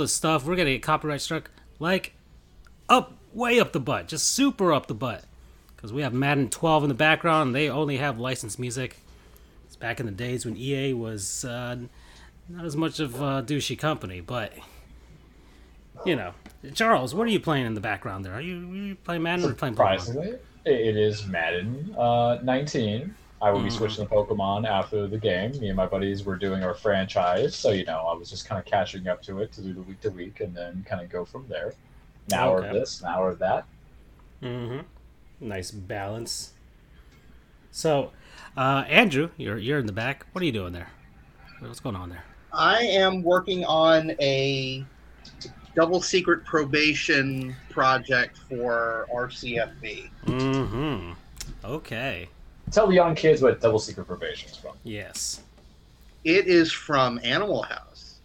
the stuff. We're gonna get copyright struck like up, way up the butt, just super up the butt. Because we have Madden 12 in the background, they only have licensed music. It's back in the days when EA was uh, not as much of a douchey company, but you know, Charles, what are you playing in the background there? Are you, are you playing Madden or playing Pokemon? Surprisingly, it is Madden uh, 19. I will be Mhm. switching to Pokemon after the game. Me and my buddies were doing our franchise, so you know I was just kind of catching up to it to do the week to week, and then kind of go from there. An hour Okay. of this, an hour of that. Mm-hmm. Nice balance. So, uh, Andrew, you're you're in the back. What are you doing there? What's going on there? I am working on a double secret probation project for RCFB. Mm-hmm. Okay. Tell the young kids what double secret probation is from. Yes. It is from Animal House.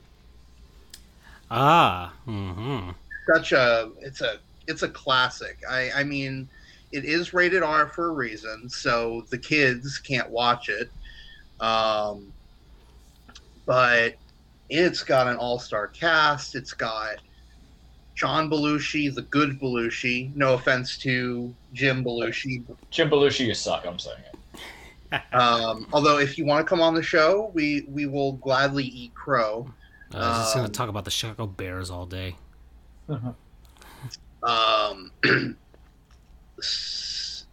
Ah. Mm-hmm. Such a it's a it's a classic. I I mean, it is rated R for a reason, so the kids can't watch it. Um, but it's got an all-star cast. It's got John Belushi, the good Belushi. No offense to Jim Belushi, Jim Belushi, you suck. I'm saying it. Um, although, if you want to come on the show, we we will gladly eat crow. I was just gonna Um, talk about the Chicago Bears all day. Um, s-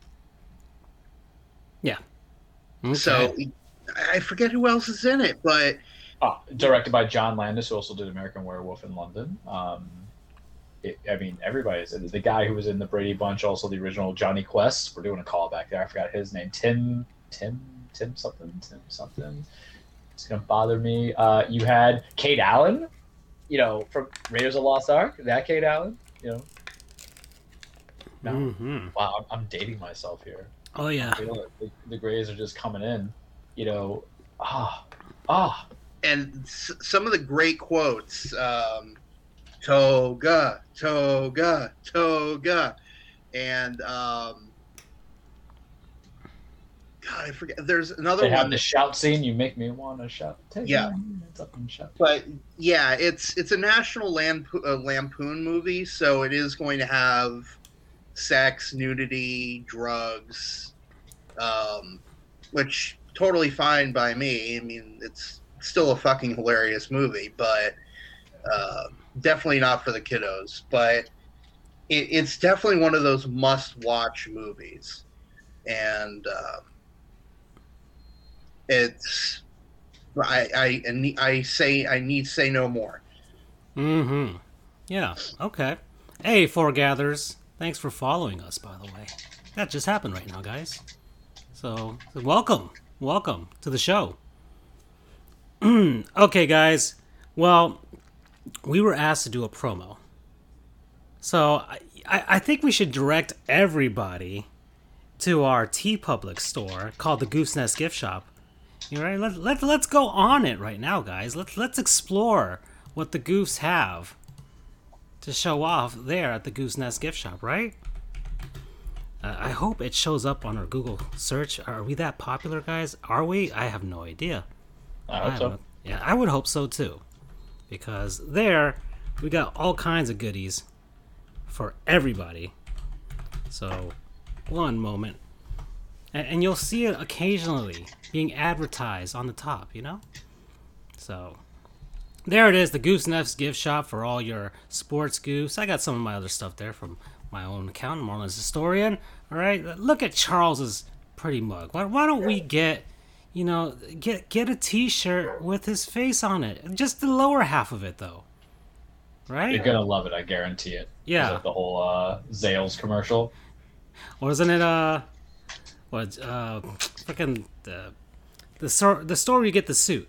Okay. So I forget who else is in it, but Ah, directed by John Landis, who also did American Werewolf in London. Um, it, I mean, everybody's in the guy who was in the Brady Bunch, also the original Jonny Quest. We're doing a callback there. I forgot his name. Tim, Tim, Tim something, Tim something. It's gonna bother me. Uh, you had Karen Allen, you know, from Raiders of the Lost Ark. That Karen Allen, you know. No. Mm-hmm. Wow, I'm, I'm dating myself here. Oh yeah. You know, the, the Grays are just coming in. You know, ah, ah. and s- some of the great quotes um, toga toga toga and um, god i forget there's another They have the shout scene. You make me want to shout. Take Yeah. up and shout. but yeah it's it's a national lampo- uh, lampoon movie so it is going to have sex nudity drugs um, which totally fine by me i mean it's still a fucking hilarious movie but uh, definitely not for the kiddos but it, it's definitely one of those must watch movies and uh, it's I, I I say I need say no more. Mm-hmm. Yeah. Okay. Hey, foregathers. Thanks for following us, by the way. That just happened right now, guys. So, welcome. Welcome to the show. okay, guys. Well, we were asked to do a promo. So, I, I I think we should direct everybody to our TeePublic store called the Goofs Nest Gift Shop. You right? Let, let, let's go on it right now, guys. Let's, let's explore what the Goofs have to show off there at the Goofs Nest gift shop, right? Uh, I hope it shows up on our Google search. Are we that popular, guys? Are we? I have no idea. I hope so. Yeah, I would hope so too. Because there, we got all kinds of goodies for everybody. So, one moment. And, and you'll see it occasionally being advertised on the top, you know? So, there it is, the Goofs Nest gift shop for all your sports goofs. I got some of my other stuff there from my own account, Marlins historian. All right, look at Charles's pretty mug. Why, why don't we get, you know, get get a T-shirt with his face on it? Just the lower half of it, though. Right? You're gonna love it. I guarantee it. Yeah. The whole uh, Zales commercial? Wasn't it uh, what uh, freaking the the store the store where you get the suit?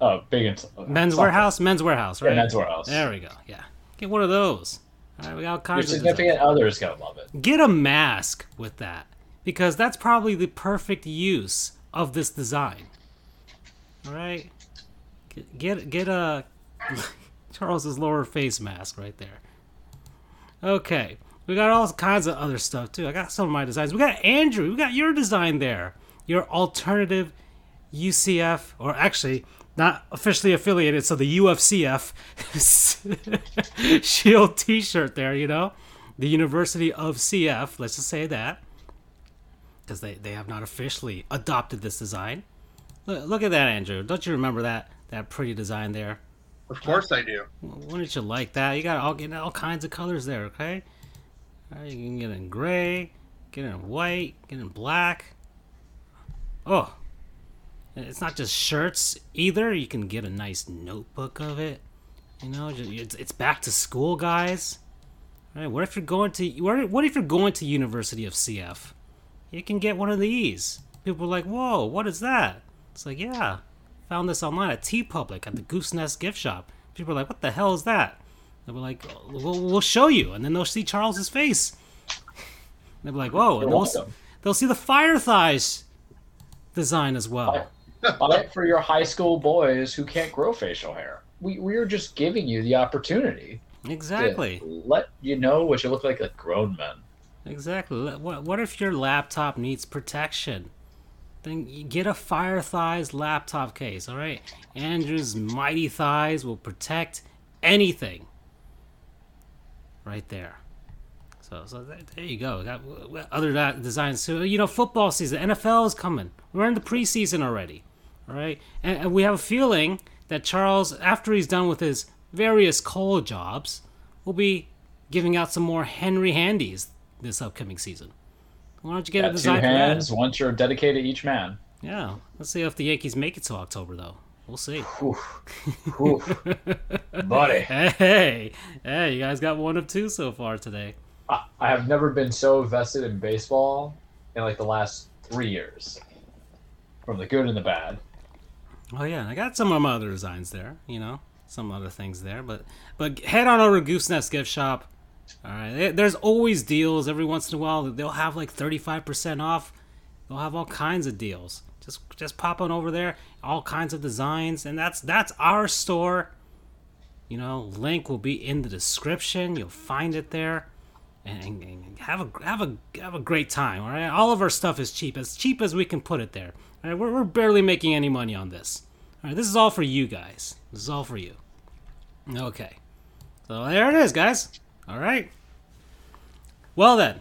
Oh, big into Men's something. Warehouse, Men's Warehouse, Yeah, right? Men's Warehouse. There we go. Yeah, get one of those. All right, we got all Your kinds of significant other's gonna love it. get a mask with that because that's probably the perfect use of this design. All right, Get get, a Charles's lower face mask right there. Okay, we got all kinds of other stuff too. I got some of my designs. We got Andrew. We got your design there. Your alternative UCF, or actually not officially affiliated, so the UFCF Shield T-shirt there. You know, the University of CF. Let's just say that because they, they have not officially adopted this design. Look, look at that, Andrew. Don't you remember that that pretty design there? Of course I do. Wouldn't you like that? You got all get all kinds of colors there. Okay, right, you can get in gray, get in white, get in black. Oh, it's not just shirts either. You can get a nice notebook of it. You know, it's, it's back to school, guys. All right, what if you're going to what if you're going to University of CF? You can get one of these. People are like, "Whoa, what is that?" It's like, "Yeah, found this online at TeePublic at the Goofs Nest gift shop." People are like, "What the hell is that?" They were like, "We'll, we'll show you," and then they'll see Charles's face. They'll be like, "Whoa!" And they'll, they'll see the fire thighs design as well. Buy it for your high school boys who can't grow facial hair. We we're just giving you the opportunity Exactly. let you know what you look like like grown men. Exactly. What, what if your laptop needs protection? Then get a Fire Thighs laptop case, all right? Andrew's Mighty Thighs will protect anything. Right there. So, so th- there you go. Got other designs too. You know, football season, NFL is coming. We're in the preseason already, all right? And, and we have a feeling that Charles, after he's done with his various coal jobs, will be giving out some more Henry Handies this upcoming season. Why don't you get a Got two design for hands, you're dedicated each man. Yeah. Let's see if the Yankees make it to October, though. We'll see. Oof. Oof. Buddy, Hey, hey, you guys got one of two so far today. I, I have never been so vested in baseball in like the last three years. From the good and the bad. Oh yeah, I got some of my other designs there. You know, some other things there. But but head on over to Goofs Nest Gift Shop. All right, there's always deals. Every once in a while, they'll have like 35% off. They'll have all kinds of deals. Just just pop on over there. All kinds of designs, and that's that's our store. You know, link will be in the description. You'll find it there. And, and- have a have a have a great time. All right, all of our stuff is cheap, as cheap as we can put it there. All right, we're, we're barely making any money on this. All right, this is all for you guys. This is all for you. Okay, so there it is, guys. All right. Well then,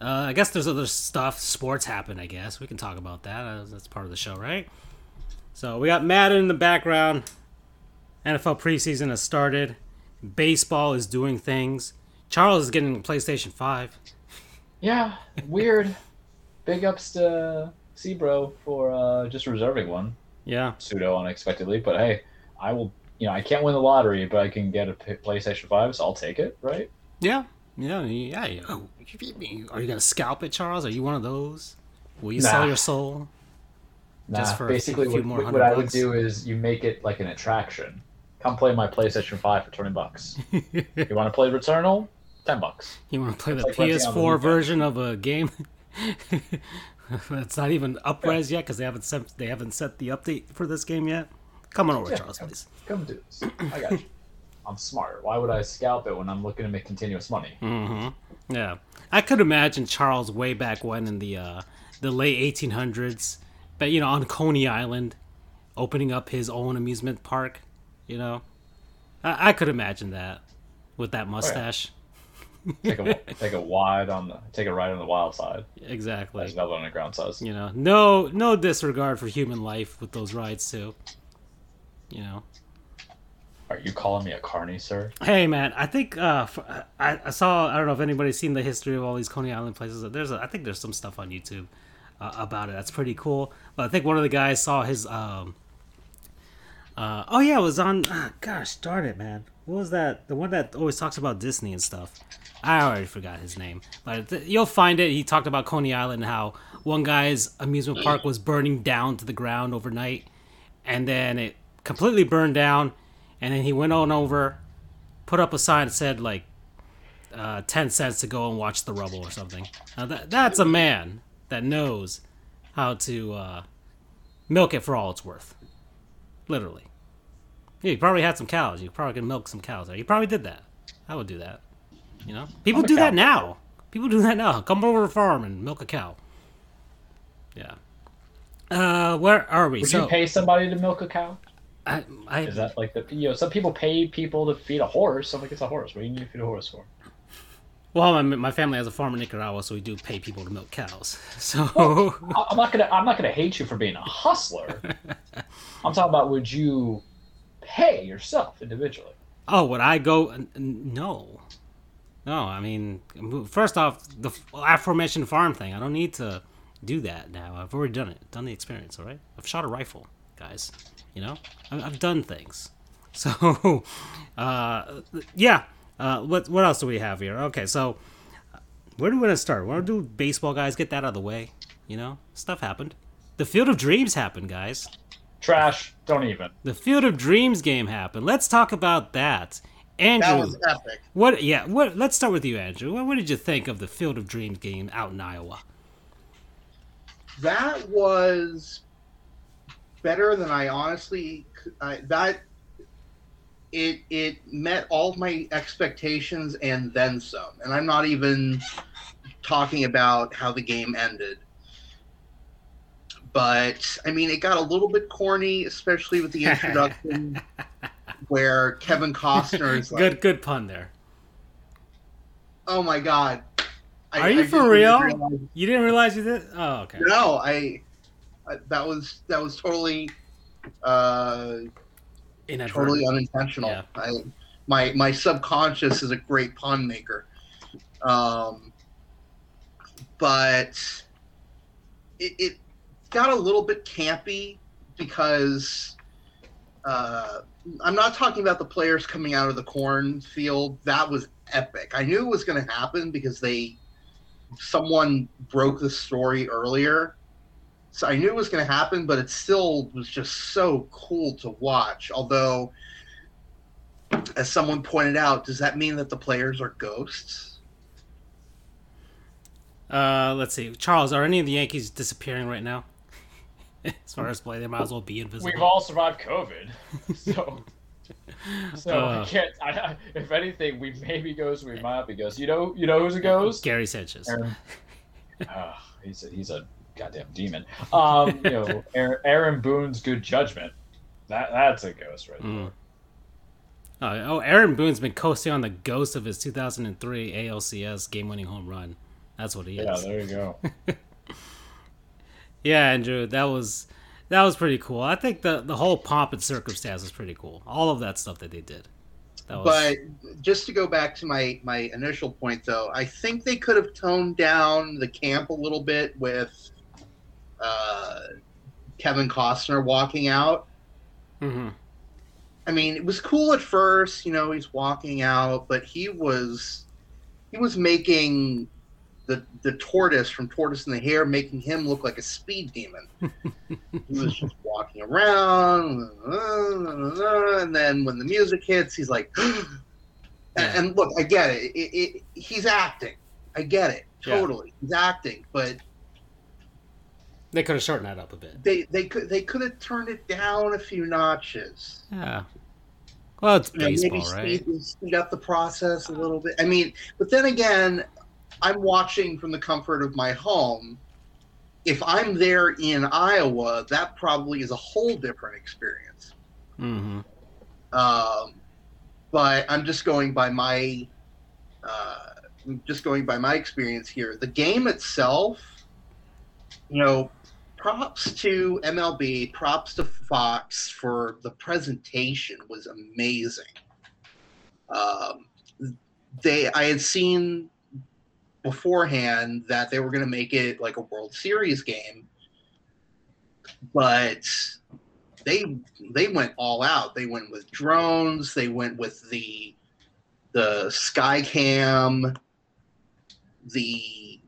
uh, I guess there's other stuff. Sports happen. I guess we can talk about that. Uh, that's part of the show, right? So we got Madden in the background. NFL preseason has started. Baseball is doing things. Charles is getting a PlayStation 5. Yeah, weird. Big ups to Sebro for uh, just reserving one Yeah. pseudo unexpectedly. But hey, I will. You know, I can't win the lottery, but I can get a PlayStation Five, so I'll take it. Right? Yeah. Yeah. Yeah. yeah. Oh, Are you to scalp it, Charles? Are you one of those? Will you sell your soul? Nah, Just for a basically, what, what I would do is you make it like an attraction. Come play my PlayStation Five for twenty bucks. you want to play Returnal? Ten bucks. You want to play the like renting on the PS4 weekend. version of a game that's not even upres yet because they haven't sent they haven't set the update for this game yet. Come on over, Yeah, Charles, come- please. Come do this. I got you. I'm smart. Why would I scalp it when I'm looking to make continuous money? Mm-hmm. Yeah, I could imagine Charles way back when in the uh, the late 1800s, but you know on Coney Island, opening up his own amusement park. You know, I, I could imagine that with that mustache. Take a take a wide on the take a ride on the wild side. Exactly. As Velvet Underground says. You know, no no disregard for human life with those rides too. You know. Are you calling me a carny, sir? Hey man, I think uh, f I I saw. I don't know if anybody's seen the history of all these Coney Island places. There's, a, I think there's some stuff on YouTube uh, about it. That's pretty cool. But I think one of the guys saw his. Um, uh, oh yeah, it was on. ah, gosh darn it, man. What was that? The one that always talks about Disney and stuff. I already forgot his name, but th- you'll find it. He talked about Coney Island and how one guy's amusement park was burning down to the ground overnight, and then it completely burned down, and then he went on over, put up a sign that said like uh, ten cents to go and watch the rubble or something. Now that that's a man that knows how to uh, milk it for all it's worth, literally. Yeah, you probably had some cows. You probably could milk some cows there. You probably did that. I would do that. You know, people I'm do cow that now. People do that now. Come over to the farm and milk a cow. Yeah. Uh, where are we? Would so you pay somebody to milk a cow? I, I, Is that like the you know some people pay people to feed a horse? I'm like it's a horse. What do you need to feed a horse for? well, my, my family has a farm in Nicaragua, so we do pay people to milk cows. So I- I'm not gonna I'm not gonna hate you for being a hustler. I'm talking about would you pay yourself individually? Oh, would I go? n- n- No, no. I mean, first off, the f- aforementioned farm thing. I don't need to do that now. I've already done it. Done the experience. All right. I've shot a rifle, guys. You know, I- I've done things. So, uh, yeah. Uh, what what else do we have here? Okay, so where do we want to start? Want to do baseball, guys? Get that out of the way. You know, stuff happened. The Field of Dreams happened, guys. Trash. Don't even. The Field of Dreams game happened. Let's talk about that. Andrew, That was epic. what? Yeah, what? Let's start with you, Andrew. What, what did you think of the Field of Dreams game out in Iowa? That was better than I honestly. I, that it it met all of my expectations and then some. And I'm not even talking about how the game ended. But I mean, it got a little bit corny, especially with the introduction, where Kevin Costner is like, good, good pun there. "Oh my god." I- Are you I for real? realize- You didn't realize you did? Oh, okay. No, I that was that was totally uh totally unintentional. Yeah. I my my subconscious is a great pun maker. Um but it, it got a little bit campy because uh I'm not talking about the players coming out of the cornfield. That was epic. I knew it was going to happen because they someone broke the story earlier. So I knew it was going to happen, but it still was just so cool to watch. Although, as someone pointed out, does that mean that the players are ghosts? Uh, let's see. Charles, are any of the Yankees disappearing right now? as far as play, they might as well be invisible. We've all survived COVID, so so Uh. I can't. I, I, if anything, we may be ghosts. We might be ghosts. You know. You know who's a ghost? Gary Sanchez. Aaron. Ah, he's a, he's a goddamn demon. Um, you know, Aaron, Aaron Boone's good judgment. That that's a ghost right there. Mm. Oh, oh, Aaron Boone's been coasting on the ghost of his 2003 ALCS game-winning home run. That's what he Yeah, is. Yeah, there you go. Yeah, Andrew, that was that was pretty cool. I think the the whole pomp and circumstance was pretty cool. All of that stuff that they did. That was, But just to go back to my my initial point, though, I think they could have toned down the camp a little bit with uh, Kevin Costner walking out. Mhm. I mean, it was cool at first, you know, he's walking out, but he was he was making the the tortoise from Tortoise and the Hare, making him look like a speed demon. he was just walking around, and then when the music hits, he's like, and, Yeah. and look, I get it. It, it. He's acting. I get it Yeah. totally. He's acting, but they could have shortened that up a bit. they they could they could have turned it down a few notches. Yeah. Well, it's you know, maybe baseball, right? speed, speed up the process a little bit. I mean, but then again, I'm watching from the comfort of my home. If I'm there in Iowa, that probably is a whole different experience. Mm-hmm. Um, but I'm just going by my, uh, I'm just going by my experience here. The game itself, you know, props to MLB, props to Fox for the presentation was amazing. Um, they, I had seen beforehand that they were going to make it like a World Series game, but they they went all out. They went with drones. They went with the the Skycam, the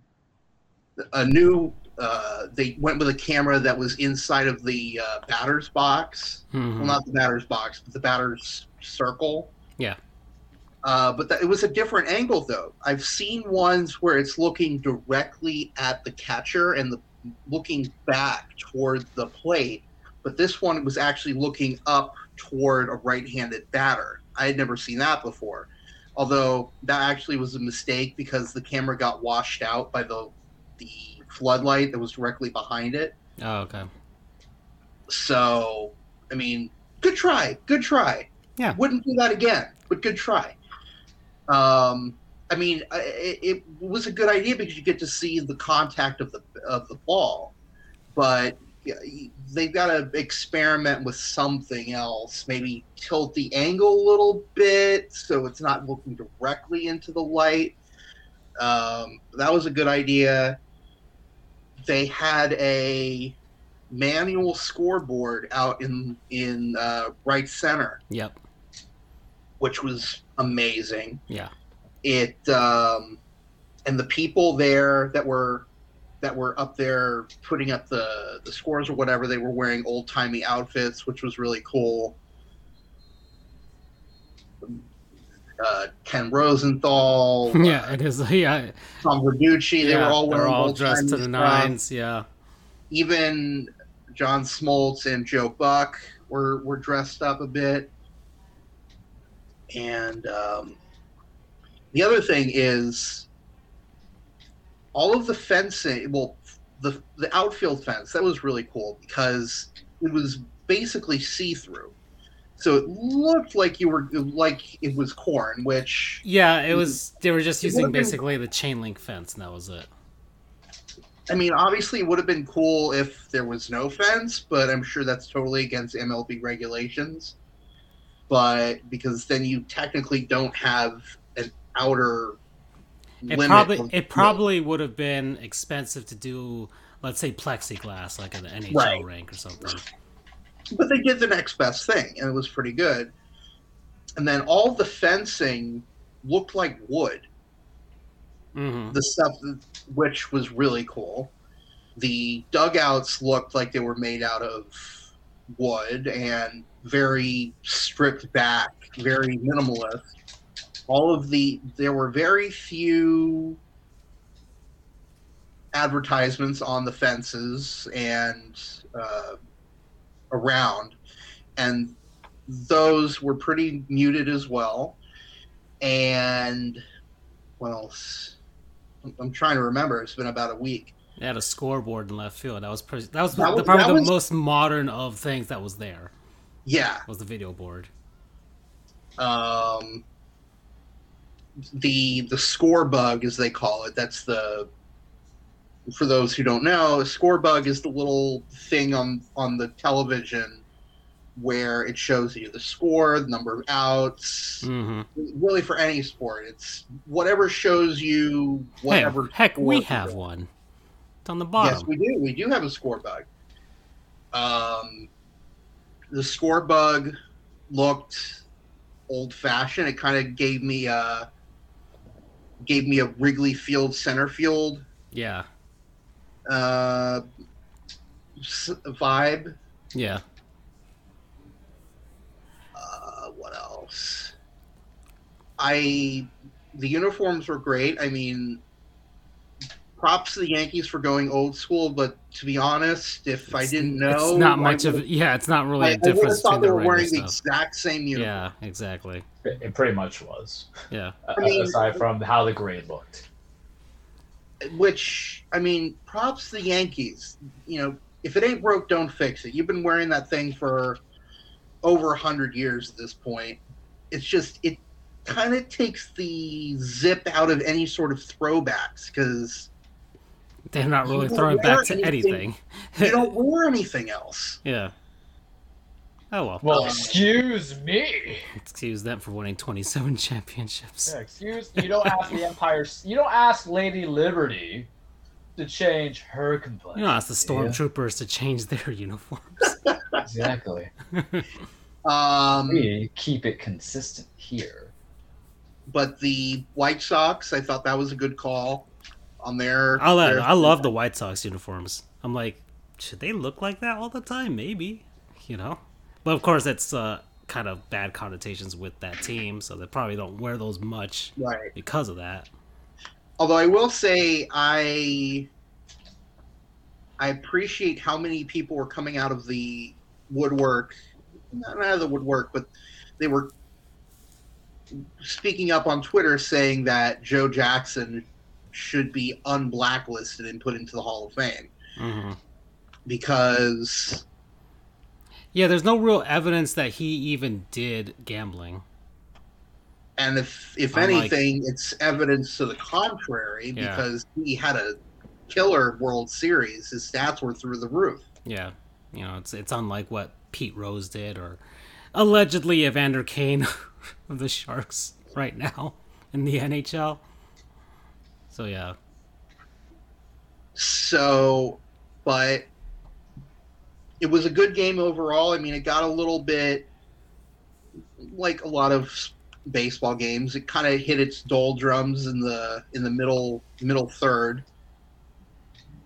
a new. Uh, they went with a camera that was inside of the uh, batter's box. Mhm. Well, not the batter's box, but the batter's circle. Yeah. Uh, but that, it was a different angle, though. I've seen ones where it's looking directly at the catcher and the looking back toward the plate, but this one was actually looking up toward a right-handed batter. I had never seen that before. Although that actually was a mistake because the camera got washed out by the the floodlight that was directly behind it. Oh, okay. So, I mean, good try, good try. Yeah. Wouldn't do that again, but good try. Um, I mean, it, it was a good idea because you get to see the contact of the of the ball, but yeah, they've got to experiment with something else. Maybe tilt the angle a little bit so it's not looking directly into the light. Um, that was a good idea. They had a manual scoreboard out in in uh, right center, Yep. which was amazing. Yeah. It um, and the people there that were that were up there putting up the the scores or whatever, they were wearing old timey outfits, which was really cool. Uh, Ken Rosenthal, Yeah, it is. Yeah. Tom Verducci, they were all wearing all dressed to the nines. Yeah. even John Smoltz and Joe Buck were were dressed up a bit. And um, the other thing is all of the fencing. Well, the the outfield fence that was really cool because it was basically see through, so it looked like you were like it was corn, which Yeah, it was. They were just using would've been- basically the chain link fence, and that was it. I mean, obviously, it would have been cool if there was no fence, but I'm sure that's totally against MLB regulations. But because then you technically don't have an outer It limit. probably of- it probably would have been expensive to do, let's say plexiglass, like an NHL Right. rink or something. But they did the next best thing, and it was pretty good. And then all the fencing looked like wood. hmm the stuff which was really cool. The dugouts looked like they were made out of wood and very stripped back, very minimalist. All of the there were very few advertisements on the fences and uh, around, and those were pretty muted as well. And what else? I'm- trying to remember. It's been about a week. They had a scoreboard in left field. That was pretty, that was That was- probably that the was- most modern of things that was there. Yeah. Was the video board. Um, the the score bug, as they call it. That's the for those who don't know, a score bug is the little thing on on the television where it shows you the score, the number of outs. hmm Really, for any sport, it's whatever shows you Hey, whatever. heck, we have one. It's on the bottom. Yes, we do. We do have a score bug. Um, the score bug looked old fashioned. It kind of gave me a gave me a Wrigley Field center field yeah, uh, vibe. yeah. Uh, what else? I the uniforms were great. I mean, props to the Yankees for going old school. But to be honest, if I didn't know, it's not much of yeah. It's not really I, a I would have difference thought between they the were regular wearing the exact same uniform. Yeah, exactly. It, it pretty much was. Yeah, a- mean- aside from how the grade looked. Which I mean, props to the Yankees. You know, if it ain't broke, don't fix it. You've been wearing that thing for over a hundred years at this point. It's just it kind of takes the zip out of any sort of throwbacks because they're not really throwing back to anything- anything. you don't wear anything else. yeah. Oh well. Well, Um, excuse me. Excuse them for winning 27 championships. Yeah, excuse you don't ask the Empire. You don't ask Lady Liberty to change her complexion. You don't ask the do you? stormtroopers to change their uniforms. Exactly. Um, We keep it consistent here. but the White Sox, I thought that was a good call on their. I love, their- I love the White Sox uniforms. I'm like, should they look like that all the time? Maybe, you know. But of course, it's uh, kind of bad connotations with that team, so they probably don't wear those much right. because of that. Although I will say I I appreciate how many people were coming out of the woodwork not out of the woodwork, but they were speaking up on Twitter saying that Joe Jackson should be unblacklisted and put into the Hall of Fame hmm because Yeah, there's no real evidence that he even did gambling. and if if Unlike- anything it's evidence to the contrary Yeah. because he had a killer World Series his stats were through the roof Yeah, you know, it's it's unlike what Pete Rose did or allegedly Evander Kane of the Sharks right now in the NHL. So yeah, So, but it was a good game overall. I mean, it got a little bit like a lot of baseball games. It kind of hit its doldrums in the in the middle middle third.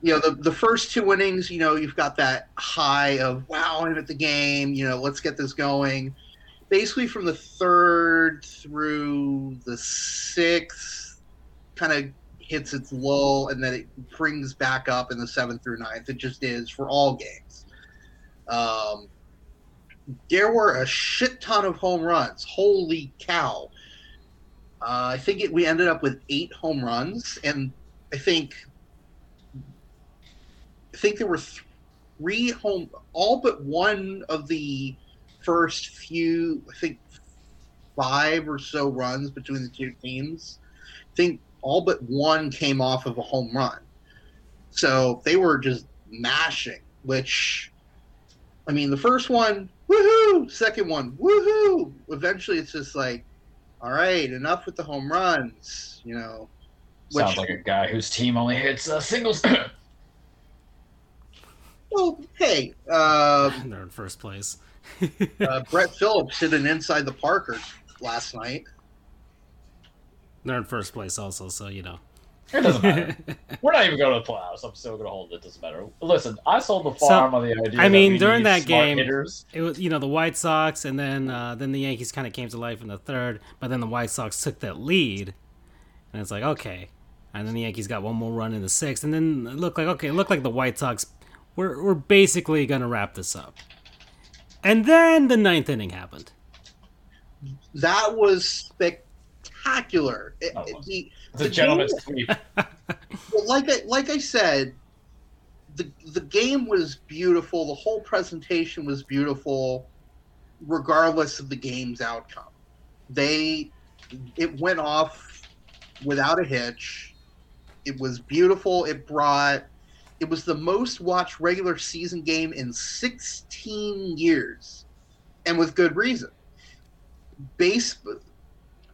You know, the the first two innings, you know, you've got that high of wow, I'm at the game. You know, let's get this going. Basically, from the third through the sixth, kind of hits its lull and then it brings back up in the seventh through ninth. It just is for all games. Um, there were a shit ton of home runs. Holy cow! Uh, I think it, we ended up with eight home runs, and I think I think there were three home, all but one of the first few. I think five or so runs between the two teams. I think all but one came off of a home run. So they were just mashing, which, I mean, the first one, woohoo! Second one, woohoo! Eventually it's just like, all right, enough with the home runs, you know. Which, Sounds like a guy whose team only hits uh, singles. well, hey, uh, they're in first place. uh, Brett Phillips hit an inside the Parker last night. They're in first place also, so you know. It doesn't matter. We're not even going to the playoffs. I'm still going to hold it. Doesn't matter. Listen, I sold the farm on the idea. I mean, that during that game- hitters. It was you know the White Sox, and then uh, then the Yankees kind of came to life in the third, but then the White Sox took that lead, and it's like okay, and then the Yankees got one more run in the sixth, and then it looked like okay, it looked like the White Sox we're we're basically gonna wrap this up, and then the ninth inning happened. That was spectacular. It- Oh, it- well. The- It's a gentleman's game- sweep. Well, like I like I said, the the game was beautiful. The whole presentation was beautiful, regardless of the game's outcome. They it went off without a hitch. It was beautiful. It brought it was the most watched regular season game in 16 years, and with good reason. Base,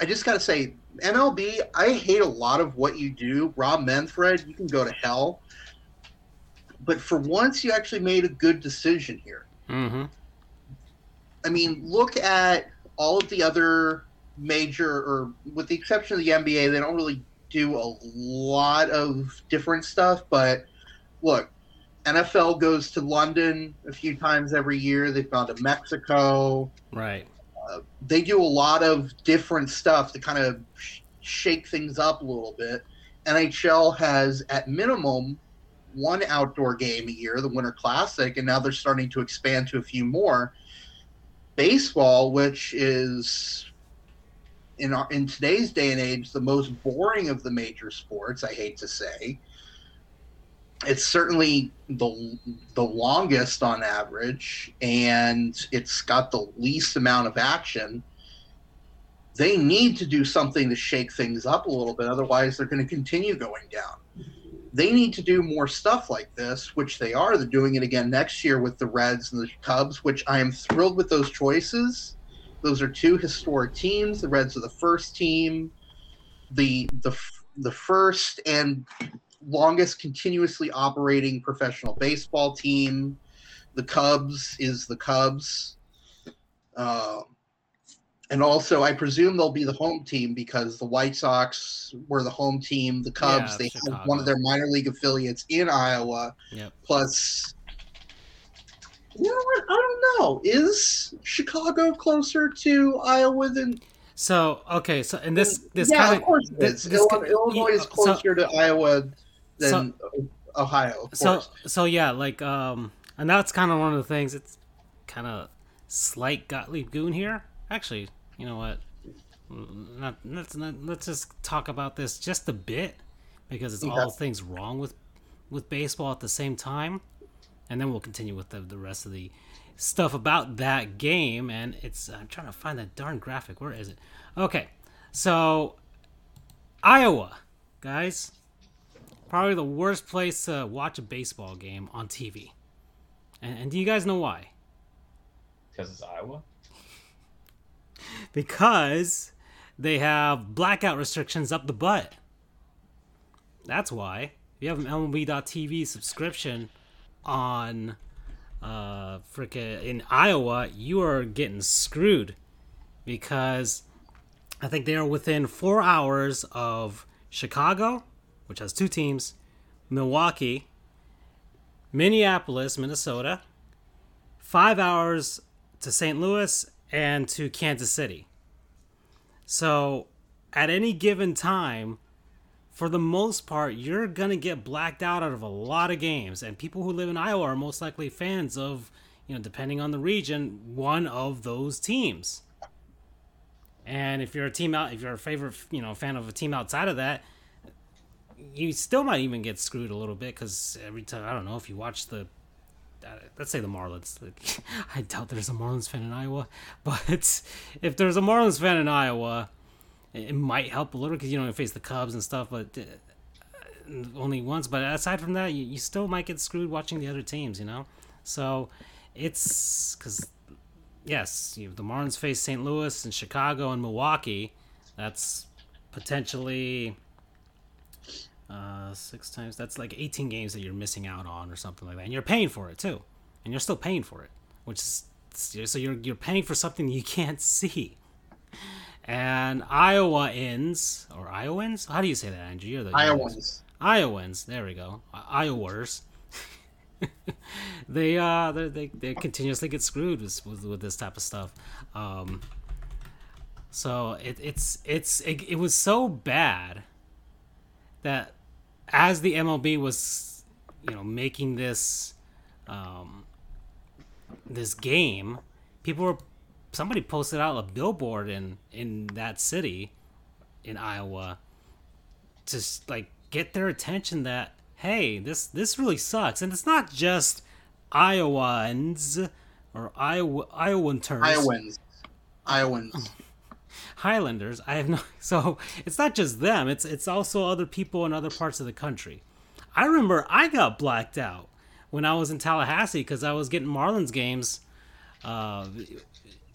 I just got to say, MLB, I hate a lot of what you do. Rob Manfred, you can go to hell. But for once, you actually made a good decision here. Mm-hmm. I mean, look at all of the other major, or with the exception of the NBA, they don't really do a lot of different stuff. But look, NFL goes to London a few times every year. They've gone to Mexico. Right. They do a lot of different stuff to kind of sh- shake things up a little bit. NHL has, at minimum, one outdoor game a year, the Winter Classic, and now they're starting to expand to a few more. Baseball, which is in our, in today's day and age the most boring of the major sports, I hate to say. It's certainly the the longest on average, and it's got the least amount of action. They need to do something to shake things up a little bit, otherwise they're going to continue going down. They need to do more stuff like this, which they are. They're doing it again next year with the Reds and the Cubs, which I am thrilled with those choices. Those are two historic teams. The Reds are the first team, the the the first and longest continuously operating professional baseball team. The Cubs is the Cubs. Um, and also, I presume they'll be the home team because the White Sox were the home team. The Cubs, Yeah, they Chicago. have one of their minor league affiliates in Iowa. Yep. Plus, you know what? I don't know. Is Chicago closer to Iowa than? So okay, so and this this yeah, kind of course it this- is. this Illinois, Illinois is so- closer to Iowa than Ohio. Of so course. so yeah like um and that's kind of one of the things it's kind of slight Gottlieb goon here. Actually, you know what? Not, let's not, let's just talk about this just a bit because it's all things wrong with with baseball at the same time, and then we'll continue with the, the rest of the stuff about that game. And it's I'm trying to find that darn graphic. Where is it? Okay, so Iowa, guys, probably the worst place to watch a baseball game on TV. And, and do you guys know why? Because it's Iowa. Because they have blackout restrictions up the butt. That's why. If you have an MLB.TV subscription on uh frickin' in Iowa, you are getting screwed because I think they are within four hours of Chicago, which has two teams, Milwaukee, Minneapolis, Minnesota, five hours to St. Louis, and to Kansas City. So at any given time, for the most part, you're going to get blacked out out of a lot of games. And people who live in Iowa are most likely fans of, you know, depending on the region, one of those teams. And if you're a team out, if you're a favorite, you know, fan of a team outside of that, you still might even get screwed a little bit because every time, I don't know, if you watch the uh, let's say the Marlins. I doubt there's a Marlins fan in Iowa, but if there's a Marlins fan in Iowa, it might help a little because you you face the Cubs and stuff, but uh, only once. But aside from that, you, you still might get screwed watching the other teams. You know, so it's because yes, you the Marlins face St. Louis and Chicago and Milwaukee. That's potentially uh, six times. That's like 18 games that you're missing out on, or something like that, and you're paying for it too, and you're still paying for it, which is so you're you're paying for something you can't see. And Iowa ends or Iowans? How do you say that, Andrew? You're the Iowans. Iowans. There we go. Iowers. they uh they they continuously get screwed with with, with this type of stuff. Um, so it, it's it's it, it was so bad that as the MLB was, you know, making this um, this game, people were somebody posted out a billboard in in that city in Iowa to like get their attention that hey, this this really sucks, and it's not just Iowans or Iowa Iowanters. Iowans. Iowans. Highlanders. I have no. So it's not just them. It's it's also other people in other parts of the country. I remember I got blacked out when I was in Tallahassee because I was getting Marlins games. Uh,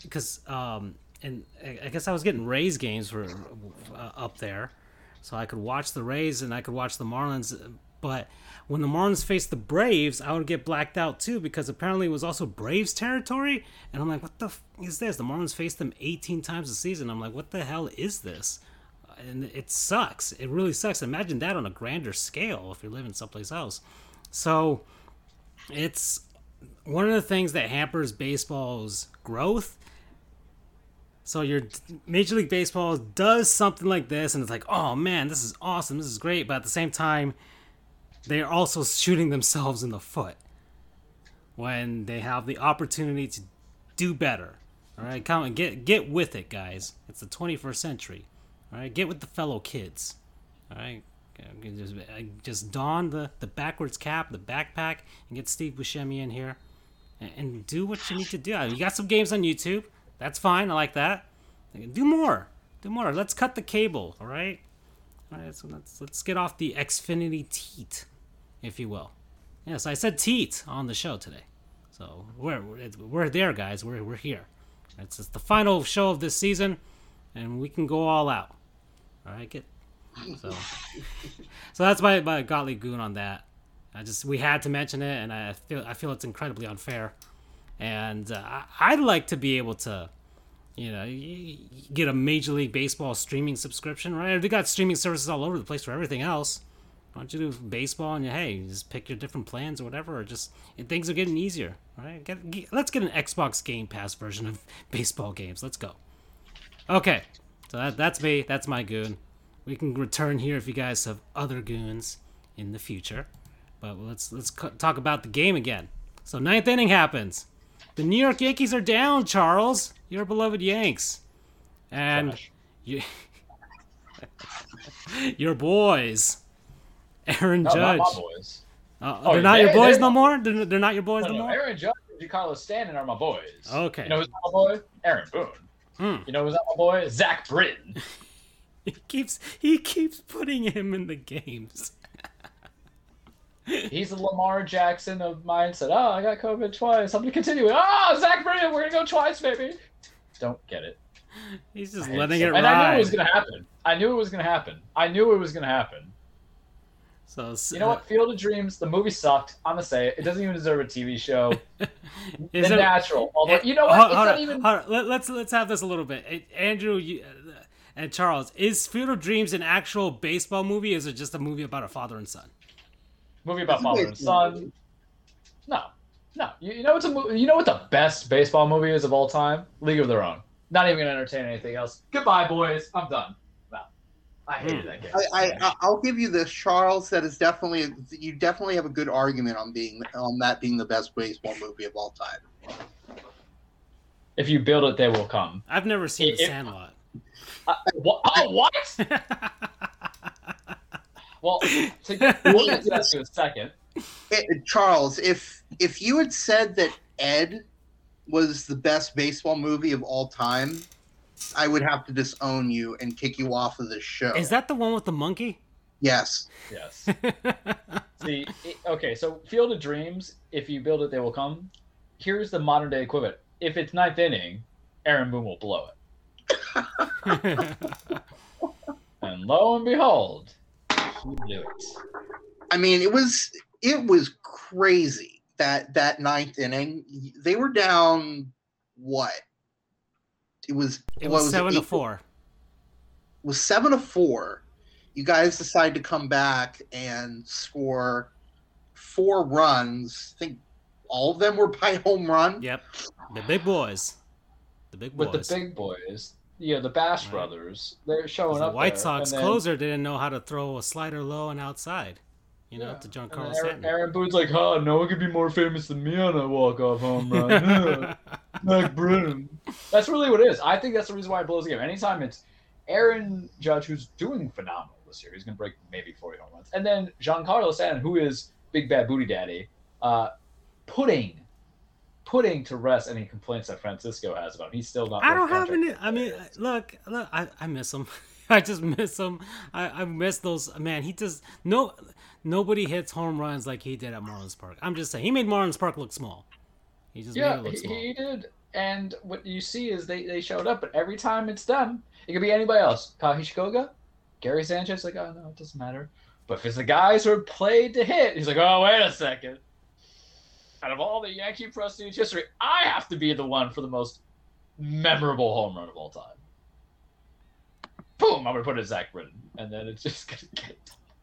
because um, and I guess I was getting Rays games for uh, up there, so I could watch the Rays and I could watch the Marlins. But when the Marlins faced the Braves, I would get blacked out too because apparently it was also Braves territory. And I'm like, what the f- is this? The Marlins faced them 18 times a season. I'm like, what the hell is this? And it sucks. It really sucks. Imagine that on a grander scale if you're living someplace else. So it's one of the things that hampers baseball's growth. So your Major League Baseball does something like this, and it's like, oh man, this is awesome, this is great. But at the same time, they are also shooting themselves in the foot when they have the opportunity to do better. All right, come and get get with it, guys. It's the 21st century. All right, get with the fellow kids. All right, just just don the the backwards cap, the backpack, and get Steve Buscemi in here, and, and do what you need to do. You got some games on YouTube. That's fine. I like that. Do more. Do more. Let's cut the cable. All right. All right. So let's let's get off the Xfinity teat if you will. Yes, I said teat on the show today. So we're we're there, guys. We're we're here. It's, it's the final show of this season, and we can go all out. All right, get so. so that's my my Gottlieb goon on that. I just we had to mention it, and I feel I feel it's incredibly unfair, and uh, I'd like to be able to, you know, get a Major League Baseball streaming subscription. Right? They got streaming services all over the place for everything else. Why don't you do baseball and hey, just pick your different plans or whatever, or just things are getting easier. Right? get, get, let's get an Xbox Game Pass version of baseball games. Let's go. Okay, so that, that's me. That's my goon. We can return here if you guys have other goons in the future. But let's let's talk about the game again. So ninth inning happens. The New York Yankees are down, Charles. Your beloved Yanks. And Trash. you, your boys, Aaron No, not my Judge. boys. Uh, Oh, they're not your boys no more. They're, they're not your boys No, no, no, more. Aaron Judge and Giancarlo Stanton are my boys. Okay. You know who's not my boy? Aaron Boone. Hmm. You know who's not my boy? Zach Britton. He keeps he keeps putting him in the games. He's the Lamar Jackson of mindset. Oh, I got COVID twice. I'm gonna continue. Oh, Zach Britton, we're gonna go twice, baby. Don't get it. He's just I letting so- it and I knew it was gonna happen. I knew it was gonna happen. I knew it was gonna happen. So You know what? Field of Dreams. The movie sucked. I'm gonna say it. It doesn't even deserve a TV show. Is the it- natural. Although, you know what? Hold- it's hold not on, even. hold on. Let, let's let's have this a little bit. Eh, Andrew you, uh, and Charles, is Field of Dreams an actual baseball movie? Is it just a movie about a father and son? movie about It's father and son. No, no. You, you know what's a mo- you know what the best baseball movie is of all time? League of Their Own. Not even gonna entertain anything else. Goodbye, boys. I'm done. No, I hated that game. I, I I'll give you this, Charles. That is definitely you definitely have a good argument on being on that being the best baseball movie of all time. if you build it, they will come. I've never seen The It- Sandlot. Uh, wha- oh, what? Well, to get we'll get to that in a second. Eh, Charles, if if you had said that Ed was the best baseball movie of all time, I would have to disown you and kick you off of the show. is that the one with the monkey? yes? Yes. See, it- okay, so Field of Dreams, if you build it, they will come. Here's the modern day equivalent. If it's ninth inning, Aaron Boone will blow it. And lo and behold, he blew it. I mean, it was it was crazy that that ninth inning. They were down what? It was it what was seven to four. It was seven to four. You guys decide to come back and score four runs. I think all of them were by home run. Yep, the big boys, the big boys. With the big boys, you know, the Bash Right. brothers, they're showing the up. White there, Sox then- closer didn't know how to throw a slider low and outside. You know, Yeah. to Giancarlo Aaron. Aaron Boone's like, huh, no one could be more famous than me on a walk-off home run. Zach Britton. That's really what it is. I think that's the reason why it blows the game. Anytime it's Aaron Judge, who's doing phenomenal this year, he's going to break maybe 40 home runs, and then Giancarlo Stanton, who is Big Bad Booty Daddy, uh, putting putting to rest any complaints that Francisco has about him. He's still not. I don't have any. I mean, look, look. I, I miss him. I just miss him. I, I miss those. Man, he just no. Nobody hits home runs like he did at Marlins Park. I'm just saying, he made Marlins Park look small. He just made Yeah, it look he, small. he did. And what you see is they, they showed up, but every time it's them, it could be anybody else. Higashioka, Gary Sanchez, like, oh no, it doesn't matter. But if it's the guys who are played to hit, he's like, oh wait a second. Out of all the Yankee prestige history, I have to be the one for the most memorable home run of all time. Boom! I'm gonna put it Zach Britton, and then it's just gonna get.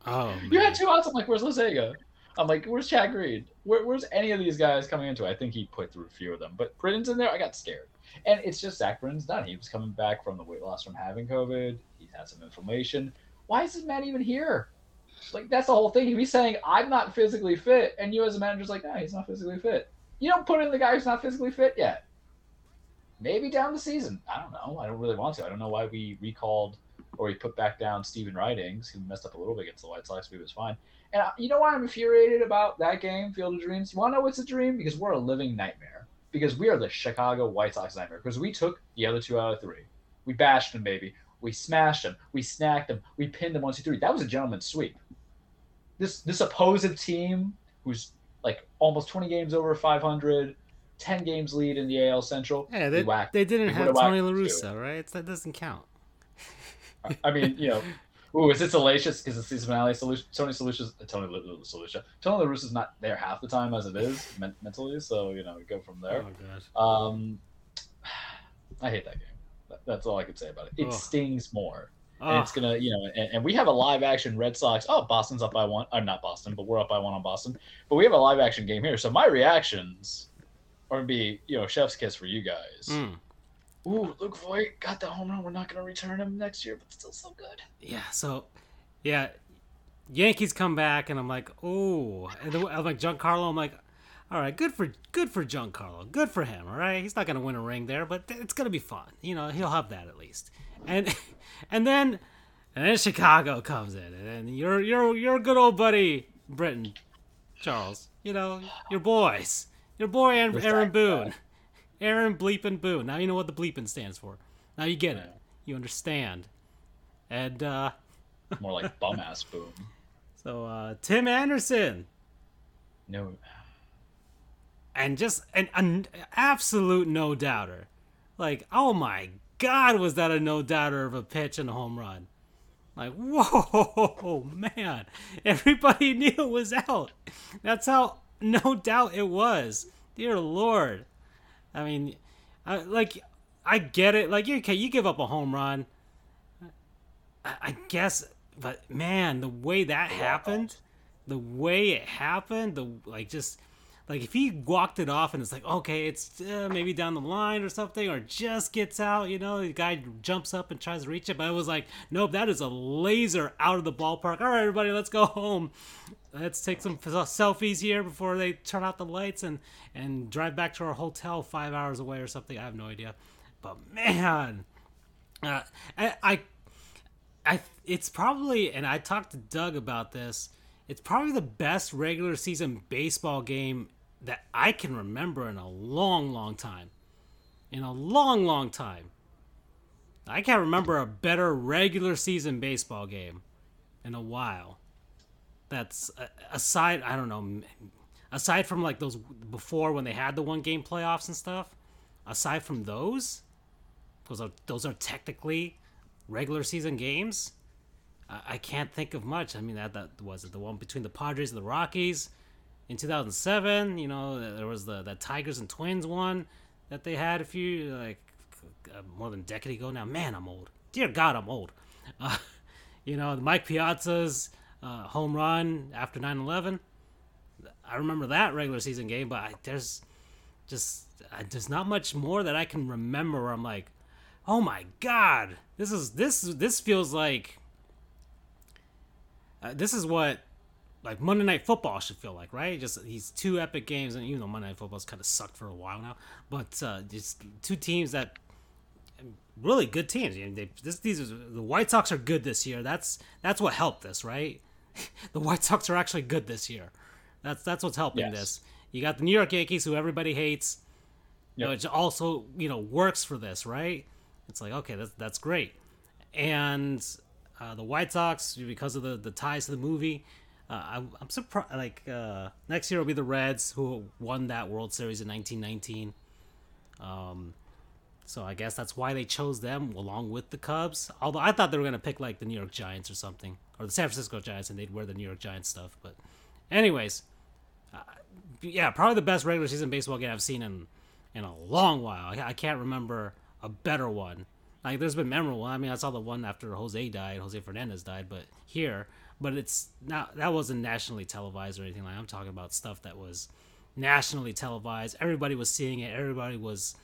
Oh, You had two outs. I'm like, where's Loaisiga? I'm like, where's Chad Green? Where, where's any of these guys coming into it? I think he put through a few of them, but Britton's in there. I got scared, and it's just Zach Britton's done. He was coming back from the weight loss from having COVID. He's had some inflammation. Why is this man even here? Like that's the whole thing. He's saying I'm not physically fit, and you as a manager's like, no, he's not physically fit. You don't put in the guy who's not physically fit yet. Maybe down the season. I don't know. I don't really want to. I don't know why we recalled or we put back down Stephen Ridings, who messed up a little bit against the White Sox, but he was fine. And uh, you know why I'm infuriated about that game, Field of Dreams? You want to know what's a dream? Because we're a living nightmare. Because we are the Chicago White Sox nightmare. Because we took the other two out of three. We bashed them, baby. We smashed them. We snacked them. We pinned them one, two, three. That was a gentleman's sweep. This this opposing team, who's like almost 20 games over 500, 10 games lead in the AL Central. Yeah, they, they didn't have Tony La. Russa, right? That doesn't count. I mean, you know, ooh, is it salacious because it's season finale? Solution, Tony Solution, Tony Solution, Tony La Russa's not there half the time as it is men- mentally, so you know, we go from there. Oh. Um, I hate that game. That- That's all I can say about it. It Ugh. stings more, and Oh, it's gonna, you know, and, and we have a live action Red Sox. Oh, Boston's up by one. I'm not Boston, but we're up by one on Boston. But we have a live action game here, so my reactions are gonna be, you know, chef's kiss for you guys. mm. Ooh, Luke Voit got the home run. We're not gonna return him next year, but still so good. Yeah, so yeah, Yankees come back and I'm like, oh, and then I'm like Giancarlo. I'm like, all right, good for good for Giancarlo, good for him. All right, he's not gonna win a ring there, but it's gonna be fun. You know, he'll have that at least. And and then and then Chicago comes in, and then your your your good old buddy Britton, Charles. You know, your boys, your boy Aaron, Aaron Boone, Aaron Bleepin Boone. Now you know what the bleeping stands for. Now you get it. You understand. And uh More like bum ass boom. so uh Tim Anderson No, and just an, an absolute no doubter. Like, oh my god, was that a no doubter of a pitch and a home run? Like, whoa, man. Everybody knew it was out. That's how no doubt it was. Dear Lord. I mean, I, like, I get it. Like, okay, you give up a home run. I, I guess, but man, the way that happened, the way it happened, the like just like if he walked it off and it's like okay, it's uh, maybe down the line or something, or just gets out, you know, the guy jumps up and tries to reach it, but it was like nope, that is a laser out of the ballpark. All right, everybody, let's go home. Let's take some selfies here before they turn out the lights and and drive back to our hotel five hours away or something. I have no idea, but man, uh, I, I I it's probably and I talked to Doug about this. It's probably the best regular season baseball game that I can remember in a long, long time. In a long, long time. I can't remember a better regular season baseball game in a while. That's uh, aside, I don't know, aside from like those before when they had the one game playoffs and stuff. Aside from those, those are those are technically regular season games. I, I can't think of much. I mean, that that was it the one between the Padres and the Rockies in 2007. You know, there was the that Tigers and Twins one that they had a few like uh, more than a decade ago now. Man, I'm old. Dear God, I'm old. Uh, you know, Mike Piazza's uh, home run after 9/11. I remember that regular season game, but I, there's just uh, there's not much more that I can remember. Where I'm like, oh my God, this is this this feels like uh, this is what like Monday Night Football should feel like, right? Just these two epic games, and even though Monday Night Football's kind of sucked for a while now, but uh, just two teams that really good teams. You know, they, this, these are, the White Sox are good this year. That's that's what helped this, right? the White Sox are actually good this year. That's that's what's helping Yes. this. You got the New York Yankees, who everybody hates, Yep. which also you know works for this, right? It's like okay, that's that's great, and uh, the White Sox because of the the ties to the movie. Uh, I'm, I'm surprised. Like uh, next year will be the Reds who won that World Series in 1919. Um, so I guess that's why they chose them along with the Cubs. Although I thought they were gonna pick like the New York Giants or something, or the San Francisco Giants, and they'd wear the New York Giants stuff. But, anyways, uh, yeah, probably the best regular season baseball game I've seen in in a long while. I, I can't remember a better one. Like there's been memorable. I mean, I saw the one after Jose died, Jose Fernandez died, but here, but it's not that wasn't nationally televised or anything like. I'm talking about stuff that was nationally televised. Everybody was seeing it. Everybody was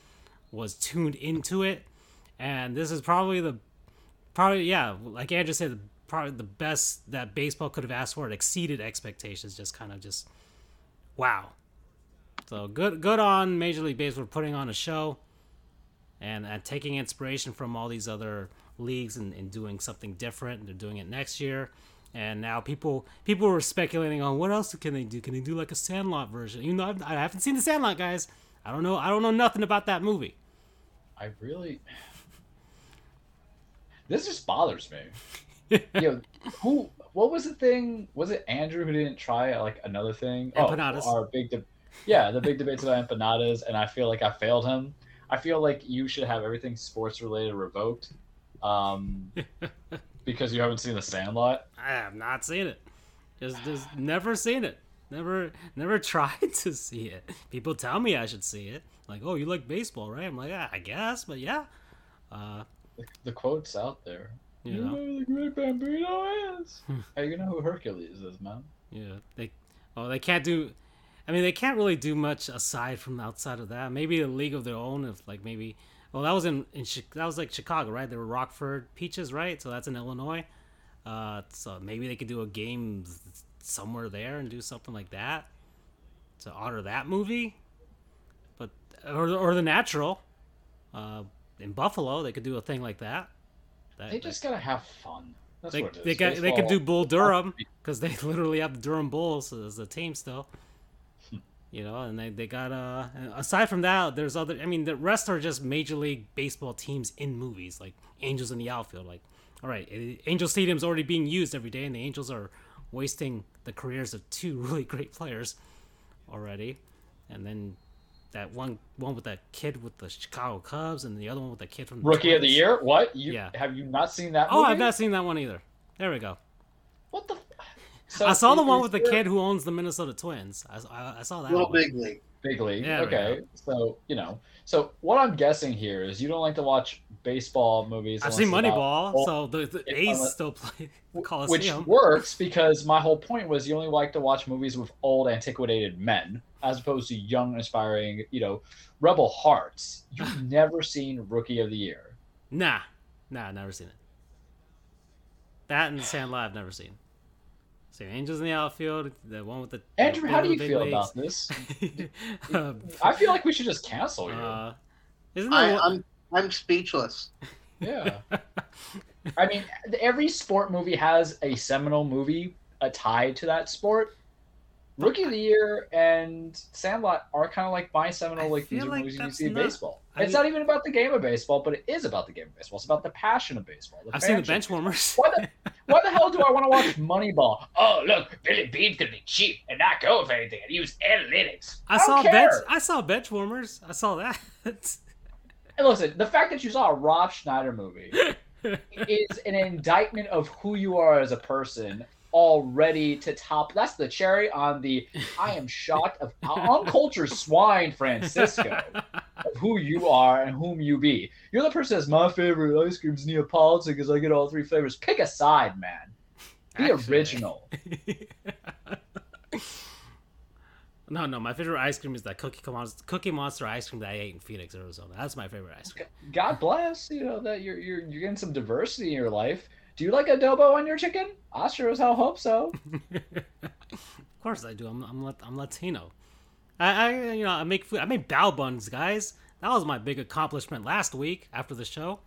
was tuned into it, and this is probably the probably yeah, like Andrew said, the, probably the best that baseball could have asked for. It exceeded expectations. Just kind of just wow. So good good on Major League Baseball putting on a show and, and taking inspiration from all these other leagues and, and doing something different. They're doing it next year. And now people people were speculating on what else can they do? Can they do like a Sandlot version? You know, I've, I haven't seen the Sandlot, guys. I don't know. I don't know nothing about that movie. I really. This just bothers me. Yo, who? What was the thing? Was it Andrew who didn't try like another thing? Empanadas. Oh, our big, de- yeah, the big debates about empanadas, and I feel like I failed him. I feel like you should have everything sports related revoked, um, because you haven't seen The Sandlot. I have not seen it. Just just never seen it. Never never tried to see it. People tell me I should see it. Like, oh, you like baseball, right? I'm like, ah, I guess, but yeah. Uh, The, the quote's out there. you You know, the Great Bambino is. hey, you know who Hercules is, man. yeah. They, oh, they can't do. I mean, they can't really do much aside from outside of that. Maybe a league of their own. If like maybe, well, that was in in that was like Chicago, right? They were Rockford Peaches, right? So that's in Illinois. Uh, so maybe they could do a game somewhere there and do something like that. to honor that movie, but or or the Natural, uh, in Buffalo they could do a thing like that. that They just gotta have fun. That's they, what it is. they, got, they could do Bull Durham because they literally have the Durham Bulls as a team still. You know, and they, they got uh aside from that, there's other. I mean, the rest are just major league baseball teams in movies like Angels in the outfield. Like, all right, eh, Angel Stadium's already being used every day, and the Angels are wasting the careers of two really great players already. And then that one one with that kid with the Chicago Cubs, and the other one with the kid from the Rookie of the year? What? You Yeah. have you not seen that? Oh. I've not seen that one either. There we go. What the? F- So I saw the one with the kid who owns the Minnesota Twins. I, I, I saw that. Little one. big league. Big league. Yeah, there we okay. So you know. So what I'm guessing here is you don't like to watch baseball movies. I've seen Moneyball, well, so the, the A's unless- still play which works because my whole point was you only like to watch movies with old antiquated men as opposed to young aspiring you know rebel hearts you've never seen rookie of the year Nah, nah, never seen it. That and Sandlot, I've never seen. Seen Angels in the Outfield, the one with the andrew how do you feel leagues. about this Um, i feel like we should just cancel you uh, isn't I, one- I'm I'm speechless. yeah i mean every sport movie has a seminal movie uh, tied to that sport rookie of the year and sandlot are kind of like my seminal like these are like movies you see in baseball I it's not even about the game of baseball but it is about the game of baseball it's about the passion of baseball I've seen the fan bench warmers. Why the, why the hell do I want to watch Moneyball? Oh, look, Billy Beane's gonna be cheap and not go with anything and use analytics. I don't saw bench. I saw bench warmers. I saw that. And listen, the fact that you saw a Rob Schneider movie is an indictment of who you are as a person already to top. That's the cherry on the I am shocked of uncultured swine Francisco of who you are and whom you be. You're the person that's my favorite ice cream is Neapolitan because I get all three flavors. Pick a side, man. Be Actually. original. no, no, my favorite ice cream is that Cookie Monster, Cookie Monster ice cream that I ate in Phoenix, Arizona. That's my favorite ice cream. God bless, you know, that you're you're you're getting some diversity in your life. Do you like adobo on your chicken? I sure as hell hope so. Of course I do. I'm I'm, I'm Latino. I, I you know I make food. I make bao buns, guys. That was my big accomplishment last week after the show.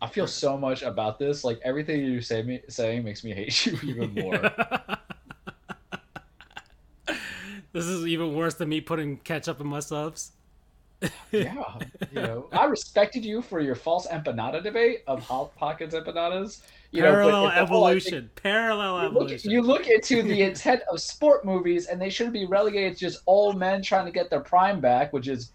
I feel so much about this. Like everything you say me saying makes me hate you even more. this is even worse than me putting ketchup in my subs. Yeah, you know, I respected you for your false empanada debate of hot pockets empanadas. You Parallel it's the whole, I think, evolution. Parallel You look, evolution. you look into the intent of sport movies, and they shouldn't be relegated to just old men trying to get their prime back, which is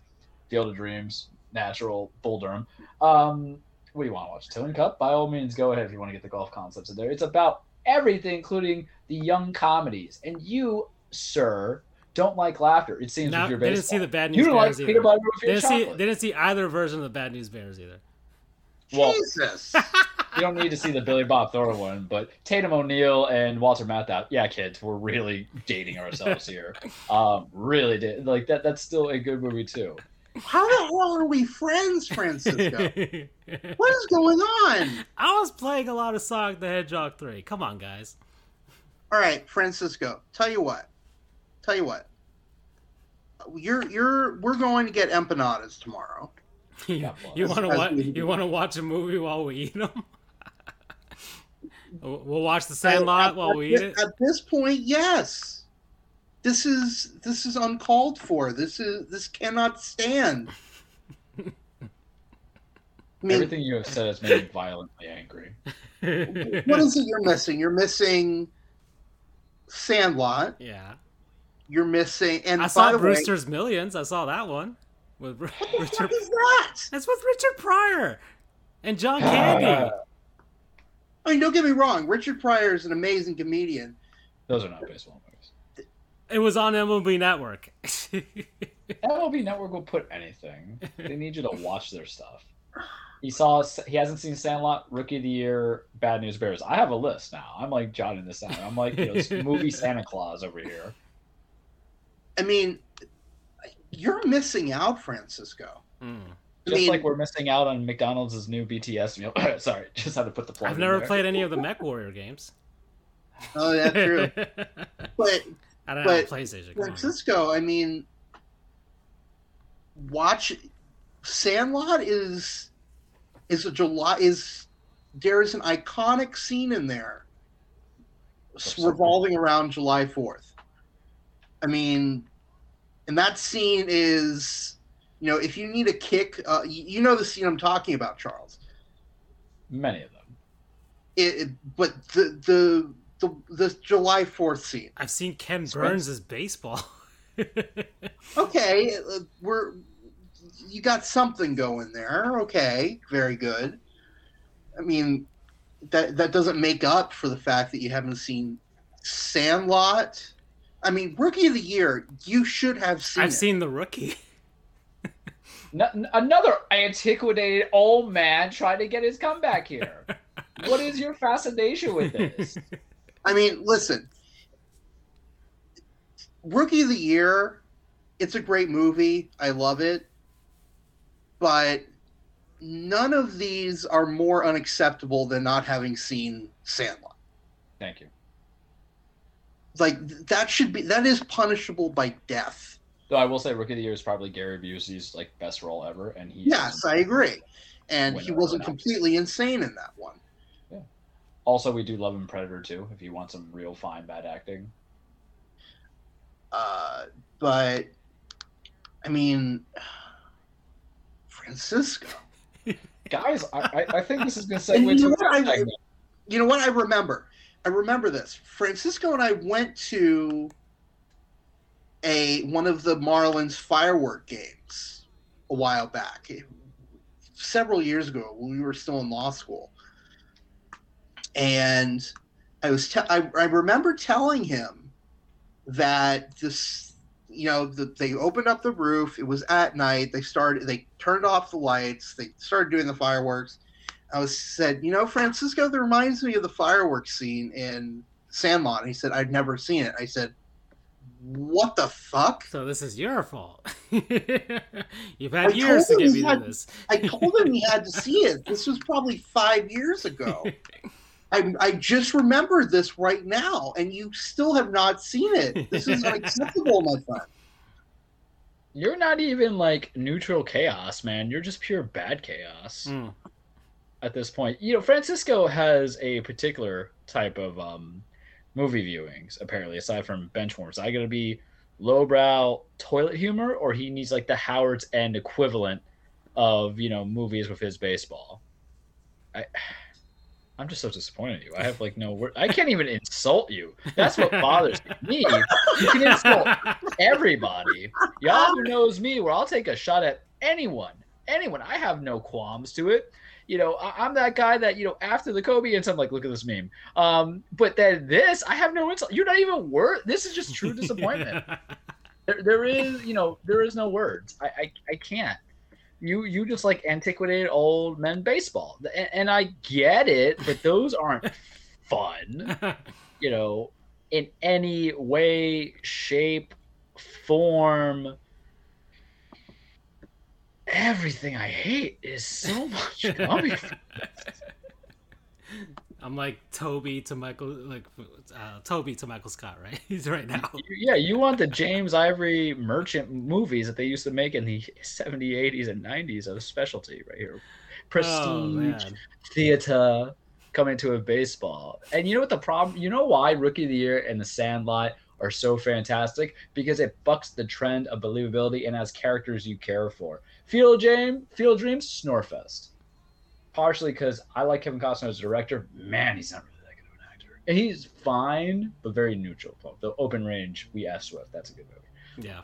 Field of Dreams, Natural, Bull Durham. Um, what do you want to watch? Tin Cup? By all means, go ahead if you want to get the golf concepts in there. It's about everything, including the young comedies. And you, sir, don't like laughter. It seems Now, with your they didn't see the bad you news don't like bears peanut butter with They your didn't see. chocolate. They didn't see either version of the bad news bears either. Well, Jesus. you don't need to see the Billy Bob Thornton one, but Tatum O'Neal and Walter Matthau. Yeah, kids, we're really dating ourselves here. Um, really did like that. That's still a good movie too. How the hell are we friends, Francisco? what is going on? I was playing a lot of Sonic the Hedgehog 3. Come on, guys. All right, Francisco. Tell you what. Tell you what. You're you're we're going to get empanadas tomorrow. you God bless. you want to watch? You want to watch a movie while we eat them? we'll watch The Sandlot At- while at we this, eat it. At this point, yes. This is this is uncalled for. This is this cannot stand. I mean, Everything you have said has made me violently angry. what is it you're missing? You're missing Sandlot. yeah, You're missing, and I by saw the way, Brewster's Millions. I saw that one with what the Richard. fuck is that? That's with Richard Pryor and John Candy. Uh, I mean, don't get me wrong. Richard Pryor is an amazing comedian. Those are not baseball movies. It was on MLB Network. MLB Network will put anything. They need you to watch their stuff. He saw. He hasn't seen Sandlot, Rookie of the Year, Bad News Bears. I have a list now. I'm like jotting this down. I'm like you know, movie Santa Claus over here. I mean, you're missing out, Francisco. Mm. I Just mean, like we're missing out on McDonald's new BTS meal. Sorry, just had to put the plug. I've in never there. played any of the Mech Warrior games. oh, that's true. but I don't But have a PlayStation. Come on. Francisco, I mean, watch Sandlot is is a July is there is an iconic scene in there revolving around July Fourth. I mean, and that scene is, you know, if you need a kick, uh, you, you know the scene I'm talking about, Charles. Many of them. It, it but the the the the July Fourth scene. I've seen Ken Burns as baseball. okay we're you got something going there okay very good i mean that that doesn't make up for the fact that you haven't seen sandlot i mean rookie of the year you should have seen I've it. seen the rookie. N- another antiquated old man trying to get his comeback here. what is your fascination with this? i mean listen rookie of the year it's a great movie i love it but none of these are more unacceptable than not having seen sandlot Thank you. Like that should be that is punishable by death. Though I will say, Rookie of the Year is probably Gary Busey's like best role ever, and he Yes, I agree. And he wasn't completely insane in that one. Yeah. Also, we do love him Predator too. If you want some real fine bad acting, Uh, but I mean, Francisco. guys, I, I, I think this is going to segue you to know the what I- You know what? I remember. I remember this. Francisco and I went to a one of the Marlins firework games a while back, eh, several years ago when we were still in law school. And I was te- I, I remember telling him that this you know the, they opened up the roof it was at night they started they turned off the lights they started doing the fireworks I was said, you know, Francisco, that reminds me of the fireworks scene in Sandlot. And he said, I'd never seen it. I said, what the fuck? So this is your fault. You've I had years to get him me to had- this. I told him he had to see it. This was probably five years ago. I, I just remembered this right now, and you still have not seen it. This is unacceptable, my friend. You're not even like neutral chaos, man. You're just pure bad chaos Mm. At this point. You know, Francisco has a particular type of um, movie viewings, apparently, aside from benchwarmers. I gotta be lowbrow toilet humor, or he needs like the Howard's End equivalent of, you know, movies with his baseball? I. I'm just so disappointed in you. I have like no word. I can't even insult you. That's what bothers me. You can insult everybody. Y'all who knows me, where I'll take a shot at anyone, anyone. I have no qualms to it. You know, I, I'm that guy that you know after the Kobe and I'm like, look at this meme. Um, but then this, I have no insult. You're not even worth. This is just true disappointment. there, there is, you know, there is no words. I, I, I can't. You, you just like antiquated old men baseball, and, and I get it, but those aren't fun you know, in any way, shape, form. Everything I hate is so much gummy. I'm like Toby to Michael, like uh, Toby to Michael Scott, right? He's right now. yeah, you want the James Ivory merchant movies that they used to make in the 70s, 80s, and 90s of a specialty right here. Prestige, Oh theater coming to a baseball. And you know what the problem? You know why Rookie of the Year and The Sandlot are so fantastic? Because it bucks the trend of believability and has characters you care for. Field Dream, Field Dreams, Snorefest. Partially because I like Kevin Costner as a director. Man, he's not really that good of an actor. And he's fine, but very neutral. The Open Range, we asked Swift. That's a good movie. yeah.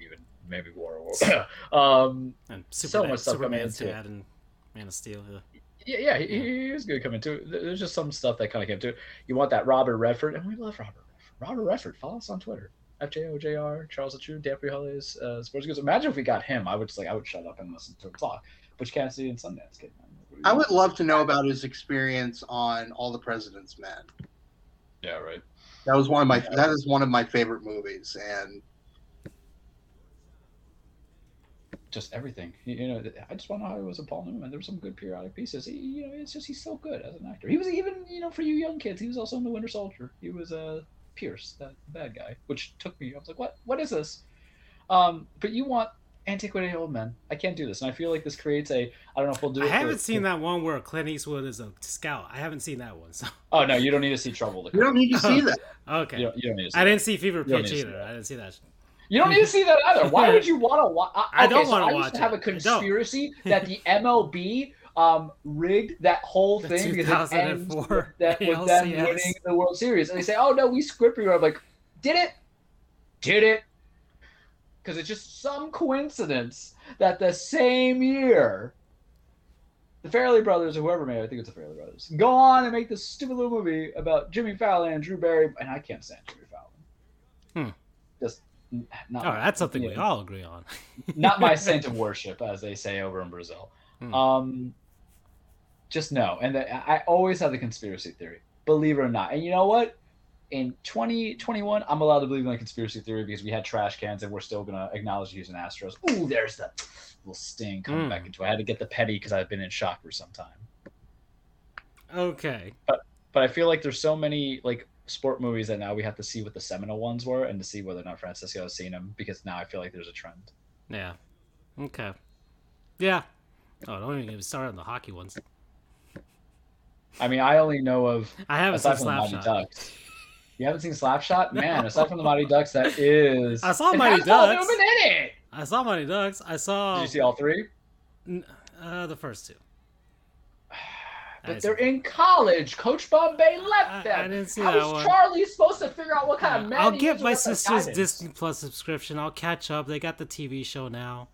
Even maybe War um, And So Superman, much stuff Superman's dad and Man of Steel. Yeah. Yeah, yeah, he, he is good coming to. it. There's just some stuff that kind of came to. it. You want that Robert Redford, and we love Robert Redford. Robert Redford, follow us on Twitter. FJOJR, Charles the True, Dan Hollis, uh, Sports Goofs. Imagine if we got him. I would just like I would shut up and listen to him talk. Butch Cassidy and Sundance Kid. man. I would love to know about his experience on All the President's Men. Yeah, right. That was one of my that is one of my favorite movies, and Just everything. You, you know, I just want to know how he was a Paul Newman. There were some good periodic pieces. He, you know, it's just he's so good as an actor. He was even, you know, for you young kids, he was also in The Winter Soldier. He was uh, Pierce, that bad guy, which took me. I was like, what? What is this? Um, but you want antiquated old men. I can't do this, and I feel like this creates a. I don't know if we'll do. I haven't for- seen that one where Clint Eastwood is a scout. I haven't seen that one. So Oh no, you don't need to see Trouble. To You don't need to see that. okay, You don't, you don't need to see I that. didn't see Fever Pitch need to see either. I didn't see that. You don't need to see that either. Why would you want to watch? I don't so wanna I used watch to have it. a I conspiracy that the MLB um, rigged that whole The thing because it ends with, that, with them winning the World Series, and they say, "Oh no, we scripted." it." I'm like, "Did it? Did it?" Because it's just some coincidence that the same year. The Farrelly Brothers, or whoever made it, I think it's the Farrelly Brothers, go on and make this stupid little movie about Jimmy Fallon and Drew Barry, and I can't stand Jimmy Fallon. Hmm. Just not. Oh, that's something we all agree on. Not my saint of worship, as they say over in Brazil. Hmm. Um, just no. And the, I always have the conspiracy theory, believe it or not. And you know what? In 2021, I'm allowed to believe in a conspiracy theory because we had trash cans and we're still going to acknowledge using Astros. Ooh, there's the little sting coming Hmm. back into it. I had to get the petty because I've been in shock for some time. Okay. But, But I feel like there's so many like sport movies that now we have to see what the seminal ones were and to see whether or not Francisco has seen them because now I feel like there's a trend. Yeah. Okay. Yeah. Oh, don't even get me started on the hockey ones. I mean, I only know of I haven't seen aside from the Slapshot. Ducks. You haven't seen Slapshot? Man, aside from the Mighty Ducks, that is. I saw It Mighty Ducks. Newman in it. I saw Mighty Ducks. I saw Did you see all three? Uh, the first two. But they're in college. Coach Bombay left them. I didn't see How that is one. Charlie supposed to figure out what kind of man I'll get my sister's? Disney Plus subscription. I'll catch up. They got the TV show now.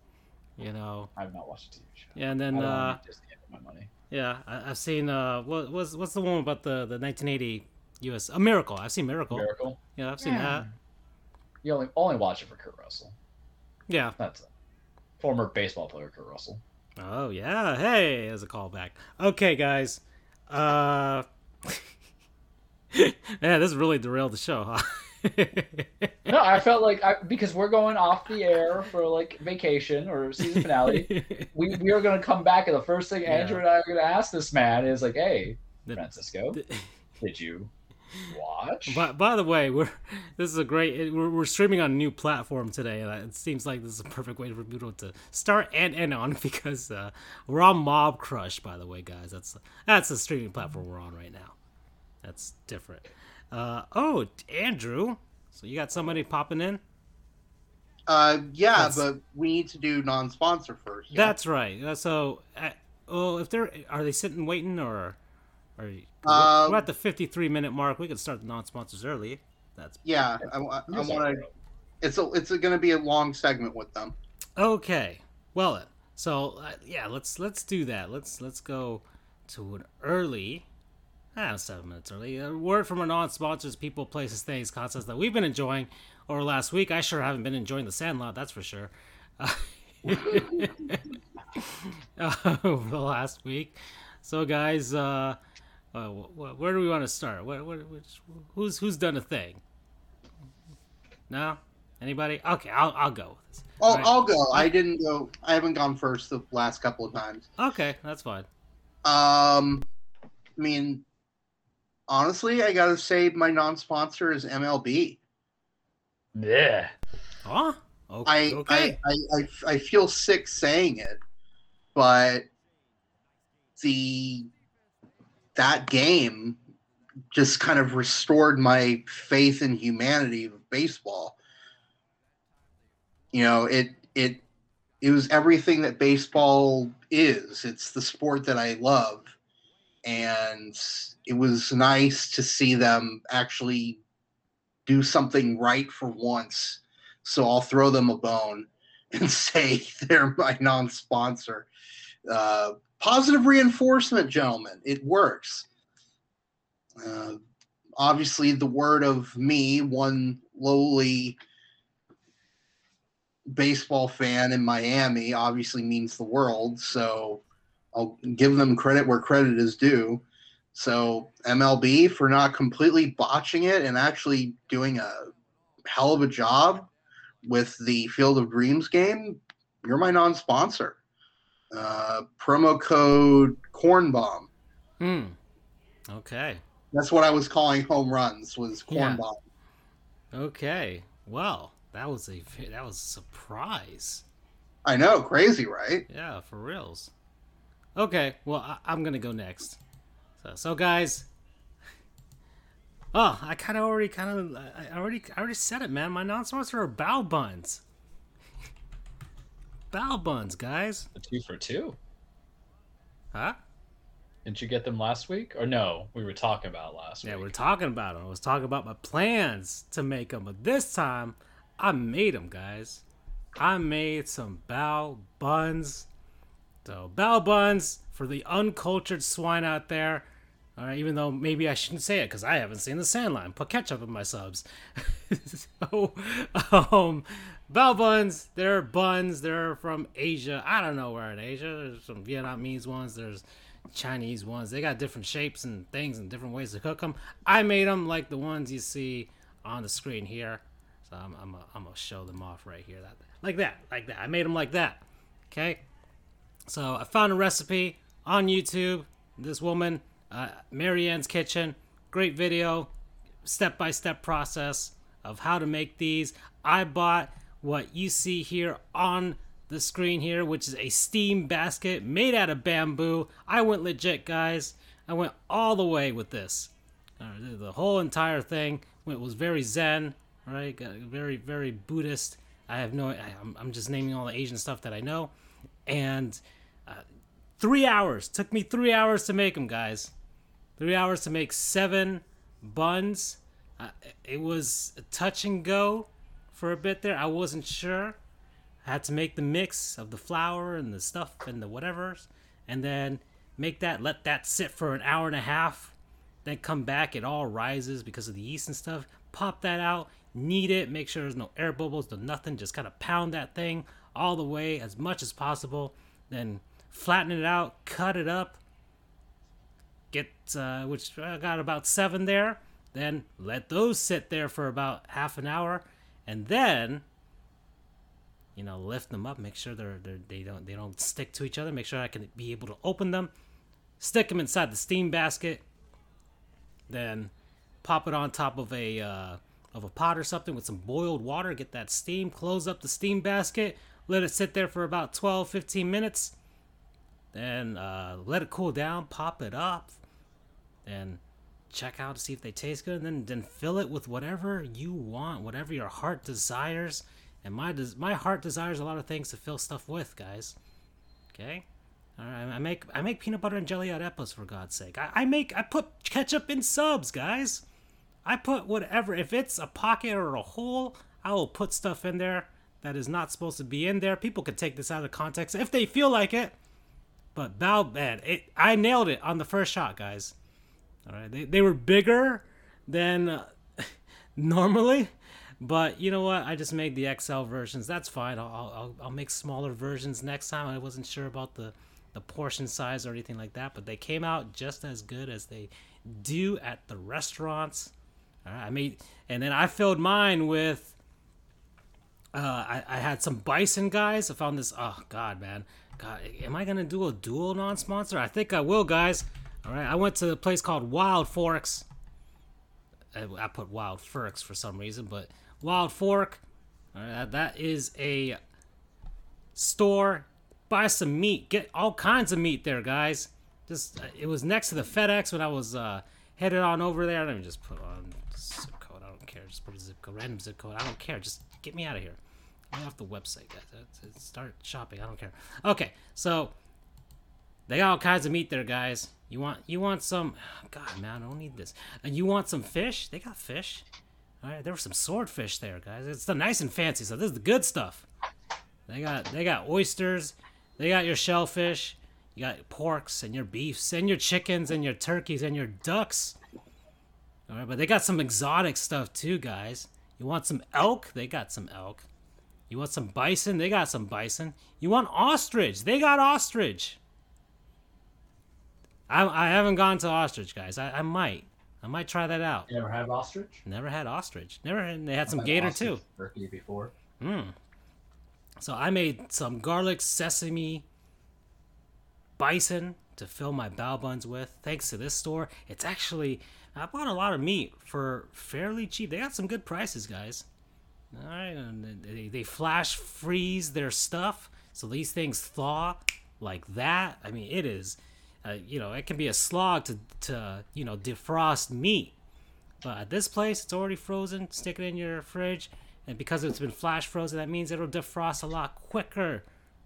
You know. I have not watched the TV show. Yeah, and then I uh, Disney my money. Yeah, I, I've seen uh, what was what's the one about the the 1980 U.S. A Miracle. I've seen Miracle. Miracle. Yeah, I've seen Yeah. that. You only only watch it for Kurt Russell. Yeah. That's it. Former baseball player Kurt Russell. Oh yeah. Hey, as a callback. Okay, guys. Uh, man, this really derailed the show, huh? No, I felt like I, because we're going off the air for like vacation or season finale. we, we are going to come back, and the first thing Andrew and I are going to ask this man is like, "Hey, The- Francisco, did you watch?" But by the way, we're this is a great. We're, we're streaming on a new platform today, and it seems like this is a perfect way for people to start and end on because uh, we're on Mob Crush. By the way, guys, that's that's the streaming platform we're on right now. That's different. Uh, oh, Andrew, so you got somebody popping in? Uh, yeah, That's- but we need to do non-sponsor first. yeah? That's right. Uh, so, uh, oh, if they're are they sitting waiting or are you, Um, we're at the fifty-three minute mark? We could start the non-sponsors early. That's yeah. I, I, You're want to. It's a. It's going to be a long segment with them. Okay. Well. So uh, yeah, let's let's do that. Let's let's go to an early, ah, seven minutes early. A word from our non-sponsors, people, places, things, concepts that we've been enjoying over the last week. I sure haven't been enjoying the Sandlot, that's for sure. Uh, over the last week. So guys, uh, uh, wh- wh- where do we want to start? Where, where, which, who's who's done a thing? No, anybody? Okay, I'll I'll go with this. I'll, All right. I'll go. I didn't go. I haven't gone first the last couple of times. Okay, that's fine. Um, I mean, honestly, I gotta say my non-sponsor is MLB. Yeah. Huh? O- I, okay. I, I, I, I feel sick saying it, but the that game just kind of restored my faith in humanity of baseball. You know, it it it was everything that baseball is. It's the sport that I love. And it was nice to see them actually do something right for once. So I'll throw them a bone and say they're my non sponsor. Uh, positive reinforcement, gentlemen. It works. Uh, obviously, the word of me, one lowly baseball fan in Miami, obviously means the world. So I'll give them credit where credit is due. So MLB for not completely botching it and actually doing a hell of a job with the Field of Dreams game. You're my non-sponsor. Uh, promo code Cornbomb. Hmm. Okay. That's what I was calling home runs. Was Yeah. Cornbomb. Okay. Well, that was a that was a surprise. I know, crazy, right? Yeah, for reals. Okay, well, I, I'm gonna go next. So, so guys. Oh, I kind of already, kind of, I already, I already said it, man. My non-sponsor are bao Buns. bao Buns, guys. The two for two. Huh? Didn't you get them last week? Or no, we were talking about last Yeah, week. Yeah, we're talking about them. I was talking about my plans to make them, but this time I made them, guys. I made some bao buns. So bao buns for the uncultured swine out there. All right, even though maybe I shouldn't say it because I haven't seen the Sandline. Put ketchup in my subs. so, um, buns. They're buns. They're from Asia. I don't know where in Asia. There's some Vietnamese ones. There's Chinese ones. They got different shapes and things and different ways to cook them. I made them like the ones you see on the screen here. So I'm I'm gonna I'm gonna show them off right here. That like that, like that. I made them like that. Okay. So I found a recipe on YouTube. This woman, uh, Marianne's Kitchen, great video, step by step process of how to make these. I bought what you see here on the screen here, which is a steam basket made out of bamboo. I went legit, guys. I went all the way with this. Uh, the- whole entire thing it was very zen, right? Very, very Buddhist. I have no. I'm just naming all the Asian stuff that I know, and uh, three hours took me three hours to make them, guys. Three hours to make seven buns. Uh, it was a touch and go for a bit there. I wasn't sure. I had to make the mix of the flour and the stuff and the whatevers, and then make that, let that sit for an hour and a half. Then come back, it all rises because of the yeast and stuff. Pop that out, knead it, make sure there's no air bubbles, no nothing. Just kind of pound that thing all the way as much as possible. Then flatten it out, cut it up, get uh, which I got about seven there. Then let those sit there for about half an hour, and then you know lift them up. Make sure they're, they're they don't they don't stick to each other. Make sure I can be able to open them. Stick them inside the steam basket. Then pop it on top of a uh, of a pot or something with some boiled water. Get that steam. Close up the steam basket. Let it sit there for about 12, 15 minutes. Then uh, let it cool down. Pop it up. Then check out to see if they taste good. And then then fill it with whatever you want, whatever your heart desires. And my des- my heart desires a lot of things to fill stuff with, guys. Okay. All right, I make I make peanut butter and jelly out apples for God's sake. I, I make I put ketchup in subs, guys. I put whatever. If it's a pocket or a hole, I will put stuff in there that is not supposed to be in there. People can take this out of context if they feel like it. But Bao bad, it I nailed it on the first shot, guys. All right, they they were bigger than uh, normally, but you know what? I just made the XL versions. That's fine. I'll I'll I'll make smaller versions next time. I wasn't sure about the the portion size or anything like that, but they came out just as good as they do at the restaurants. All right, I made, and then I filled mine with. Uh, I, I had some bison guys. I found this. Oh God, man, God, am I gonna do a dual non-sponsor? I think I will, guys. All right, I went to a place called Wild Forks. I, put Wild Forks for some reason, but Wild Fork. All right, that is a store. Buy some meat. Get all kinds of meat there, guys. Just uh, it was next to the FedEx when I was uh, headed on over there. Let me just put on zip code. I don't care. Just put a zip code, random zip code. I don't care. Just get me out of here. Get off the website, guys. Start shopping. I don't care. Okay, so they got all kinds of meat there, guys. You want you want some? God, man, I don't need this. And you want some fish? They got fish. All right, there were some swordfish there, guys. It's the nice and fancy. So this is the good stuff. They got they got oysters. They got your shellfish. You got porks and your beefs and your chickens and your turkeys and your ducks. All right, but they got some exotic stuff too, guys. You want some elk? They got some elk. You want some bison? They got some bison. You want ostrich? They got ostrich. I, I haven't gone to ostrich, guys. I, I might. I might try that out. You ever had ostrich? Never had ostrich. Never. Had, they had some I've had gator too. Turkey before. Hmm. So I made some garlic sesame bison to fill my bao buns with. Thanks to this store, it's actually I bought a lot of meat for fairly cheap. They got some good prices, guys. All right, and they, they flash freeze their stuff, so these things thaw like that. I mean, it is, uh, you know, it can be a slog to to you know defrost meat. But at this place, it's already frozen. Stick it in your fridge, and because it's been flash frozen, that means it'll defrost a lot quicker.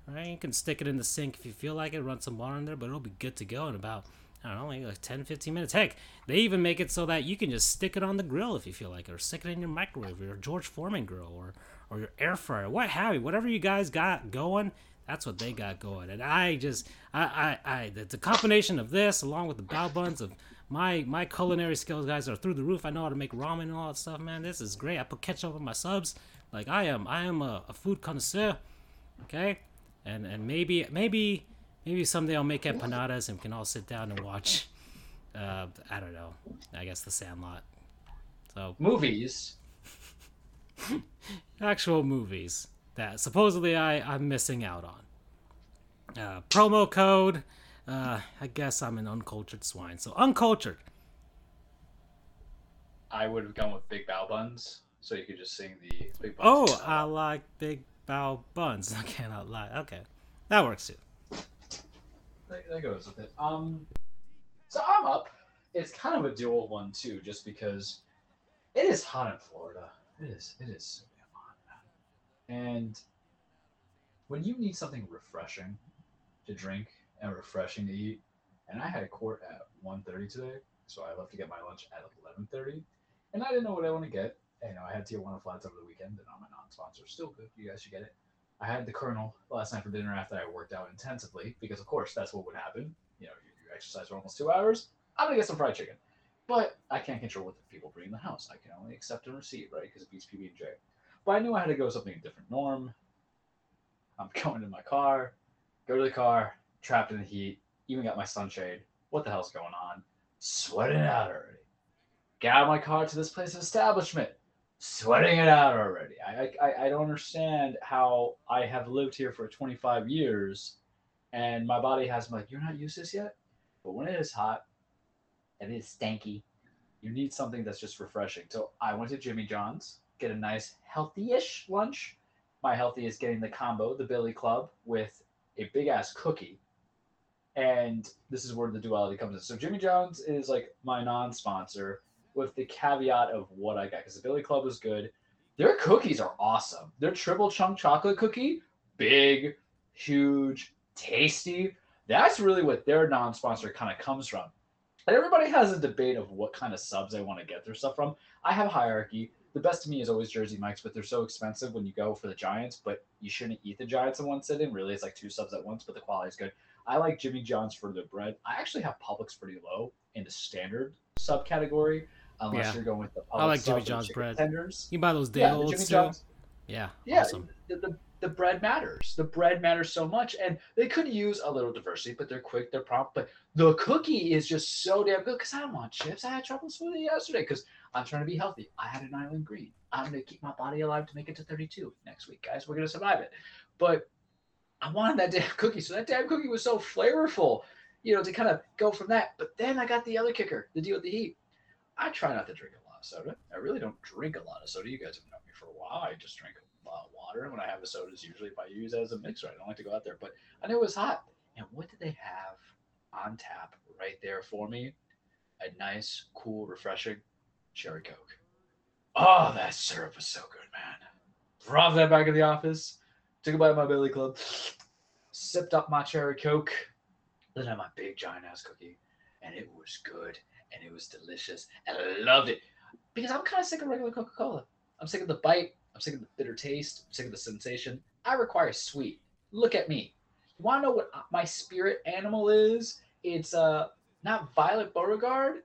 Right? You can stick it in the sink if you feel like it, run some water in there, but it'll be good to go in about I don't know, like 10, 15 minutes. Heck, they even make it so that you can just stick it on the grill if you feel like it, or stick it in your microwave, or your George Foreman grill, or, or your air fryer, what have you. Whatever you guys got going, that's what they got going. And I just, I, I, I the, combination of this, along with the bao buns of my my culinary skills, guys, are through the roof. I know how to make ramen and all that stuff, man. This is great. I put ketchup on my subs. Like I am, I am a, a food connoisseur. Okay, and and maybe maybe maybe someday I'll make empanadas and we can all sit down and watch. Uh, I don't know. I guess The Sandlot. So movies, actual movies that supposedly I I'm missing out on. Uh, promo code. Uh, I guess I'm an uncultured swine. So uncultured. I would have gone with Big Bao Buns, so you could just sing the Big Buns. Oh, I like Big Bao Buns. I cannot lie. Okay, that works too that, that goes with it. Um, so I'm up. It's kind of a dual one too, just because it is hot in Florida. It is. It is so damn hot, man. And when you need something refreshing to drink and refreshing to eat, and I had a court at 1.30 today, so I left to get my lunch at 11.30, and I didn't know what I want to get. You know, I had Tijuana Flats over the weekend, and I'm a non-sponsor. Still good. You guys should get it. I had the Colonel last night for dinner after I worked out intensively because, of course, that's what would happen. You know, you, you exercise for almost two hours. I'm gonna get some fried chicken, but I can't control what the people bring in the house. I can only accept and receive, right? Because it beats PB and J. But I knew I had to go something different norm. I'm going to my car, go to the car, trapped in the heat. Even got my sunshade. What the hell's going on? Sweating it out already. Get out of my car to this place of establishment sweating it out already. I, I I don't understand how I have lived here for 25 years, and my body has like you're not used to this yet. But when it is hot, and it is stanky, you need something that's just refreshing. So I went to Jimmy John's, get a nice healthy-ish lunch. My healthy is getting the combo, the Billy Club, with a big ass cookie. And this is where the duality comes in. So Jimmy John's is like my non-sponsor with the caveat of what I got because the Billy Club was good. Their cookies are awesome. Their triple chunk chocolate cookie, big, huge, tasty. That's really what their non-sponsor kind of comes from. And everybody has a debate of what kind of subs they want to get their stuff from. I have a hierarchy. The best to me is always Jersey Mike's, but they're so expensive when you go for the Giants. But you shouldn't eat the Giants in one sitting. Really, it's like two subs at once, but the quality is good. I like Jimmy John's for the bread. I actually have Publix pretty low in the standard subcategory unless yeah. you're going with the I like Jimmy John's bread. Tenders. You buy those day yeah, olds too. John's. Yeah, yeah. Awesome. The, the, the bread matters. The bread matters so much, and they could use a little diversity, but they're quick, they're prompt. But the cookie is just so damn good because I don't want chips. I had Tropical smoothie yesterday because I'm trying to be healthy. I had an island green. I'm gonna keep my body alive to make it to 32 next week, guys. We're gonna survive it. But I wanted that damn cookie, so that damn cookie was so flavorful, you know, to kind of go from that. But then I got the other kicker, the deal with the heat. I try not to drink a lot of soda. I really don't drink a lot of soda. You guys have known me for a while. I just drink a lot of water. And when I have the sodas, usually if I use as a mixer, I don't like to go out there. But I know it was hot. And what did they have on tap right there for me? A nice, cool, refreshing cherry Coke. Oh, that syrup was so good, man. Brought that back in the office. Took a bite of my Billy Club. Sipped up my cherry Coke. Then had my big giant ass cookie. And it was good and it was delicious, and I loved it because I'm kind of sick of regular Coca Cola. I'm sick of the bite. I'm sick of the bitter taste. I'm sick of the sensation. I require sweet. Look at me. You want to know what my spirit animal is? It's uh not Violet Beauregarde,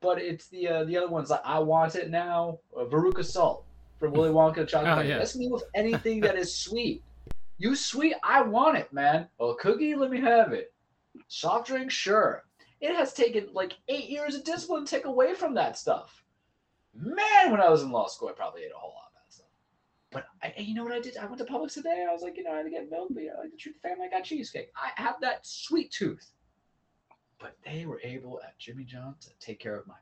but it's the uh, the other ones. Like I want it now. Uh, Veruca Salt from Willy Wonka chocolate. Oh, yeah. That's me with anything that is sweet. You sweet, I want it, man. A cookie, let me have it. Soft drink, sure. It has taken like eight years of discipline to take away from that stuff. Man, when I was in law school, I probably ate a whole lot of that stuff. But I, you know what I did? I went to Publix today. I was like, you know, I had to get milk, but you know, I like to treat the family. I got cheesecake. I have that sweet tooth. But they were able at Jimmy John's to take care of my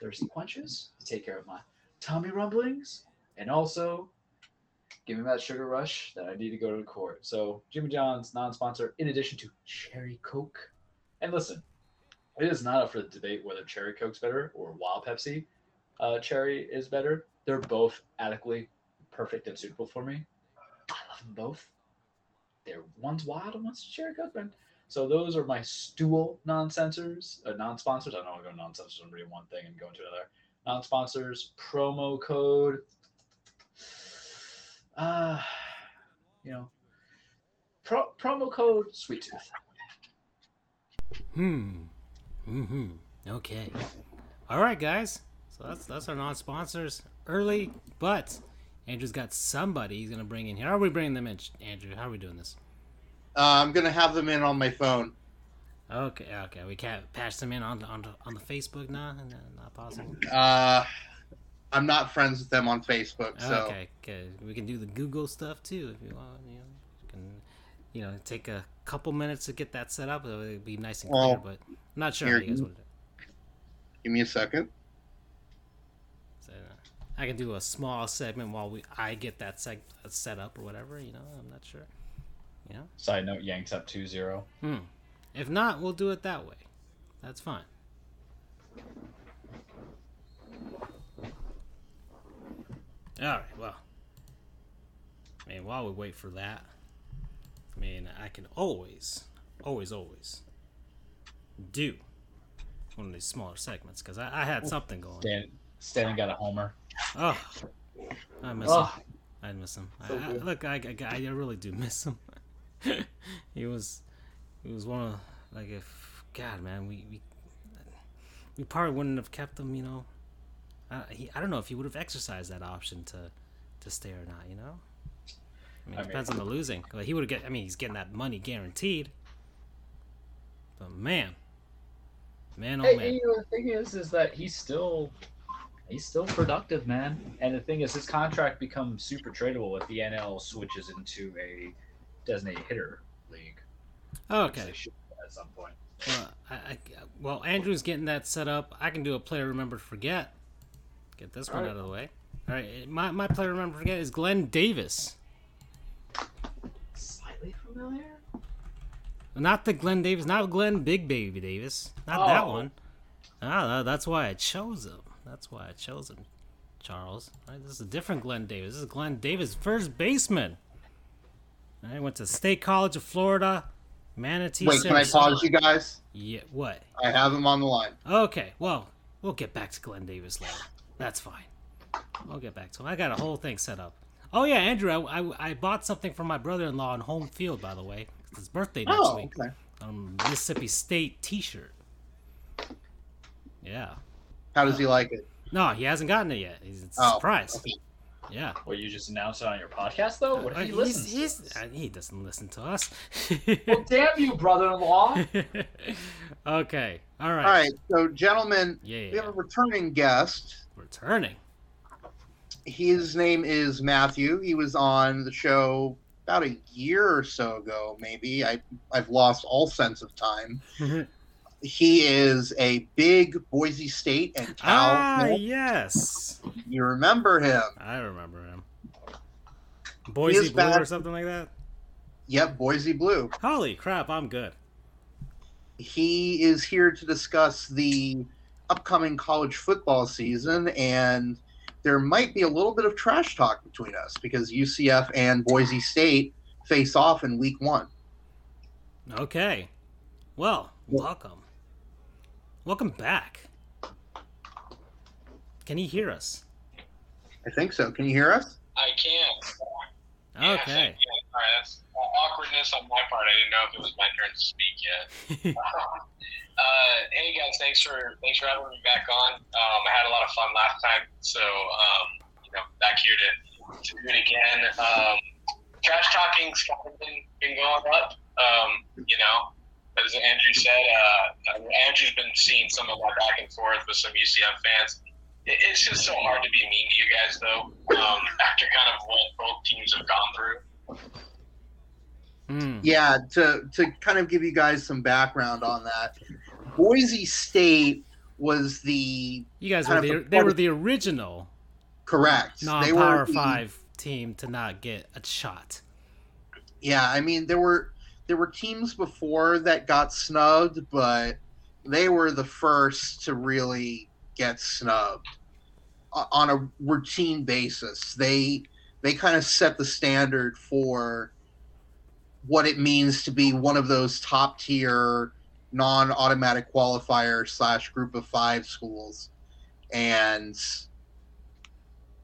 thirst quenches, to take care of my tummy rumblings, and also give me that sugar rush that I need to go to the court. So Jimmy John's non-sponsor, in addition to Cherry Coke. And listen, it is not up for the debate whether Cherry Coke's better or Wild Pepsi uh, Cherry is better. They're both adequately perfect and suitable for me. I love them both. They're one's wild and one's Cherry Coke. So those are my stool non-censors, uh, non-sponsors. I don't want to go non-censors and read one thing and go into another. Non-sponsors promo code. Uh, you know, pro- promo code Sweet Tooth. Hmm. Hmm. Okay. All right, guys. So that's that's our non-sponsors early, but Andrew's got somebody he's gonna bring in here. How are we bringing them in, Andrew? How are we doing this? Uh, I'm gonna have them in on my phone. Okay, okay. We can't patch them in on on on the Facebook now. No, not possible. Uh, I'm not friends with them on Facebook, so Okay, okay. We can do the Google stuff too if you want. You know, you can you know take a couple minutes to get that set up. It would be nice and clear, Well, but I'm not sure here- how you guys want to do. give me a second. So, I can do a small segment while we I get that seg- set up or whatever. You know, I'm not sure. You know. Side note: Yanks up 2-0. Hmm. If not, we'll do it that way. That's fine. All right. Well, I mean, while we wait for that, I mean, I can always, always, always do one of these smaller segments because I, I had something going. Stan, Stan got a homer. Oh, I miss Oh, him. I miss him. So I, good. look, I, I, I really do miss him. he was, he was one of like if God, man, we we we probably wouldn't have kept him. You know, I, he, I don't know if he would have exercised that option to to stay or not. You know, I mean, I it depends mean- on the losing. Like he would have get. I mean, he's getting that money guaranteed. But man, man, oh Hey, man, you know, the thing is, is that he's still he's still productive, man. And the thing is, his contract becomes super tradable if the NL switches into a designated hitter league. which okay. at some point. Well, I, I, well, Andrew's getting that set up. I can do a player remember to forget. Get this one Alright. out of the way. All right, my, my player remember forget is Glenn Davis. Slightly familiar. Not the Glenn Davis, not Glenn Big Baby Davis, not that Oh. one. Ah, tha- that's why I chose him. That's why I chose him, Charles. All right, this is a different Glenn Davis. This is Glenn Davis, first baseman. I went to State College of Florida, Manatee. Wait, can I pause you guys? Yeah, what? I have him on the line. Okay, well, we'll get back to Glenn Davis later. That's fine. We'll get back to him. I got a whole thing set up. Oh yeah, Andrew, I, I, I bought something for my brother-in-law on home field, by the way. It's his birthday next Oh, week. okay. Um, Mississippi State T-shirt. Yeah. How does he like it? No, he hasn't gotten it yet. He's it's a Oh, surprise. okay. Yeah. Well, you just announced it on your podcast, though. What Uh, if he listens? to he's, uh, he doesn't listen to us. Well, damn you, brother-in-law. okay. All right. All right, so gentlemen, Yeah, yeah, we have yeah. a returning guest. Returning. His name is Matthew. He was on the show about a year or so ago, maybe. I I've lost all sense of time. He is a big Boise State and Cal. ah, fan. yes. You remember him? I remember him. Boise is Blue back. or something like that. Yep, Boise Blue. Holy crap! I'm good. He is here to discuss the upcoming college football season, and there might be a little bit of trash talk between us because UCF and Boise State face off in week one. Okay. Well, welcome. Welcome back. Can he hear us? I think so. Can you hear us? I can. Yes, I Okay. can. All right, that's uh, awkwardness on my part. I didn't know if it was my turn to speak yet. uh, hey guys, thanks for thanks for having me back on. Um, I had a lot of fun last time, so um, you know, back here to, to do it again. Um, trash talking's kind of been, been going up. Um, you know, as Andrew said, uh, Andrew's been seeing some of that back and forth with some UCF fans. It- It's just so hard to be mean to you guys, though, um, after kind of what both teams have gone through. Hmm. Yeah, to to kind of give you guys some background on that, Boise State was the You guys were the a they were the original correct. non they were Power Five team to not get a shot. Yeah, I mean there were there were teams before that got snubbed, but they were the first to really get snubbed on a routine basis. They they kind of set the standard for what it means to be one of those top tier non-automatic qualifier slash group of five schools and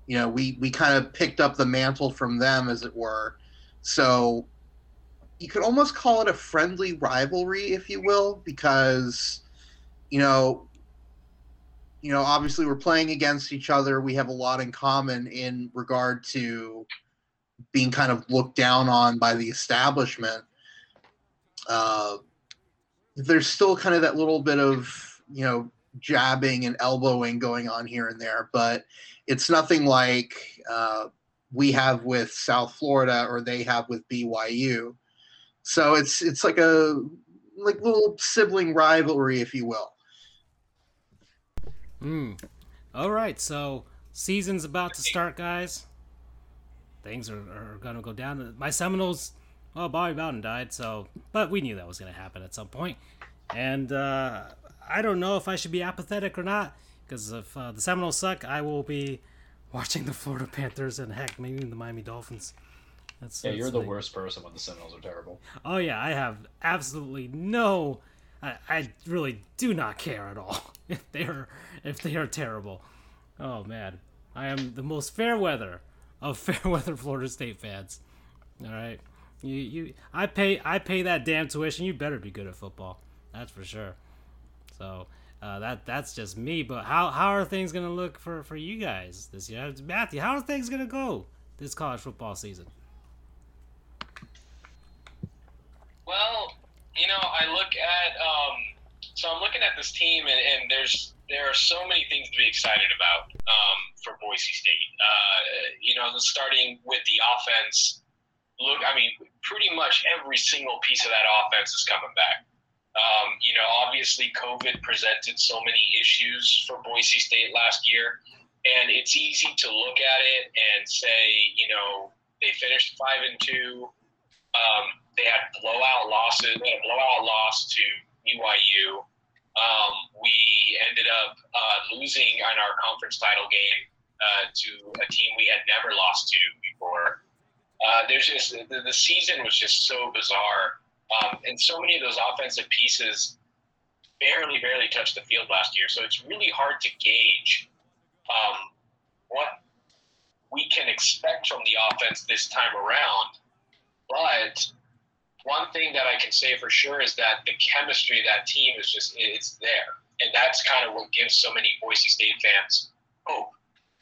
you know we we kind of picked up the mantle from them as it were so you could almost call it a friendly rivalry if you will because you know you know obviously we're playing against each other we have a lot in common in regard to being kind of looked down on by the establishment uh, there's still kind of that little bit of you know jabbing and elbowing going on here and there but it's nothing like uh, we have with South Florida or they have with BYU. So it's it's like a like little sibling rivalry, if you will. Hmm. All right, so season's about to start, guys. Things are, are gonna go down. My Seminoles, well, Bobby Bowden died, so but we knew that was gonna happen at some point. And uh, I don't know if I should be apathetic or not, because if uh, the Seminoles suck, I will be watching the Florida Panthers and heck, maybe the Miami Dolphins. That's, Yeah, that's you're the worst person when the Seminoles are terrible. Oh yeah, I have absolutely no. I, I really do not care at all if they are if they are terrible. Oh man, I am the most fair weather of fair weather Florida State fans. All right, you you I pay I pay that damn tuition. You better be good at football. That's for sure. So uh, that that's just me. But how how are things gonna look for for you guys this year, Matthew? How are things gonna go this college football season? Well, you know, I look at um, so I'm looking at this team, and, and there's there are so many things to be excited about um, for Boise State. Uh, you know, starting with the offense. Look, I mean, pretty much every single piece of that offense is coming back. Um, you know, obviously, COVID presented so many issues for Boise State last year, and it's easy to look at it and say, you know, they finished five and two. Um, they had blowout losses. A blowout loss to BYU. Um, we ended up uh, losing on our conference title game uh, to a team we had never lost to before. Uh, there's just the, the season was just so bizarre, um, and so many of those offensive pieces barely, barely touched the field last year. So it's really hard to gauge um, what we can expect from the offense this time around. But one thing that I can say for sure is that the chemistry of that team is just it's there, and that's kind of what gives so many Boise State fans hope.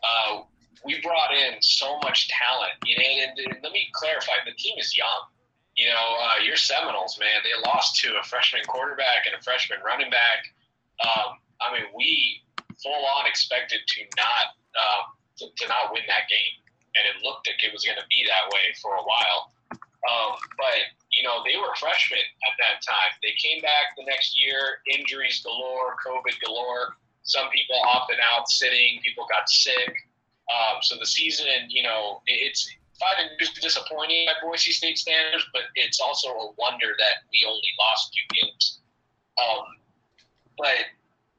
Uh, we brought in so much talent, you know, and, and let me clarify: the team is young. You know, uh, your Seminoles, man, they lost to a freshman quarterback and a freshman running back. Um, I mean, we full on expected to not um, to, to not win that game, and it looked like it was going to be that way for a while. Um, but you know, they were freshmen at that time. They came back the next year, injuries galore, COVID galore. Some people opted out, sitting. People got sick. Um, so the season, you know, it's five two disappointing by Boise State standards, but it's also a wonder that we only lost two games. Um, but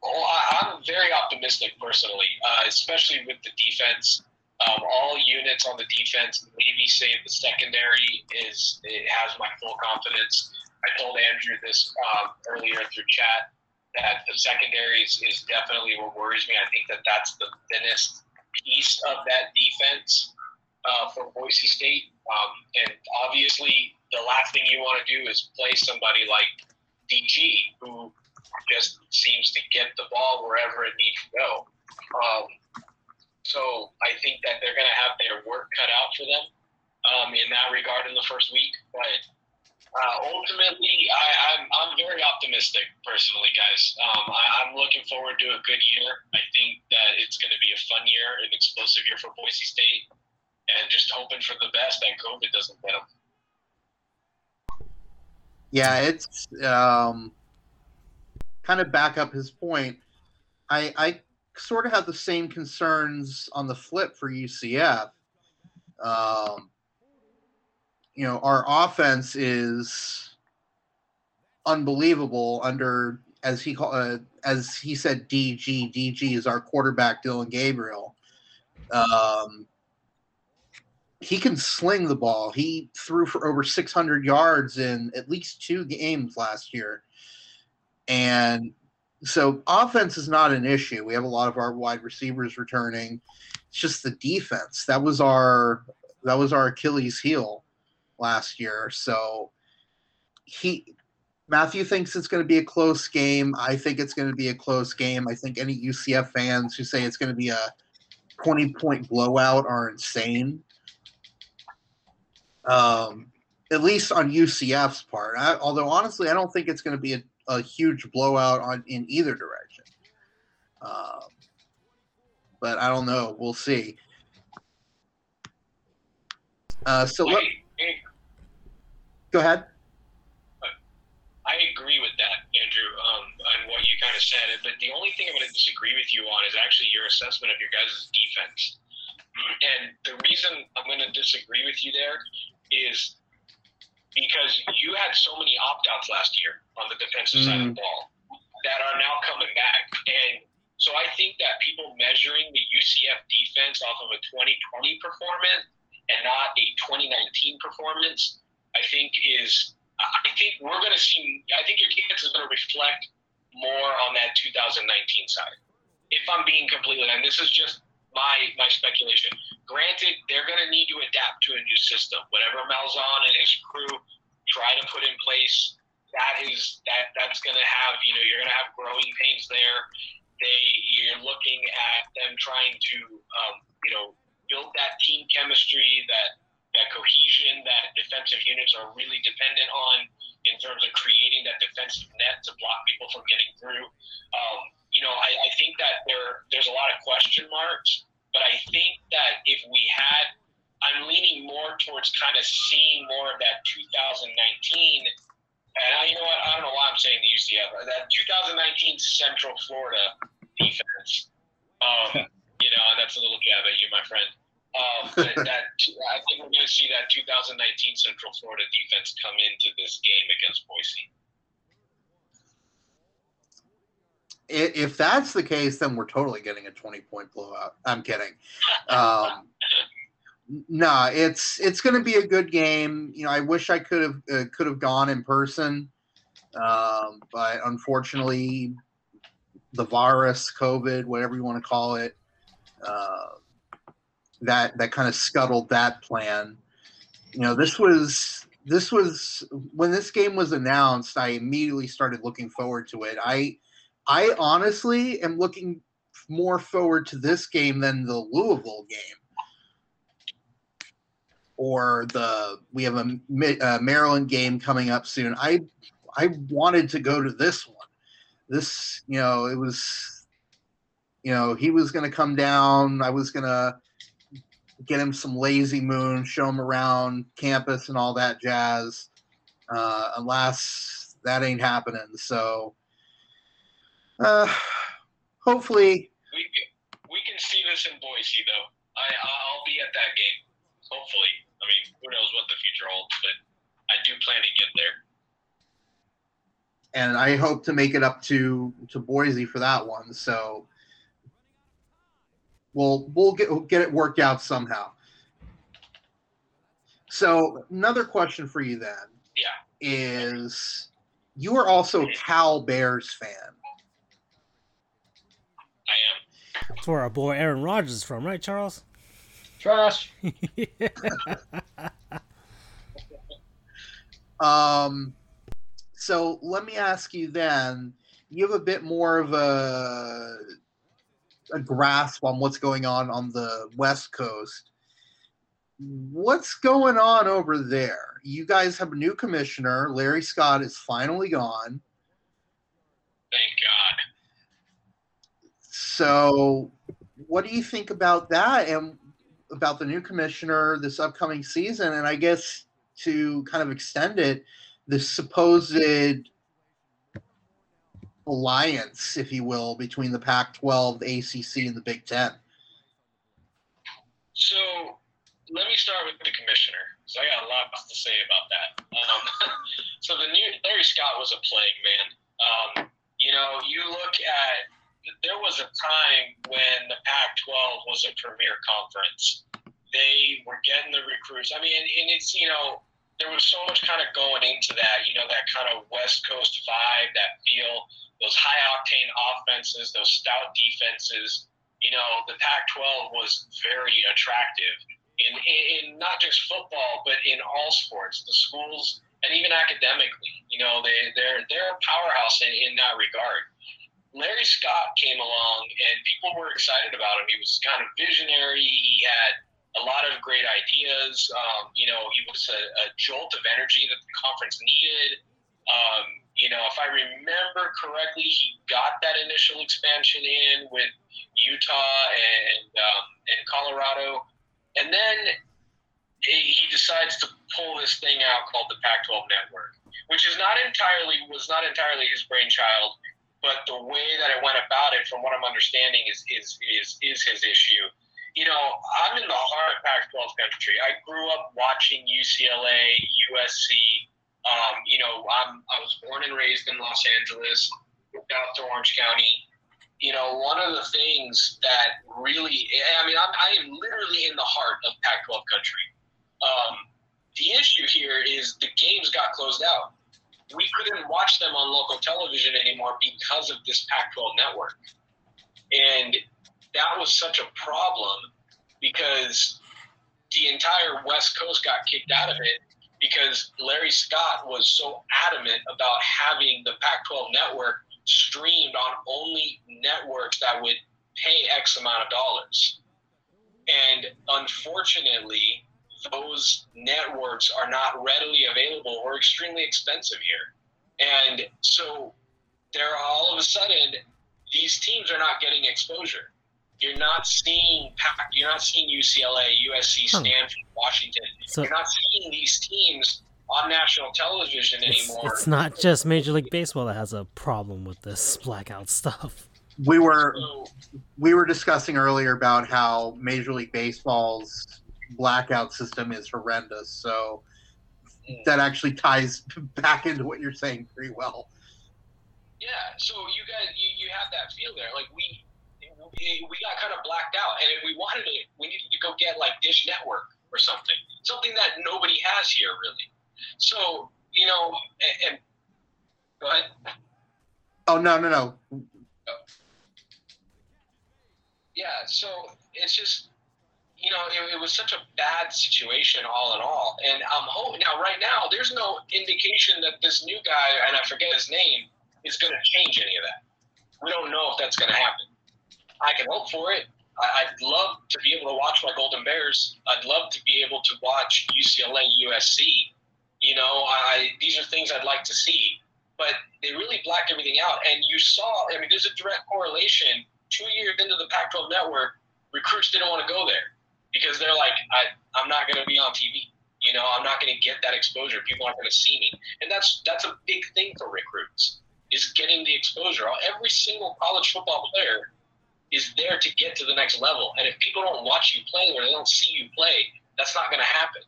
well, I, I'm very optimistic personally, uh, especially with the defense. Um, all units on the defense, maybe save the secondary, is it has my full confidence. I told Andrew this um, earlier through chat that the secondary is, is definitely what worries me. I think that that's the thinnest piece of that defense uh, for Boise State. Um, and obviously, the last thing you want to do is play somebody like DG, who just seems to get the ball wherever it needs to go. Um, so I think that they're going to have their work cut out for them um, in that regard in the first week. But uh, ultimately, I, I'm, I'm very optimistic personally, guys. Um, I, I'm looking forward to a good year. I think that it's going to be a fun year, an explosive year for Boise State, and just hoping for the best that COVID doesn't get them. Yeah, it's um, kind of back up his point. I I sort of have the same concerns on the flip for UCF. Um, you know, our offense is unbelievable under as he called uh, as he said DG DG is our quarterback Dillon Gabriel. Um, he can sling the ball. He threw for over 600 yards in at least two games last year. And so offense is not an issue. We have a lot of our wide receivers returning. It's just the defense. That was our that was our Achilles heel last year. So he Matthew thinks it's going to be a close game. I think it's going to be a close game. I think any UCF fans who say it's going to be a 20 point blowout are insane. Um, at least on UCF's part. I, although honestly, I don't think it's going to be a, a, huge blowout on in either direction. Um, but I don't know. We'll see. Uh, so let, go ahead. I agree with that, Andrew, um, on what you kind of said. But the only thing I'm going to disagree with you on is actually your assessment of your guys' defense. And the reason I'm going to disagree with you there is because you had so many opt outs last year on the defensive mm. side of the mm. ball that are now coming back. And so I think that people measuring the UCF defense off of a 2020 performance and not a 2019 performance, I think is, I think we're going to see, I think your defense is going to reflect more on that 2019 side. If I'm being completely, and this is just my my speculation. Granted, they're going to need to adapt to a new system. Whatever Malzahn and his crew try to put in place, that is that that's going to have you know you're going to have growing pains there. They you're looking at them trying to um, you know build that team chemistry that that cohesion that defensive units are really dependent on in terms of creating that defensive net to block people from getting through. Um, you know, I, I think that there there's a lot of question marks, but I think that if we had, I'm leaning more towards kind of seeing more of that 2019. And I, you know what? I don't know why I'm saying the UCF. That 2019 Central Florida defense. Um, you know, that's a little jab at you, my friend. Um, that I think we're going to see that 2019 Central Florida defense come into this game against Boise. if that's the case, then we're totally getting a 20 point blowout. I'm kidding. Um, nah, it's it's going to be a good game. You know, I wish I could have uh, could have gone in person, um, but unfortunately, the virus, COVID, whatever you want to call it, uh, that that kind of scuttled that plan. You know, this was this was when this game was announced. I immediately started looking forward to it. I I honestly am looking more forward to this game than the Louisville game. Or the we have a, a Maryland game coming up soon. I I wanted to go to this one. This, you know, it was, you know, he was going to come down. I was going to get him some Lazy Moon, show him around campus and all that jazz. Uh, alas, that ain't happening. So, uh, hopefully. We can, we can see this in Boise, though. I, I'll be at that game. Hopefully. I mean, who knows what the future holds, but I do plan to get there. And I hope to make it up to to Boise for that one. So we'll we'll get we'll get it worked out somehow. So another question for you then. Yeah. Is you are also a Cal Bears fan. I am. That's where our boy Aaron Rodgers is from, right, Charles? Trash. um, so let me ask you then. You have a bit more of a a grasp on what's going on on the West Coast. What's going on over there? You guys have a new commissioner. Larry Scott is finally gone. Thank God. So, what do you think about that and about the new commissioner this upcoming season? And I guess to kind of extend it, the supposed alliance, if you will, between the Pac-12, the ACC, and the Big Ten? So let me start with the commissioner. So I got a lot to say about that. Um, so the new Larry Scott was a plague, man. Um, you know, you look at there was a time when the Pac-12 was a premier conference. They were getting the recruits. I mean, and it's you know there was so much kind of going into that. You know, that kind of West Coast vibe, that feel, those high octane offenses, those stout defenses. You know, the Pac-12 was very attractive in, in not just football, but in all sports. The schools and even academically, you know, they they're they're a powerhouse in, in that regard. Larry Scott came along, and people were excited about him. He was kind of visionary. He had a lot of great ideas. Um, you know, he was a, a, jolt of energy that the conference needed. Um, you know, if I remember correctly, he got that initial expansion in with Utah and um, and Colorado. And then he decides to pull this thing out called the Pac-12 network, which is not entirely was not entirely his brainchild, but the way that it went about it, from what I'm understanding, is is is is his issue. You know, I'm in the heart of Pac-12 country. I grew up watching UCLA, USC. Um, you know, I'm I was born and raised in Los Angeles, out to Orange County you know, one of the things that really, I mean, I'm, I am literally in the heart of Pac 12 country. Um, the issue here is the games got closed out. We couldn't watch them on local television anymore because of this Pac 12 network. And that was such a problem because the entire West Coast got kicked out of it because Larry Scott was so adamant about having the Pac 12 network streamed on only networks that would pay X amount of dollars. And unfortunately, those networks are not readily available or extremely expensive here. And so there all of a sudden these teams are not getting exposure. You're not seeing you're not seeing UCLA, USC, Stanford, Washington. So, you're not seeing these teams on national television it's, anymore. It's not just Major League Baseball that has a problem with this blackout stuff. We were we were discussing earlier about how Major League Baseball's blackout system is horrendous. So that actually ties back into what you're saying pretty well. Yeah, so you guys you, you have that feel there. Like we we got kind of blacked out, and if we wanted it, we needed to go get like Dish Network or something, something that nobody has here really. So you know, and, and go ahead. Oh no no no. Yeah, so it's just you know it, it, was such a bad situation all in all, and I'm hoping now right now there's no indication that this new guy and I forget his name is going to change any of that. We don't know if that's going to happen. I can hope for it. I, I'd love to be able to watch my Golden Bears. I'd love to be able to watch UCLA, USC you know, I these are things I'd like to see, but they really blacked everything out. And you saw, I mean, there's a direct correlation. Two years into the Pac-12 network, recruits didn't want to go there because they're like, I, I'm not going to be on TV. You know, I'm not going to get that exposure. People aren't going to see me, and that's that's a big thing for recruits is getting the exposure. Every single college football player is there to get to the next level, and if people don't watch you play or they don't see you play, that's not going to happen.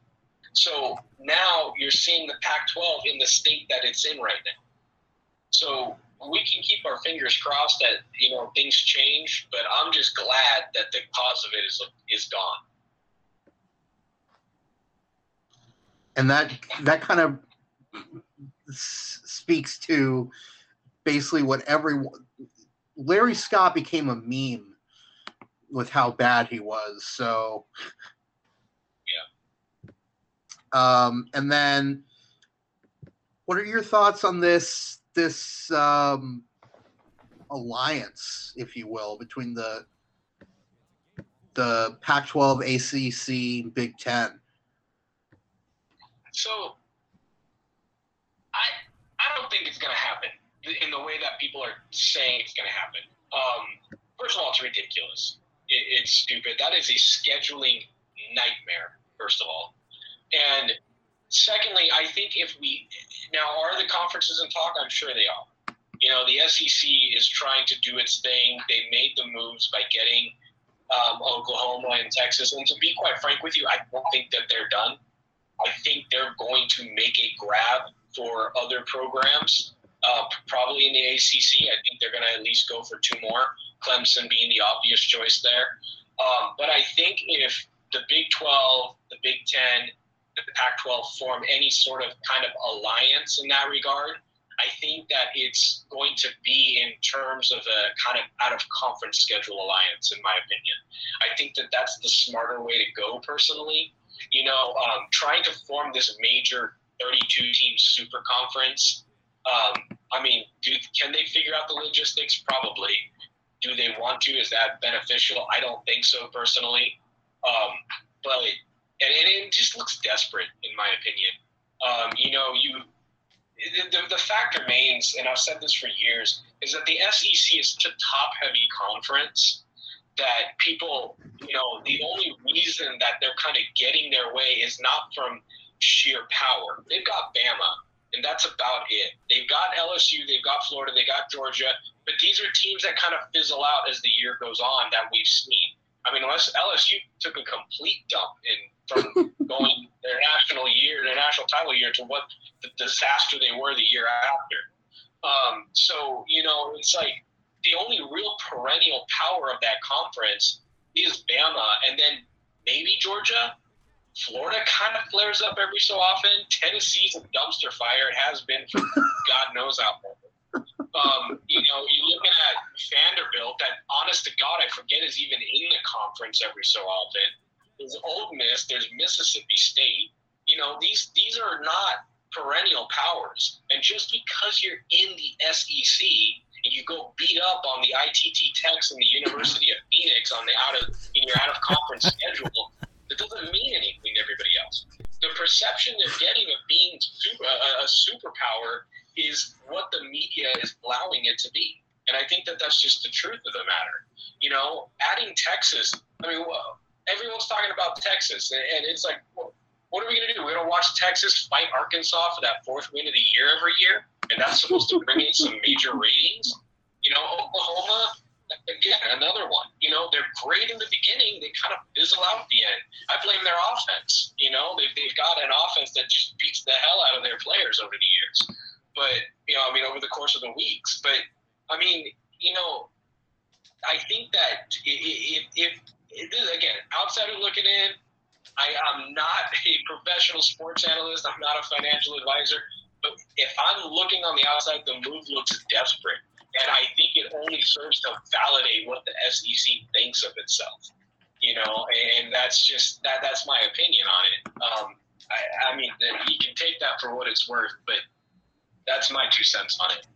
So now you're seeing the Pac 12 in the state that it's in right now. So we can keep our fingers crossed that you know things change, but I'm just glad that the cause of it is is gone. And that that kind of speaks to basically what everyone. Larry Scott became a meme with how bad he was. So um, and then, what are your thoughts on this this um, alliance, if you will, between the the Pac-12, ACC, Big Ten? So, I I don't think it's going to happen in the way that people are saying it's going to happen. Um, first of all, it's ridiculous. It, it's stupid. That is a scheduling nightmare. First of all, and secondly, I think if we now are the conferences in talk, I'm sure they are. You know, the SEC is trying to do its thing. They made the moves by getting um, Oklahoma and Texas. And to be quite frank with you, I don't think that they're done. I think they're going to make a grab for other programs, uh, probably in the ACC. I think they're going to at least go for two more, Clemson being the obvious choice there. Um, but I think if the Big 12, the Big 10, the Pac 12 form any sort of kind of alliance in that regard, I think that it's going to be in terms of a kind of out of conference schedule alliance, in my opinion. I think that that's the smarter way to go, personally. You know, um, trying to form this major 32 team super conference. Um, I mean, do, can they figure out the logistics? Probably. Do they want to? Is that beneficial? I don't think so, personally. Um, but and, and it just looks desperate, in my opinion. Um, you know, you the, the fact remains, and I've said this for years, is that the SEC is a top heavy conference that people, you know, the only reason that they're kind of getting their way is not from sheer power. They've got Bama, and that's about it. They've got LSU, they've got Florida, they got Georgia, but these are teams that kind of fizzle out as the year goes on that we've seen. I mean, unless LSU took a complete dump in from going their national year, their national title year, to what the disaster they were the year after. Um, so you know, it's like the only real perennial power of that conference is Bama, and then maybe Georgia. Florida kind of flares up every so often. Tennessee's a dumpster fire. It has been for God knows how long. Um, you know, you're looking at Vanderbilt, that honest to God, I forget is even in the conference every so often. There's Ole Miss, there's Mississippi State. You know, these these are not perennial powers. And just because you're in the SEC and you go beat up on the ITT Techs and the University of Phoenix on the out of in your out of conference schedule, that doesn't mean anything to everybody else. The perception they're getting of being super, a, a superpower is what the media is allowing it to be. And I think that that's just the truth of the matter. You know, adding Texas, I mean, everyone's talking about Texas, and it's like, what are we going to do? We're going to watch Texas fight Arkansas for that fourth win of the year every year, and that's supposed to bring in some major ratings. You know, Oklahoma, again, another one. You know, they're great in the beginning, they kind of fizzle out at the end. I blame their offense. You know, they've, they've got an offense that just beats the hell out of their players over the years but you know, I mean, over the course of the weeks. But I mean, you know, I think that if, if, if again, outsider looking in, I am not a professional sports analyst. I'm not a financial advisor. If I'm looking on the outside, the move looks desperate, and I think it only serves to validate what the SEC thinks of itself. You know, and that's just that. That's my opinion on it. Um, I, I mean, you can take that for what it's worth, but that's my two cents on it.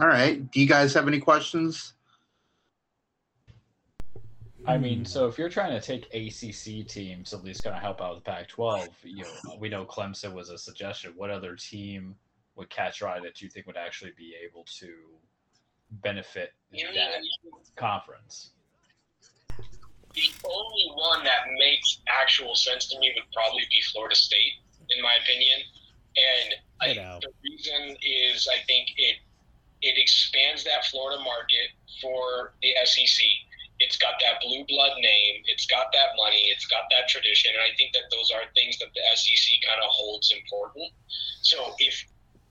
All right. Do you guys have any questions? I mean, hmm. so if you're trying to take ACC teams, at least kind of help out with the Pac-12, you know, uh, we know Clemson was a suggestion. What other team would catch your eye that you think would actually be able to benefit that conference? The only one that makes actual sense to me would probably be Florida State in my opinion. And I, the reason is I think it it expands that Florida market for the SEC. It's got that blue blood name. It's got that money. It's got that tradition. And I think that those are things that the SEC kind of holds important. So if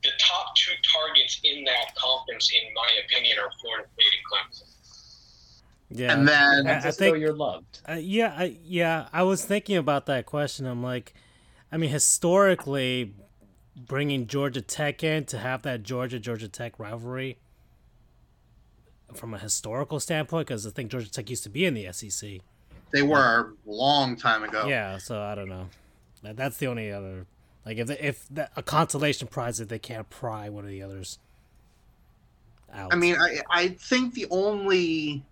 the top two targets in that conference, in my opinion, are Florida State and Clemson. Yeah, and then I, I think you're loved. Uh, yeah, I, yeah. I was thinking about that question. I'm like, I mean, historically, bringing Georgia Tech in to have that Georgia Georgia Tech rivalry from a historical standpoint, because I think Georgia Tech used to be in the SEC. They were a long time ago. Yeah, so I don't know. That's the only other like if if the, a consolation prize that they can't pry one of the others out. I mean, I I think the only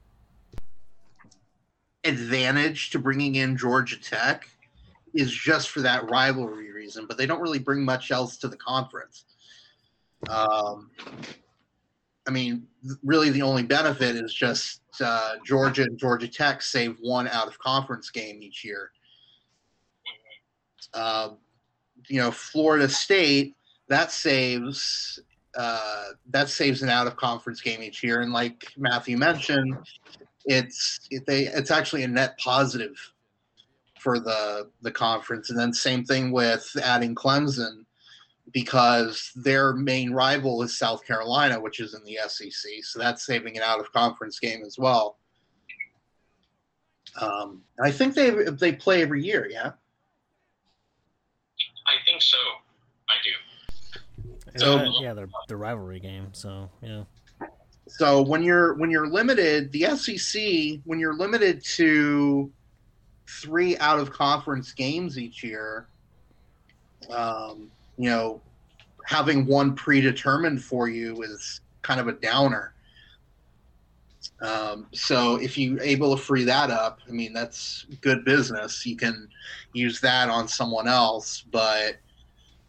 advantage to bringing in Georgia Tech is just for that rivalry reason, but they don't really bring much else to the conference. Um, I mean, really, the only benefit is just uh, Georgia and Georgia Tech save one out of conference game each year. Uh, you know, Florida State, that saves uh, that saves an out of conference game each year, and like Matthew mentioned, it's it, they it's actually a net positive for the the conference. And then same thing with adding Clemson because their main rival is South Carolina, which is in the SEC. So that's saving an out of conference game as well. Um, I think they they play every year. Yeah. I think so. I do. So- Uh, yeah, the the rivalry game. So yeah. So when you're when you're limited, the SEC when you're limited to three out of conference games each year, um, you know, having one predetermined for you is kind of a downer. Um, so if you're able to free that up, I mean that's good business. You can use that on someone else, but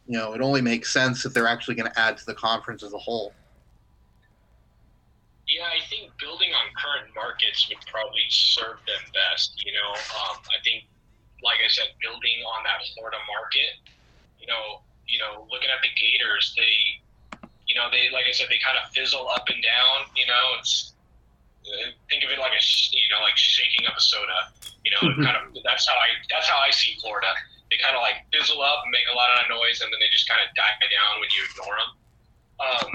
you know it only makes sense if they're actually going to add to the conference as a whole. Yeah, I think building on current markets would probably serve them best. You know, um, I think, like I said, building on that Florida market. You know, you know, looking at the Gators, they, you know, they like I said, they kind of fizzle up and down. You know, it's uh, think of it like a you know like shaking up a soda. You know, it kind of that's how I that's how I see Florida. They kind of like fizzle up and make a lot of noise, and then they just kind of die down when you ignore them. Um,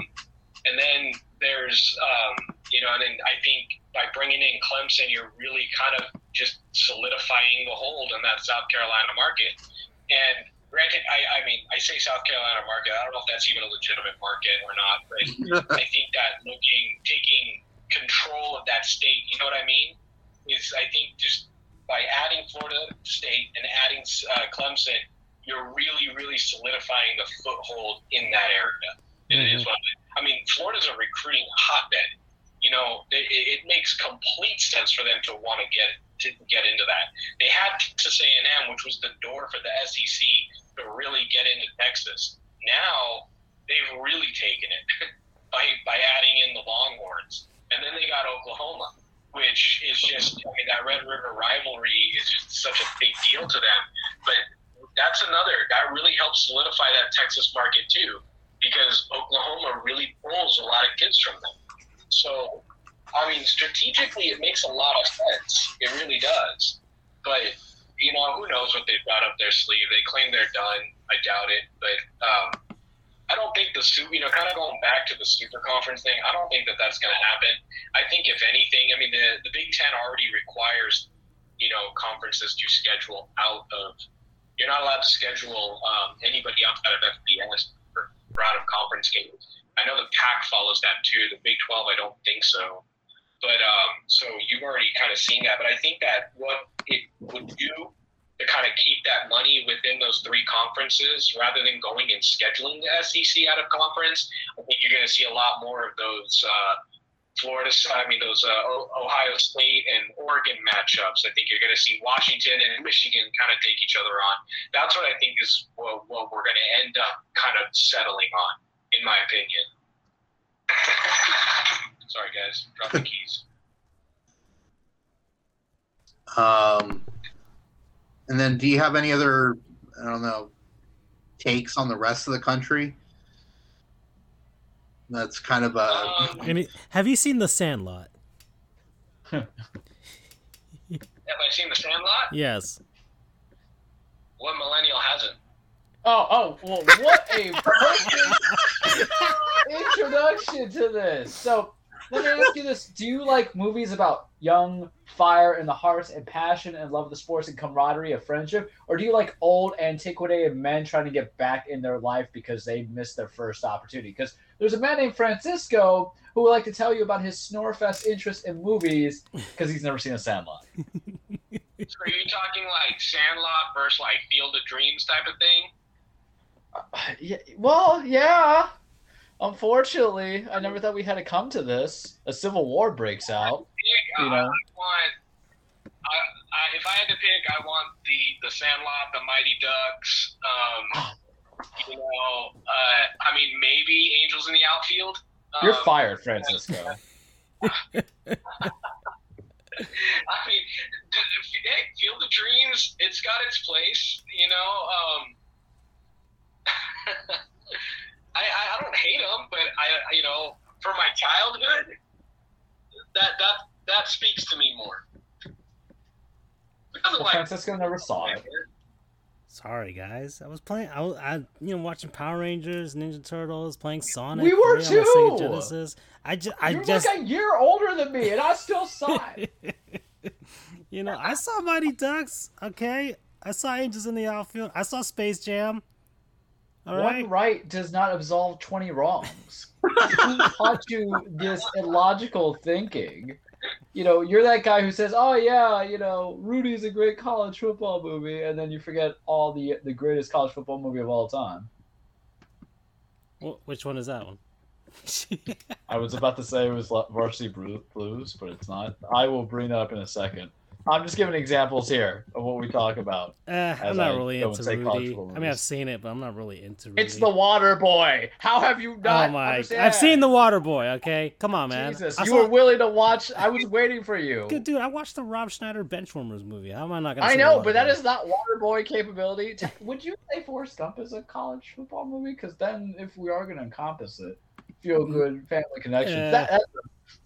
and then there's um, you know, and then I think by bringing in Clemson, you're really kind of just solidifying the hold in that South Carolina market. And granted, I, I mean, I say South Carolina market. I don't know if that's even a legitimate market or not, but I think that looking, taking control of that state, you know what I mean? Is I think just by adding Florida State and adding uh, Clemson, you're really, really solidifying the foothold in that area. It is what I mean. Florida's a recruiting hotbed. You know, it, it makes complete sense for them to want to get to get into that. They had Texas A&M, which was the door for the SEC to really get into Texas. Now they've really taken it by by adding in the Longhorns, and then they got Oklahoma, which is just I mean that Red River rivalry is just such a big deal to them. But that's another that really helps solidify that Texas market too, because Oklahoma really pulls a lot of kids from them. So, I mean, strategically, it makes a lot of sense. It really does. But you know, who knows what they've got up their sleeve? They claim they're done. I doubt it. But um, I don't think the super, you know, kind of going back to the super conference thing. I don't think that that's going to happen. I think if anything, I mean, the the Big Ten already requires you know conferences to schedule out of. You're not allowed to schedule um, anybody outside of FBS for, out of conference games. I know the PAC follows that too. The Big 12, I don't think so. But um, so you've already kind of seen that. But I think that what it would do to kind of keep that money within those three conferences rather than going and scheduling the SEC out of conference, I think you're going to see a lot more of those uh, Florida, I mean, those uh, Ohio State and Oregon matchups. I think you're going to see Washington and Michigan kind of take each other on. That's what I think is what, what we're going to end up kind of settling on in my opinion. Sorry, guys, drop the keys. Um, and then, do you have any other, I don't know, takes on the rest of the country? That's kind of a. Um, Any, have you seen The Sandlot? have I seen the Sandlot? Yes. What millennial hasn't? Oh, oh, well, what a perfect introduction to this. So, let me ask you this: Do you like movies about young fire in the hearts and passion and love of the sports and camaraderie of friendship, or do you like old antiquated men trying to get back in their life because they missed their first opportunity? Because there's a man named Francisco who would like to tell you about his snorefest interest in movies because he's never seen a Sandlot. So are you talking like Sandlot versus like Field of Dreams type of thing? Uh, yeah, well, yeah. Unfortunately, I never thought we had to come to this. A civil war breaks out. Pick, You uh, know. I want. I, I, if I had to pick, I want the the Sandlot, the Mighty Ducks. Um, you know, uh, I mean, maybe Angels in the Outfield. You're Um, fired, Francisco. I mean, hey, Field of Dreams, it's got its place, you know. Um, I, I, I don't hate them, but I you know for my childhood, that that that speaks to me more. Well, like Francisco never saw it. Sorry, guys. I was playing. I, was, I you know watching Power Rangers, Ninja Turtles, playing Sonic. We were 3 on the Sega too! Genesis. I just, I You're just, like a year older than me, and I still saw it. you know, I saw Mighty Ducks. Okay, I saw Angels in the Outfield. I saw Space Jam. All right. One right does not absolve 20 wrongs. Who taught you this illogical thinking? You know, you're that guy who says, "Oh yeah, you know, Rudy's a great college football movie," and then you forget all the the greatest college football movie of all time. Wh- which one is that one? I was about to say it was Varsity Blues, but it's not. I will bring that up in a second. I'm just giving examples here of what we talk about. Eh, I'm not I really into Rudy. I mean, I've seen it, but I'm not really into Rudy. It's the Water Boy. How have you not? Oh my! understand? I've seen the Water Boy. Okay, come on, man. Jesus, I you saw- were willing to watch. I was waiting for you. Good dude, I watched the Rob Schneider Benchwarmers movie. How am I not gonna? I know, but that is not Water Boy capability. Would you say Forrest Gump is a college football movie? Because then, if we are going to encompass it, feel good family connections. Yeah. That, that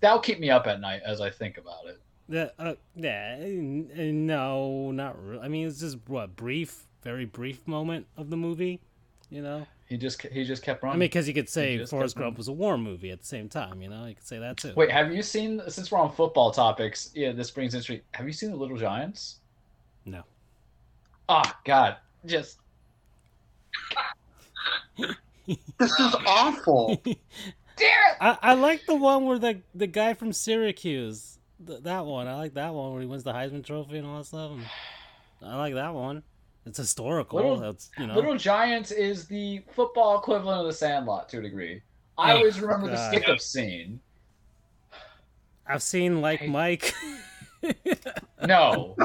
that'll keep me up at night as I think about it. Yeah, uh, yeah, n- n- no, not really. I mean, it's just what brief, very brief moment of the movie. You know, He just he just kept running. I mean, because you could say Forrest Gump was a war movie at the same time. You know, you could say that too. Wait, have you seen? Since we're on football topics, yeah, this brings history. Have you seen the Little Giants? No. Ah, God, just This is awful. damn it! I, I like the one where the the guy from Syracuse, th- that one. I like that one where he wins the Heisman Trophy and all that stuff. I like that one. It's historical. Little- it's you know. Little Giants is the football equivalent of the Sandlot to a degree. I Oh, always remember the God. stick-up scene. I've seen like Hey. Mike. No,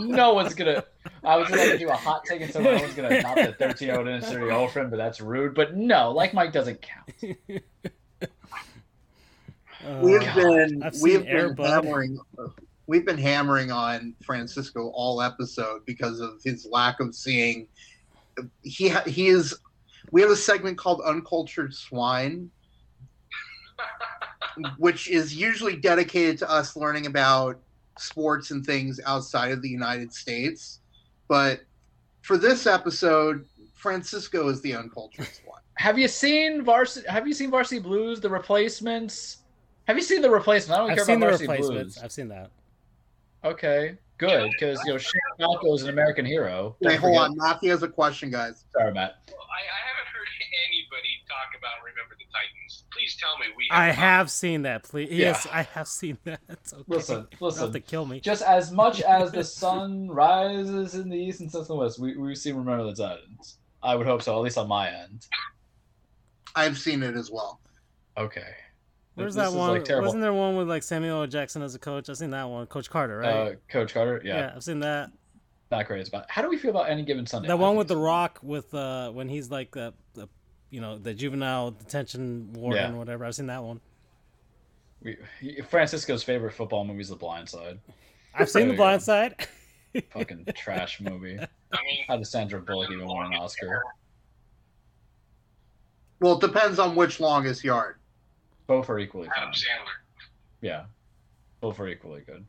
no one's gonna. I was gonna do a hot take and someone was gonna not the 13 year old insert your old friend, but that's rude. But no, like Mike doesn't count. We've been I've we've been Bud. hammering we've been hammering on Francisco all episode because of his lack of seeing. He he is. We have a segment called Uncultured Swine, which is usually dedicated to us learning about sports and things outside of the United States. But for this episode, Francisco is the uncultured swine. Have you seen varsity? Have you seen Varsity Blues? The replacements. Have you seen the replacements? I don't I've care seen the about Varsity replacements. Blues. I've seen that. Okay, good because you know Shane Falco is an American hero. Don't Wait, hold forget- on. Matthew has a question, guys. Sorry, Matt. Well, I, I haven't heard anybody talk about Remember the Titans. Please tell me we. I have seen that. Please, Yeah. yes, I have seen that. Okay. Listen, You don't listen. have to kill me. Just as much as the sun rises in the east and sets in the west, we we see Remember the Titans. I would hope so, at least on my end. I've seen it as well. Okay. Where's This that is, one? like, terrible. Wasn't there one with like Samuel Jackson as a coach? I've seen that one. Coach Carter, right? Uh, Coach Carter, yeah, I've seen that. not crazy about. How do we feel about any given Sunday? The I one think with the. Rock with uh when he's like the, the you know the juvenile detention warden Yeah. or whatever. I've seen that one. We, Francisco's favorite football movie is The Blind Side. I've seen The you go. Blind Side. Fucking trash movie. I mean, How does Sandra Bullock even win an Oscar? Well, it depends on which longest yard. Both are equally Adam fun. Sandler. Yeah, both are equally good.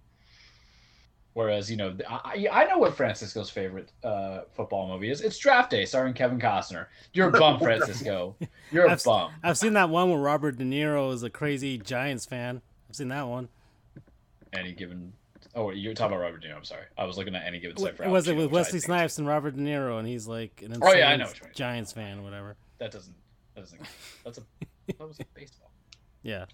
Whereas, you know, I, I know what Francisco's favorite uh, football movie is. It's Draft Day, starring Kevin Costner. You're a bum, Francisco. You're a I've, bum. I've seen that one where Robert De Niro is a crazy Giants fan. I've seen that one. Any given. Oh, you're talking about Robert De Niro. I'm sorry. I was looking at any given What Cypher. was it Al with Wesley Snipes and Robert De Niro, and he's like an insane Oh, yeah, I know. Giants fan, whatever. That doesn't. That doesn't. That's a. That was a baseball. Yeah.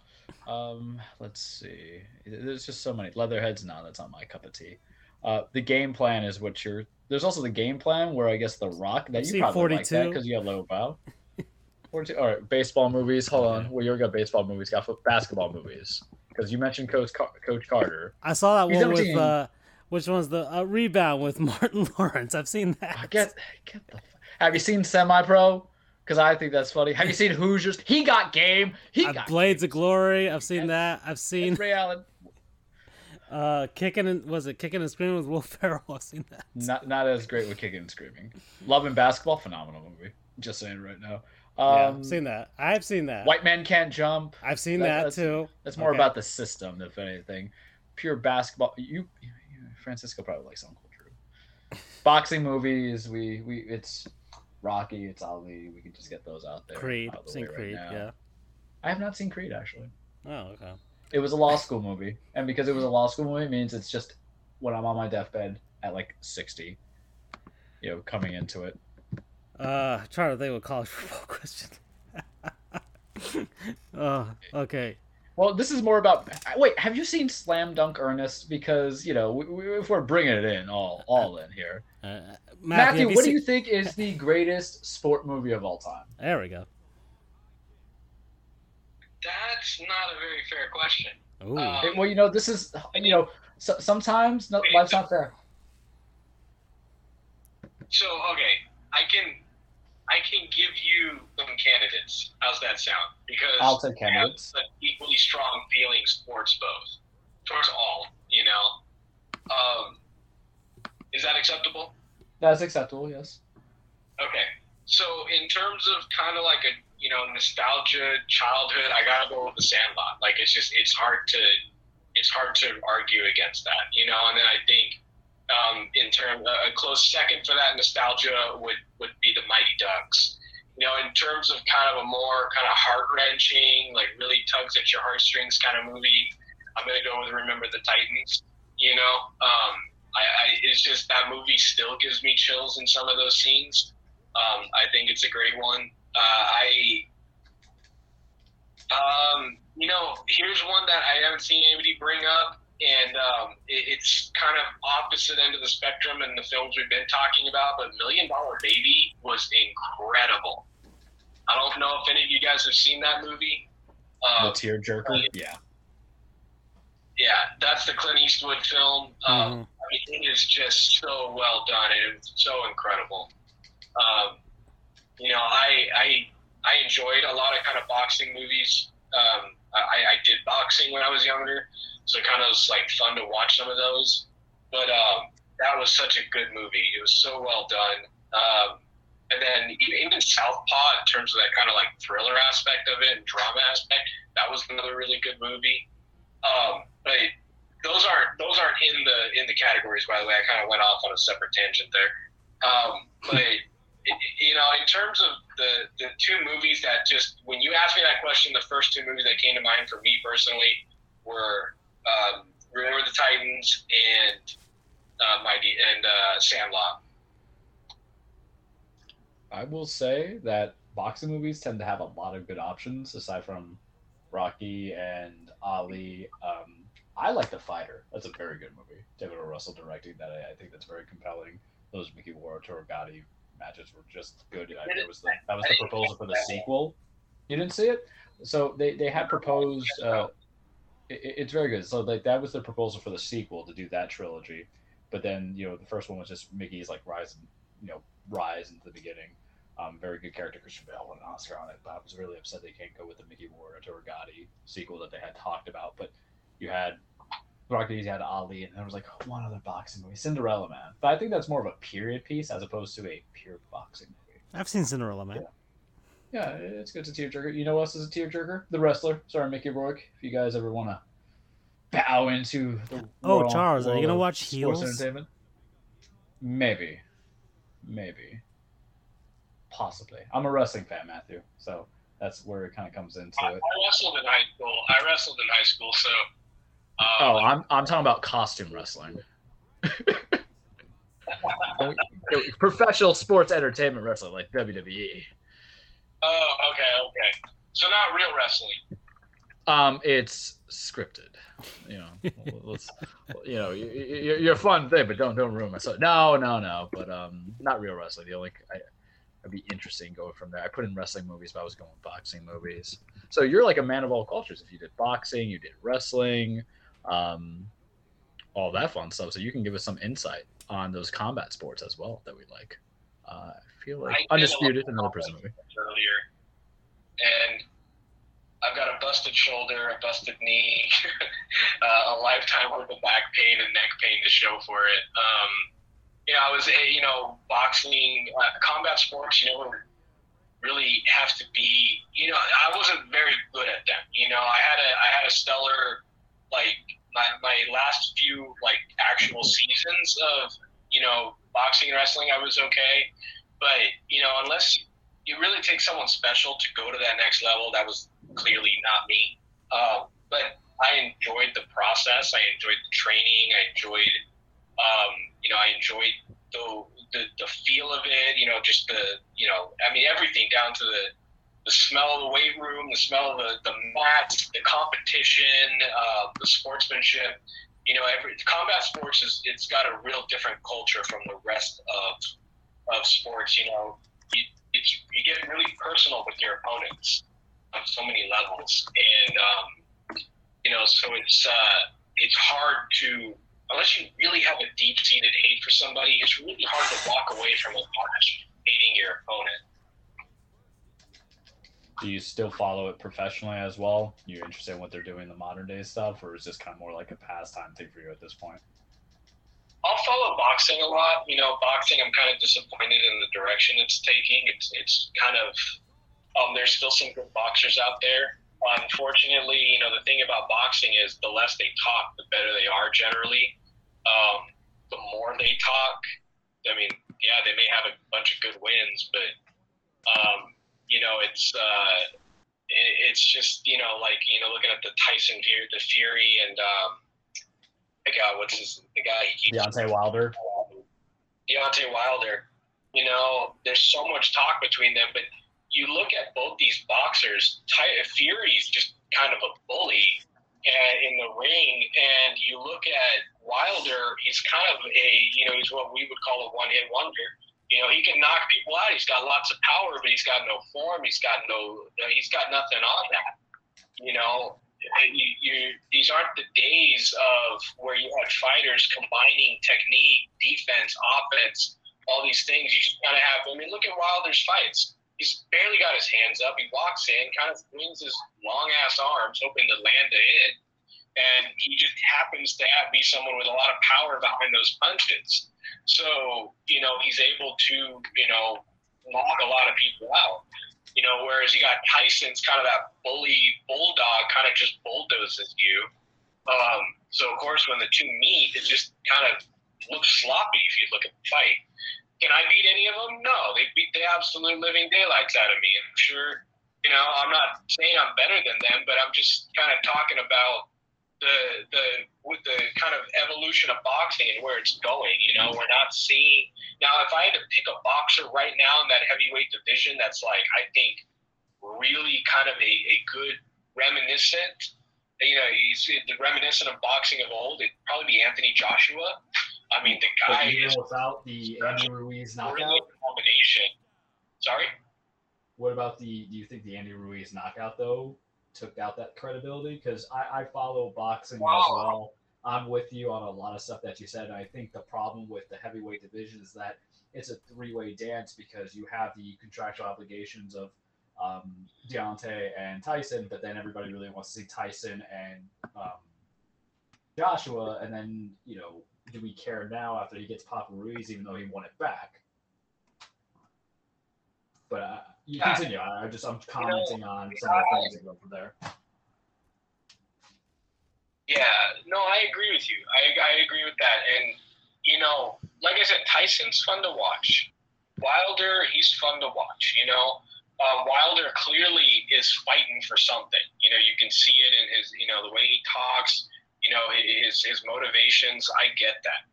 Um, let's see. There's just so many leatherheads. No, that's not my cup of tea. Uh, the game plan is what you're. There's also the game plan where I guess the Rock that you probably like that 42. because you have low bow. 42. All right, baseball movies. Hold on. Well, you got baseball movies. Got basketball movies because you mentioned Coach Car- Coach Carter. I saw that He's one with uh, which one's the uh, rebound with Martin Lawrence. I've seen that. I get get the. Have you seen Semi Pro? Because I think that's funny. Have you seen Hoosiers? He got game. He got Blades of Glory. I've seen that. I've seen Ray Allen. uh, kicking and was it kicking and screaming with Will Ferrell. I've seen that. Not not as great with kicking and screaming. Love and basketball, phenomenal movie. Just saying right now. yeah, Um, I've seen that. I've seen that. White Man Can't Jump. I've seen That- that, that's- too. That's more Okay. about the system, if anything. Pure basketball. You, you Francisco probably likes Uncle Drew. Boxing movies. We we it's Rocky. It's Ali. We can just get those out there. Creed, out the seen way right Creed, yeah. I have not seen Creed actually. Oh, okay. It was a law school movie, and because it was a law school movie, it means it's just when I'm on my deathbed at like 60. You know, coming into it. Uh, trying to think of a college football question. oh, okay. Well, this is more about. Wait, have you seen Slam Dunk Ernest? Because you know, we, we, if we're bringing it in, all all in here. Uh, Matthew, Matthew, what seen- do you think is the greatest sport movie of all time? There we go. That's not a very fair question. Ooh. Hey, well, you know, this is you know, so, sometimes no, life's not fair. So okay, I can I can give you some candidates. How's that sound? Because I'll take I have candidates. equally strong feelings towards both, towards all. You know, um, is that acceptable? That's acceptable. Yes. Okay. So in terms of kind of like a you know nostalgia childhood, I gotta go with the Sandlot. Like it's just it's hard to it's hard to argue against that, you know. And then I think um, in term a close second for that nostalgia would would be the Mighty Ducks. You know, in terms of kind of a more kind of heart wrenching, like really tugs at your heartstrings kind of movie, I'm gonna go with Remember the Titans. You know, um, I, I it's just that movie still gives me chills in some of those scenes. Um, I think it's a great one. Uh, I, um, you know, here's one that I haven't seen anybody bring up, and um, it, it's kind of opposite end of the spectrum in the films we've been talking about. But Million Dollar Baby was incredible. I don't know if any of you guys have seen that movie. The Um, tearjerker. Yeah. yeah, that's the Clint Eastwood film. Um, Mhm. It is just so well done it's so incredible. Um, you know, I, I I enjoyed a lot of kind of boxing movies. Um, I, I did boxing when I was younger, so it kind of was like fun to watch some of those. But um, that was such a good movie. It was so well done. Um, and then even, even Southpaw, in terms of that kind of like thriller aspect of it and drama aspect, that was another really good movie. Um, but those aren't those aren't in the in the categories. By the way, I kind of went off on a separate tangent there. Um, but you know, in terms of the the two movies that just when you asked me that question, the first two movies that came to mind for me personally were um, Remember the Titans and uh, Mighty and uh, Sandlot. I will say that boxing movies tend to have a lot of good options aside from Rocky and Ali. Um, I like The Fighter. That's a very good movie. David O. Russell directing that. I, I think that's very compelling. Those Mickey Ward Torgati matches were just good. I, there was the, that was the proposal for the sequel. You didn't see it? So they, they had proposed. Uh, it, it's very good. So like that was the proposal for the sequel to do that trilogy, but then you know the first one was just Mickey's like rise, and, you know, rise into the beginning. Um, very good character. Christian Bale won an Oscar on it, but I was really upset they can't go with the Mickey Ward or Torgati sequel that they had talked about. But you had Rocky, you had Ali, and there was like one other boxing movie, Cinderella Man. But I think that's more of a period piece as opposed to a pure boxing movie. I've seen Cinderella Man. Yeah, it's good. It's a tearjerker. You know what else is a tearjerker? The wrestler. Sorry, Mickey Rourke. If you guys ever want to bow into the Oh, world- Charles, are you gonna watch sports Heels? entertainment? Maybe, maybe, possibly. I'm a wrestling fan, Matthew. So that's where it kind of comes into I, it. I wrestled in high school. I wrestled in high school, so. Um, Oh, I'm I'm talking about costume wrestling. Professional sports entertainment wrestling like. WWE. Oh, okay, okay. So not real wrestling. Um, it's scripted. You know, let's, you know, you- you- you're a fun thing, but don't don't ruin my story. No, no, no. But um, not real wrestling. The only I, it'd be interesting going from there. I put in wrestling movies, but I was going with boxing movies. So you're like a man of all cultures. If you did boxing, you did wrestling, um, all that fun stuff. So you can give us some insight on those combat sports as well that we like. Uh, I feel like lot undisputed another prison movie. earlier, and I've got a busted shoulder, a busted knee, uh, a lifetime worth of back pain and neck pain to show for it. Um, you know, I was, a, you know, boxing, uh, combat sports. You know, really have to be. You know, I wasn't very good at them. You know, I had a I had a stellar like my my last few like actual seasons of you know boxing and wrestling. I was okay, but you know, unless you really take someone special to go to that next level, that was clearly not me. Uh, but I enjoyed the process. I enjoyed the training. I enjoyed, um, you know, I enjoyed the, the the feel of it. You know, just the you know, I mean, everything down to the the smell of the weight room, the smell of the the mats, the competition, uh, the sportsmanship. You know, every combat sports is it's got a real different culture from the rest of of sports. You know, you, you get really personal with your opponents on so many levels, and um, you know, so it's uh, it's hard to unless you really have a deep seated hate for somebody, it's really hard to walk away from a match hating your opponent. Do you still follow it professionally as well? You're interested in what they're doing, the modern day stuff, or is this kind of more like a pastime thing for you at this point? I'll follow boxing a lot. You know, boxing, I'm kind of disappointed in the direction it's taking. It's it's kind of um, there's still some good boxers out there. Unfortunately, you know, the thing about boxing is the less they talk, the better they are generally. Um, the more they talk, I mean, yeah, they may have a bunch of good wins, but um, you know, it's uh, it, it's just you know, like you know, looking at the Tyson Fury, the Fury, and um, the guy, what's his, the guy he keeps Deontay Wilder. Deontay Wilder. You know, there's so much talk between them, but you look at both these boxers. Ty- Fury's just kind of a bully uh, in the ring, and you look at Wilder. He's kind of a, you know, he's what we would call a one-hit wonder. You know, he can knock people out. He's got lots of power, but he's got no form. He's got no, he's got nothing on that. You know, you, you, these aren't the days of where you had fighters combining technique, defense, offense, all these things. You just kind of have. I mean, look at Wilder's fights. He's barely got his hands up. He walks in, kind of swings his long ass arms, hoping to land a hit, and he just happens to have, be someone with a lot of power behind those punches. So you know he's able to you know knock a lot of people out. You know, whereas you got Tyson's kind of that bully bulldog, kind of just bulldozes you. Um, so of course, when the two meet, it just kind of looks sloppy if you look at the fight. Can I beat any of them? No, they beat the absolute living daylights out of me. I'm sure, you know, I'm not saying I'm better than them, but I'm just kind of talking about the the with the kind of evolution of boxing and where it's going. You know, we're not seeing now. If I had to pick a boxer right now in that heavyweight division, that's like I think really kind of a, a good reminiscent. You know, he's the reminiscent of boxing of old. It'd probably be Anthony Joshua. I mean, the But guy even is without the Andy Ruiz knockout, combination. Sorry. what about the? Do you think the Andy Ruiz knockout though took out that credibility? Because I, I follow boxing as well. I'm with you on a lot of stuff that you said. And I think the problem with the heavyweight division is that it's a three-way dance because you have the contractual obligations of um, Deontay and Tyson, but then everybody really wants to see Tyson and um, Joshua, and then you know, do we care now after he gets Papa Ruiz, even though he won it back? But uh, you continue. I, I just I'm commenting on some of the things that go from there. Yeah, no, I agree with you. I, I agree with that. And, you know, like I said, Tyson's fun to watch. Wilder, he's fun to watch, you know. Um, Wilder clearly is fighting for something. You know, you can see it in his, you know, the way he talks, you know, his, his motivations. I get that.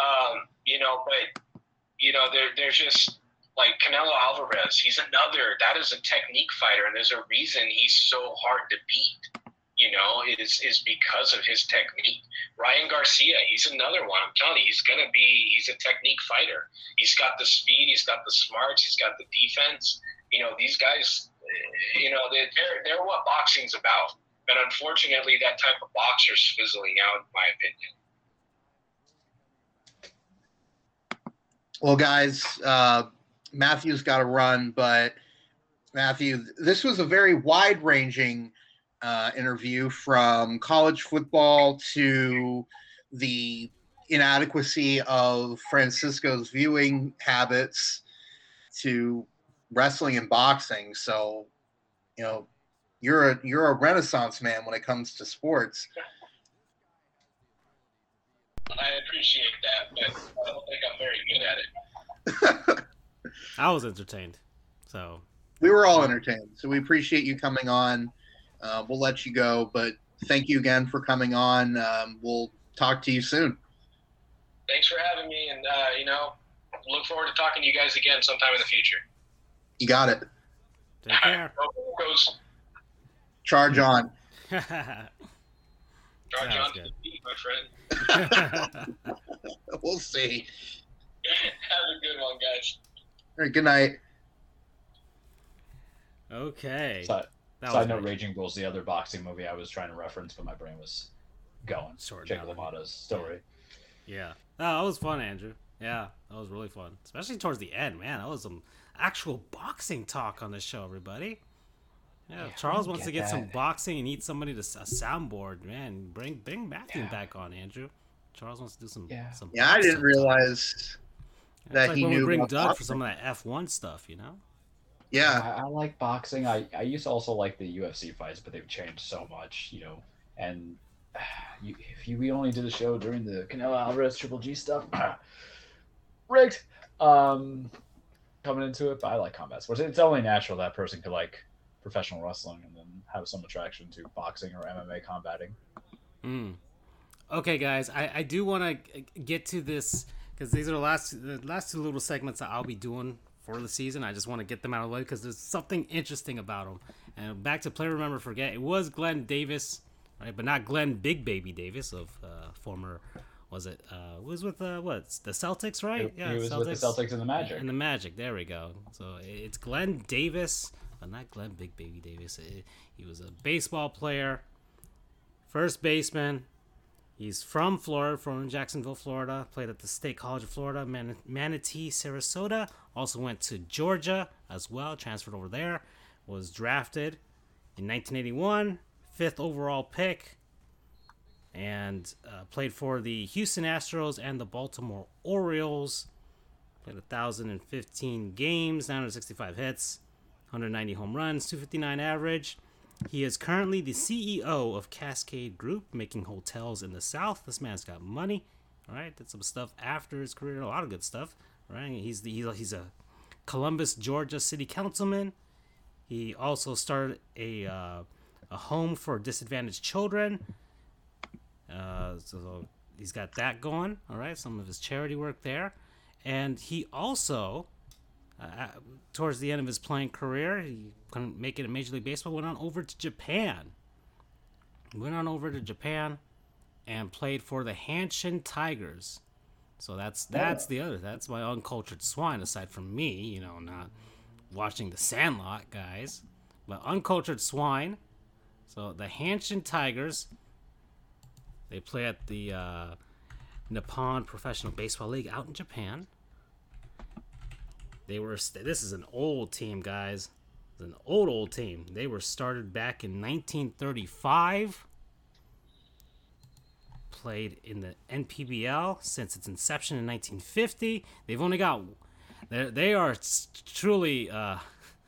Um, you know, but, you know, there, there's just like Canelo Alvarez, he's another, that is a technique fighter. And there's a reason he's so hard to beat you know, is is because of his technique. Ryan Garcia, he's another one. I'm telling you, he's gonna be he's a technique fighter. He's got the speed, he's got the smarts, he's got the defense. You know, these guys, eh, you know, they're they're, they're what boxing's about. But unfortunately, that type of boxer's fizzling out, in my opinion. Well, guys, uh, Matthew's got to run, but Matthew, this was a very wide ranging uh, interview from college football to the inadequacy of Francisco's viewing habits to wrestling and boxing. So, you know, you're a you're a renaissance man when it comes to sports. I appreciate that, but I don't think I'm very good at it. I was entertained. So we were all entertained. So we appreciate you coming on. Uh, we'll let you go, but thank you again for coming on. Um, we'll talk to you soon. Thanks for having me, and uh, you know, look forward to talking to you guys again sometime in the future. You got it. take care. Charge on. Charge on to good. my friend. We'll see. Have a good one, guys. All right, good night. okay. Side, That side was note: great. Raging Bull's the other boxing movie I was trying to reference, but my brain was going. Short Jake down. LaMotta's story. Yeah. Oh, that was fun, Andrew. Yeah, that was really fun. Especially towards the end, man. That was some actual boxing talk on the show, everybody. Yeah, if Charles wants to get get some boxing and need somebody to s- a soundboard, man. Bring bring Matthew back on, Andrew. Charles wants to do some Yeah. some. Yeah, I didn't realize It's that like he when knew we bring about Doug for some of that F one stuff, you know. Yeah, I, I like boxing. I, I used to also like the UFC fights, but they've changed so much, you know. And you, if you we only did a show during the Canelo Alvarez Triple G stuff, rigged. Um, coming into it, but I like combat sports. It's only natural that person could like professional wrestling and then have some attraction to boxing or MMA combating. Mm. Okay, guys, I, I do want to get to this because these are the last the last two little segments that I'll be doing for the season. I just want to get them out of the way because there's something interesting about them. And back to play, remember, forget. It was Glenn Davis, right? But not Glenn Big Baby Davis of uh, former. Was it? Uh, was with uh, what? The Celtics, right? Yeah, he was with the Celtics and the Magic. And the Magic. There we go. So it's Glenn Davis, but not Glenn Big Baby Davis. It- he was a baseball player, first baseman. He's from Florida, from Jacksonville, Florida. Played at the State College of Florida, Man- Manatee, Sarasota. Also went to Georgia as well. Transferred over there. Was drafted in 1981, fifth overall pick, and uh, played for the Houston Astros and the Baltimore Orioles. Played 1,015 games, 965 hits, 190 home runs, 259 average. He is currently the CEO of Cascade Group, making hotels in the South. This man's got money. All right, did some stuff after his career, a lot of good stuff. Right, he's the he's a, Columbus, Georgia city councilman. He also started a uh, a home for disadvantaged children. Uh, so he's got that going. All right, some of his charity work there, and he also uh, towards the end of his playing career, he couldn't make it in Major League Baseball. Went on over to Japan. Went on over to Japan and played for the Hanshin Tigers. So that's that's the other. That's my uncultured swine. Aside from me, you know, not watching the Sandlot guys, but uncultured swine. So the Hanshin Tigers. They play at the uh, Nippon Professional Baseball League out in Japan. They were. This is an old team, guys. It's an old old team. They were started back in 1935. Played in the NPBL since its inception in 1950. They've only got. They they are truly uh,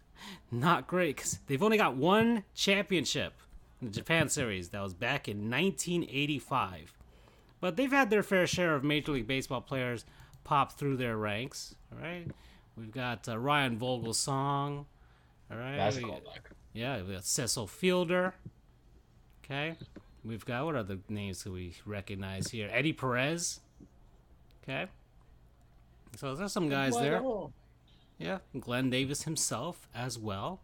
not great because they've only got one championship in the Japan Series. That was back in 1985. But they've had their fair share of Major League Baseball players pop through their ranks. All right, we've got uh, Ryan Vogelsong. All right, That's a we- callback. yeah, we got Cecil Fielder. Okay, we've got what other names do we recognize here? Eddie Perez. Okay, so there's some guys there. Yeah, Glenn Davis himself as well.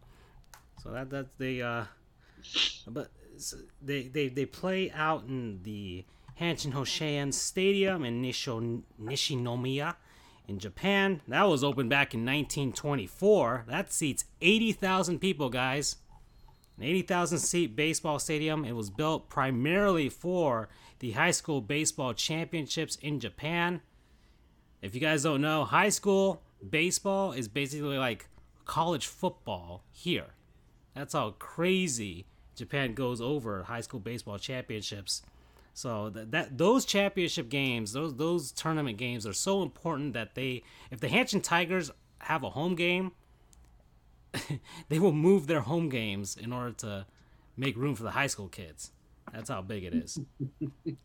So that that's they uh, but they they they play out in the Hanshin Koshien Stadium in Nisho, Nishinomiya in Japan. That was opened back in 1924. That seats 80,000 people, guys. An 80,000 seat baseball stadium. It was built primarily for the high school baseball championships in Japan. If you guys don't know, high school baseball is basically like college football here. That's how crazy Japan goes over high school baseball championships. So that, that those championship games, those those tournament games are so important that they if the Hanshin Tigers have a home game they will move their home games in order to make room for the high school kids. That's how big it is.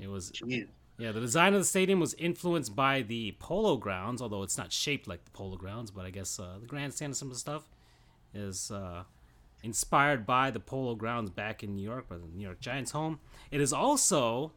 It was Jeez. yeah, the design of the stadium was influenced by the Polo Grounds, although it's not shaped like the Polo Grounds, but I guess uh, the grandstand and some of the stuff is uh, inspired by the Polo Grounds back in New York, by the New York Giants' home. It is also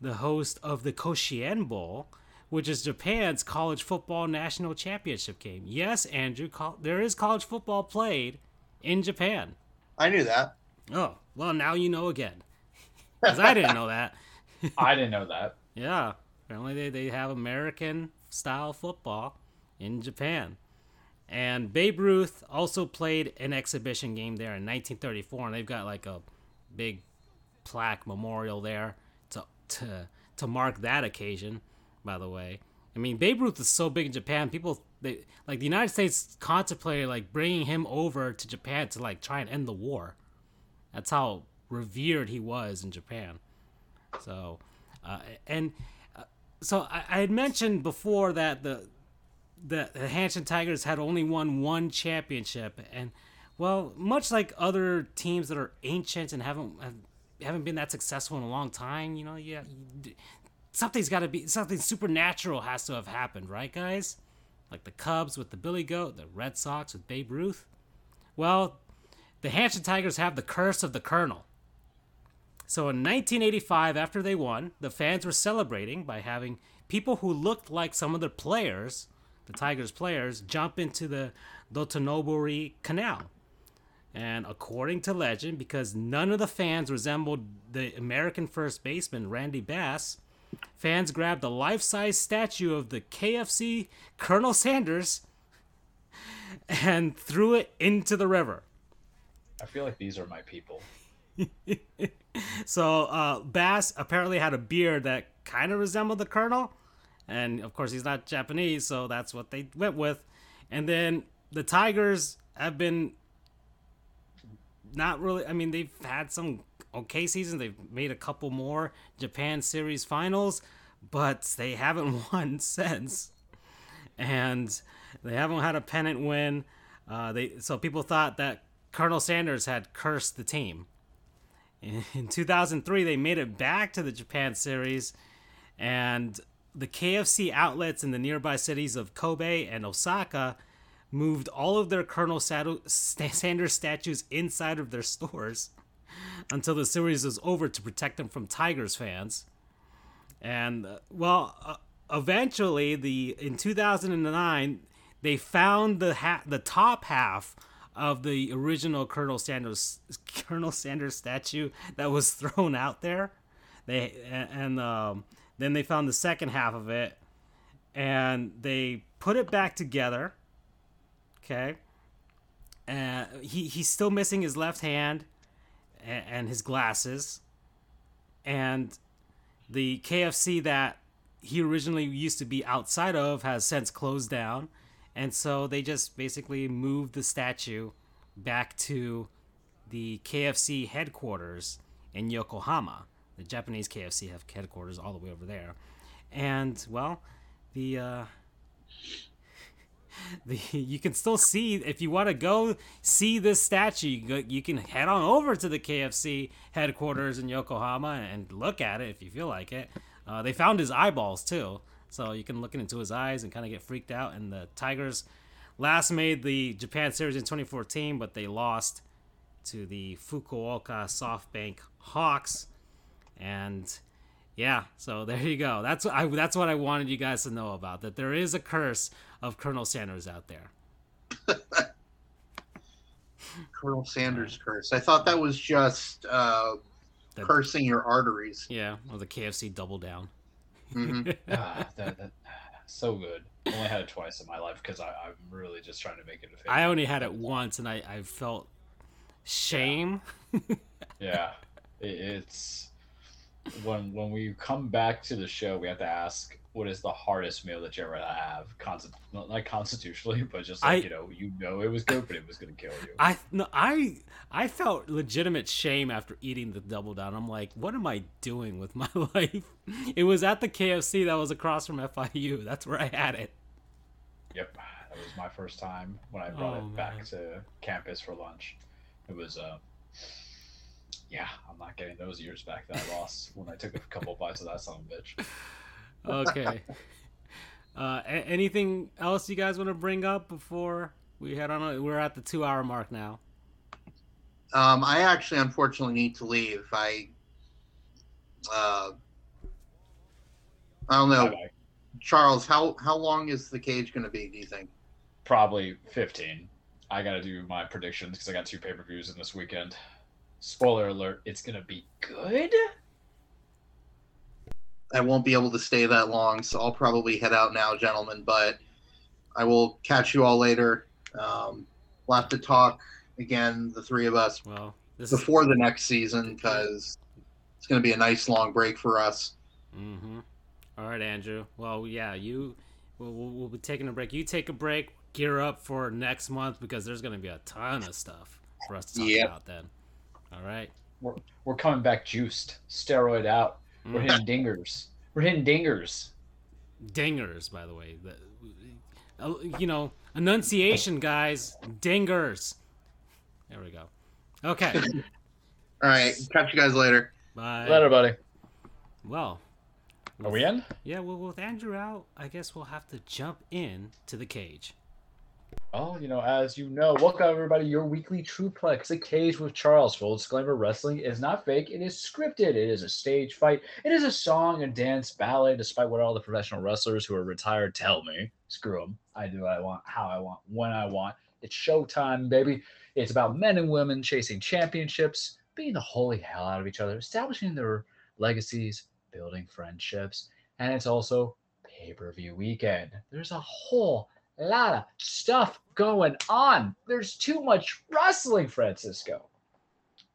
the host of the Koshien Bowl, which is Japan's college football national championship game. Yes, Andrew, col- there is college football played in Japan. I knew that. Oh, well, now you know again. Because I didn't know that. I didn't know that. Yeah, apparently they, they have American style football in Japan. And Babe Ruth also played an exhibition game there in 1934, and they've got like a big plaque memorial there to to to mark that occasion. By the way, I mean Babe Ruth is so big in Japan, people they like the United States contemplated like bringing him over to Japan to like try and end the war. That's how revered he was in Japan. So, uh, and uh, so I, I had mentioned before that the the, the Hanshin Tigers had only won one championship, and well, much like other teams that are ancient and haven't have, haven't been that successful in a long time, you know, yeah, you, something's got to be something supernatural has to have happened, right, guys? Like the Cubs with the Billy Goat, the Red Sox with Babe Ruth. Well, the Hanshin Tigers have the curse of the Colonel. So in 1985, after they won, the fans were celebrating by having people who looked like some of the players, the Tigers players, jump into the Dotonobori Canal. And according to legend, because none of the fans resembled the American first baseman Randy Bass, fans grabbed a life-size statue of the KFC Colonel Sanders and threw it into the river. I feel like these are my people. So uh, Bass apparently had a beard that kind of resembled the Colonel, and of course he's not Japanese, so that's what they went with. And then the Tigers have been not really. I mean, they've had some okay seasons. They've made a couple more Japan Series finals, but they haven't won since, and they haven't had a pennant win. Uh, they so people thought that Colonel Sanders had cursed the team. In 2003, they made it back to the Japan Series, and the KFC outlets in the nearby cities of Kobe and Osaka moved all of their Colonel Sanders statues inside of their stores until the series was over to protect them from Tigers fans. And uh, well, uh, eventually, the in 2009, they found the ha- the top half of the original Colonel Sanders Colonel Sanders statue that was thrown out there. They and, and um, then they found the second half of it, and they put it back together. Okay. And he he's still missing his left hand and, and his glasses, and the KFC that he originally used to be outside of has since closed down and so they just basically moved the statue back to the KFC headquarters in Yokohama. The Japanese KFC have headquarters all the way over there, and well, the uh, the you can still see if you want to go see this statue, you, can head on over to the KFC headquarters in Yokohama and look at it if you feel like it. Uh, they found his eyeballs too. So you can look into his eyes and kind of get freaked out. And the Tigers last made the Japan Series in 2014, but they lost to the Fukuoka SoftBank Hawks. And yeah, so there you go. That's what I that's what I wanted you guys to know about. That there is a curse of Colonel Sanders out there. Colonel Sanders curse. I thought that was just uh, That- cursing your arteries. Yeah, or the KFC double down. hmm ah, that, that, so good. I Only had it twice in my life because I'm really just trying to make it a favorite. I only had it once, and I, I felt shame. Yeah, it, it's when when we come back to the show, we have to ask what is the hardest meal that you ever have, Consti- not like constitutionally, but just like I- you know, you know it was good, but it was gonna kill you. I no, I I felt legitimate shame after eating the double down. I'm like, what am I doing with my life? It was at the KFC that was across from FIU. That's where I had it. Yep, That was my first time when I brought Oh, it back man. to campus for lunch. It was, uh, yeah, I'm not getting those years back that I lost when I took a couple bites of that son of a bitch. Okay. uh, a- anything else you guys want to bring up before we head on? We're at the two hour mark now. Um, I actually unfortunately need to leave. I uh, I don't know, Bye-bye. Charles. How how long is the cage going to be? Do you think? Probably 15. I got to do my predictions because I got two pay per views in this weekend. Spoiler alert, it's going to be good. I won't be able to stay that long, so I'll probably head out now, gentlemen. But I will catch you all later. Um, we'll have to talk again, the three of us, Well, this is. before the next season because it's going to be a nice long break for us. Mm-hmm. All right, Andrew. Well, yeah, you. We'll, we'll, we'll be taking a break. You take a break. Gear up for next month because there's going to be a ton of stuff for us to talk Yep. about then. All right. We're, we're coming back juiced, steroid out. We're Mm. hitting dingers. We're hitting dingers. Dingers, by the way. The, uh, you know, enunciation, guys. Dingers. There we go. Okay. All right, catch you guys later. Bye. Later, buddy. Well. Are we in? Yeah, well, with Andrew out, I guess we'll have to jump in to the cage. Well, you know, as you know, welcome everybody. Your weekly Trueplex, a cage with Charles. Full disclaimer: wrestling is not fake. It is scripted. It is a stage fight. It is a song and dance ballet. Despite what all the professional wrestlers who are retired tell me, screw them. I do what I want, how I want, when I want. It's showtime, baby. It's about men and women chasing championships, beating the holy hell out of each other, establishing their legacies, building friendships, and it's also pay-per-view weekend. There's a whole lot of stuff going on. There's too much wrestling, Francisco.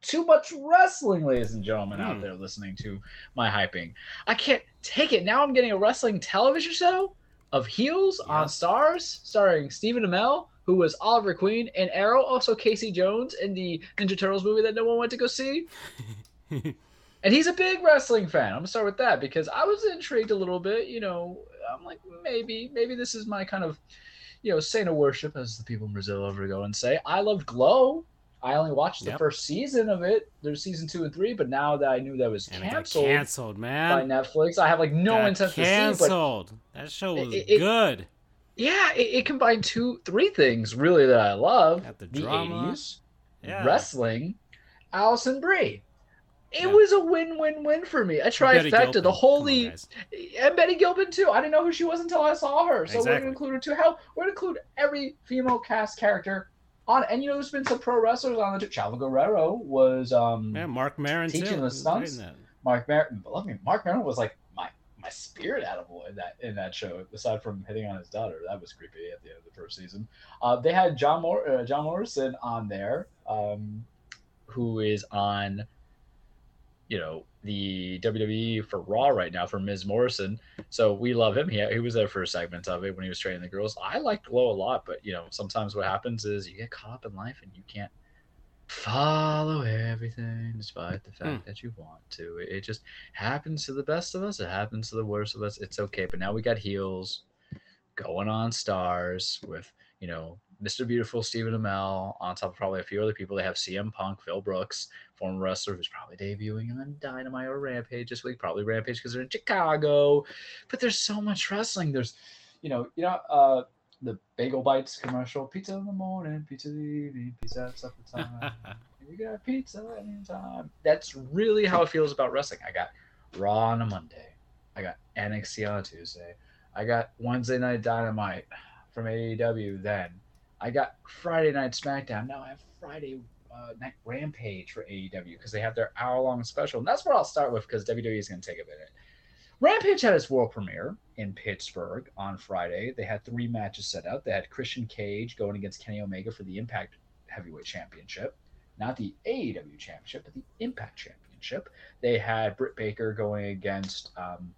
Too much wrestling, ladies and gentlemen, out Hmm. there listening to my hyping. I can't take it. Now I'm getting a wrestling television show of heels on Starz, starring Stephen Amell, who was Oliver Queen, and Arrow, also Casey Jones in the Ninja Turtles movie that no one went to go see. And he's a big wrestling fan. I'm gonna start with that because I was intrigued a little bit. You know, I'm like maybe maybe this is my kind of you know saint of worship, as the people in Brazil over go and say. I loved Glow. I only watched the Yep. first season of it. There's season two and three, but now that I knew that was and it canceled man by. Netflix, I have like no Got intent to see. Canceled. That show was It- it- good. yeah, it, it combined two, three things really that I love: the the drama. 80s, Yeah. wrestling, Alison Brie. It Yeah. was a win-win-win for me. A trifecta, the Come on, holy and Betty Gilpin too. I didn't know who she was until I saw her. So we're gonna include her too. Hell, we're gonna include every female cast character on. And you know, there's been some pro wrestlers on the too. Chavo Guerrero was um Yeah, Marc Maron too. Teaching the He stunts. Marc Maron. Love me. Marc Maron was like my my spirit animal in that in that show. Aside from hitting on his daughter, that was creepy at the end of the first season. Uh, they had John Mor- uh, John Morrison on there, um, who is on, you know, the WWE for Raw right now for Ms. Morrison. So we love him. He he was there for a segment of it when he was training the girls. I liked Glow a lot, but you know, sometimes what happens is you get caught up in life and you can't follow everything despite the fact Hmm. that you want to. It, it just happens to the best of us. It happens to the worst of us. It's okay. But now we got heels going on Starz with, you know, Mr. Beautiful Stephen Amell on top of probably a few other people. They have CM Punk, Phil Brooks, former wrestler who's probably debuting on Dynamite or Rampage this week. Probably Rampage because they're in Chicago. But there's so much wrestling. There's, you know, you know, uh, the Bagel Bites commercial. Pizza in the morning, pizza in the evening, pizza at supper time. you got pizza anytime. That's really how it feels about wrestling. I got Raw on a Monday. I got NXT on a Tuesday. I got Wednesday Night Dynamite from AEW then. I got Friday Night SmackDown. Now I have Friday uh, Night Rampage for AEW because they have their hour long special. And that's where I'll start with because WWE is going to take a minute. Rampage had its world premiere in Pittsburgh on Friday. They had three matches set out. They had Christian Cage going against Kenny Omega for the Impact Heavyweight Championship, not the AEW Championship, but the Impact Championship. They had Britt Baker going against um,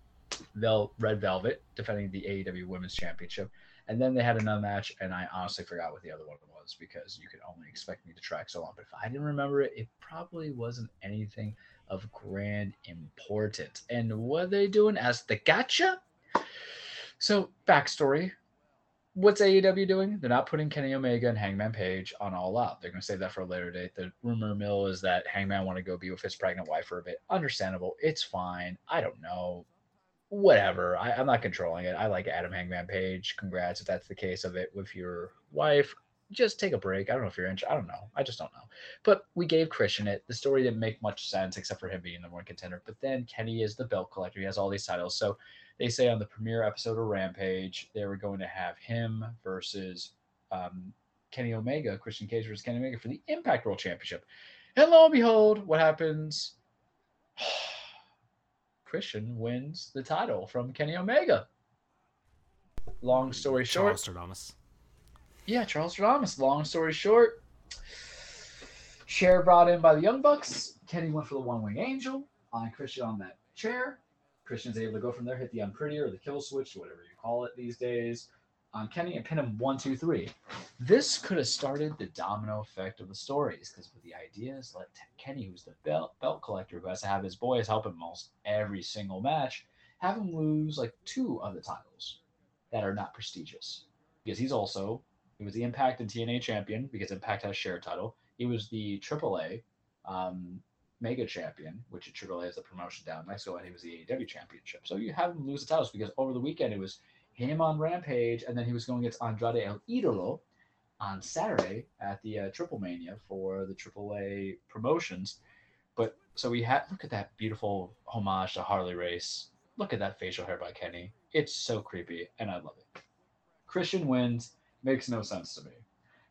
Red Velvet, defending the AEW Women's Championship. And then they had another match, and I honestly forgot what the other one was because you could only expect me to track so long. But if I didn't remember it, it probably wasn't anything of grand importance. And what are they doing as the gotcha? So, backstory what's AEW doing? They're not putting Kenny Omega and Hangman Page on All Out. They're going to save that for a later date. The rumor mill is that Hangman want to go be with his pregnant wife for a bit. Understandable. It's fine. I don't know. Whatever. I, I'm not controlling it. I like Adam Hangman Page. Congrats if that's the case of it with your wife. Just take a break. I don't know if you're interested. I don't know. I just don't know. But we gave Christian it. The story didn't make much sense except for him being the one contender. But then Kenny is the belt collector. He has all these titles. So they say on the premiere episode of Rampage, they were going to have him versus um, Kenny Omega, Christian Cage versus Kenny Omega for the Impact World Championship. And lo and behold, what happens? Christian wins the title from Kenny Omega. Long story short, Charles Stradamus. yeah, Charles Stradamus. Long story short, chair brought in by the Young Bucks. Kenny went for the One Wing Angel on Christian on that chair. Christian's able to go from there, hit the unpretty or the kill switch, whatever you call it these days, on Kenny and pin him one, two, three. This could have started the domino effect of the stories because with the ideas, let Kenny, who's the belt belt collector, who has to have his boys help him most every single match, have him lose like two of the titles that are not prestigious because he's also he was the Impact and TNA champion because Impact has shared title. He was the AAA um, Mega champion, which AAA is the promotion down in Mexico, and he was the AEW championship. So you have him lose the titles because over the weekend it was him on Rampage, and then he was going against Andrade El Idolo on Saturday at the uh, Triple Mania for the AAA promotions. But so we had look at that beautiful homage to Harley Race. Look at that facial hair by Kenny. It's so creepy, and I love it. Christian wins makes no sense to me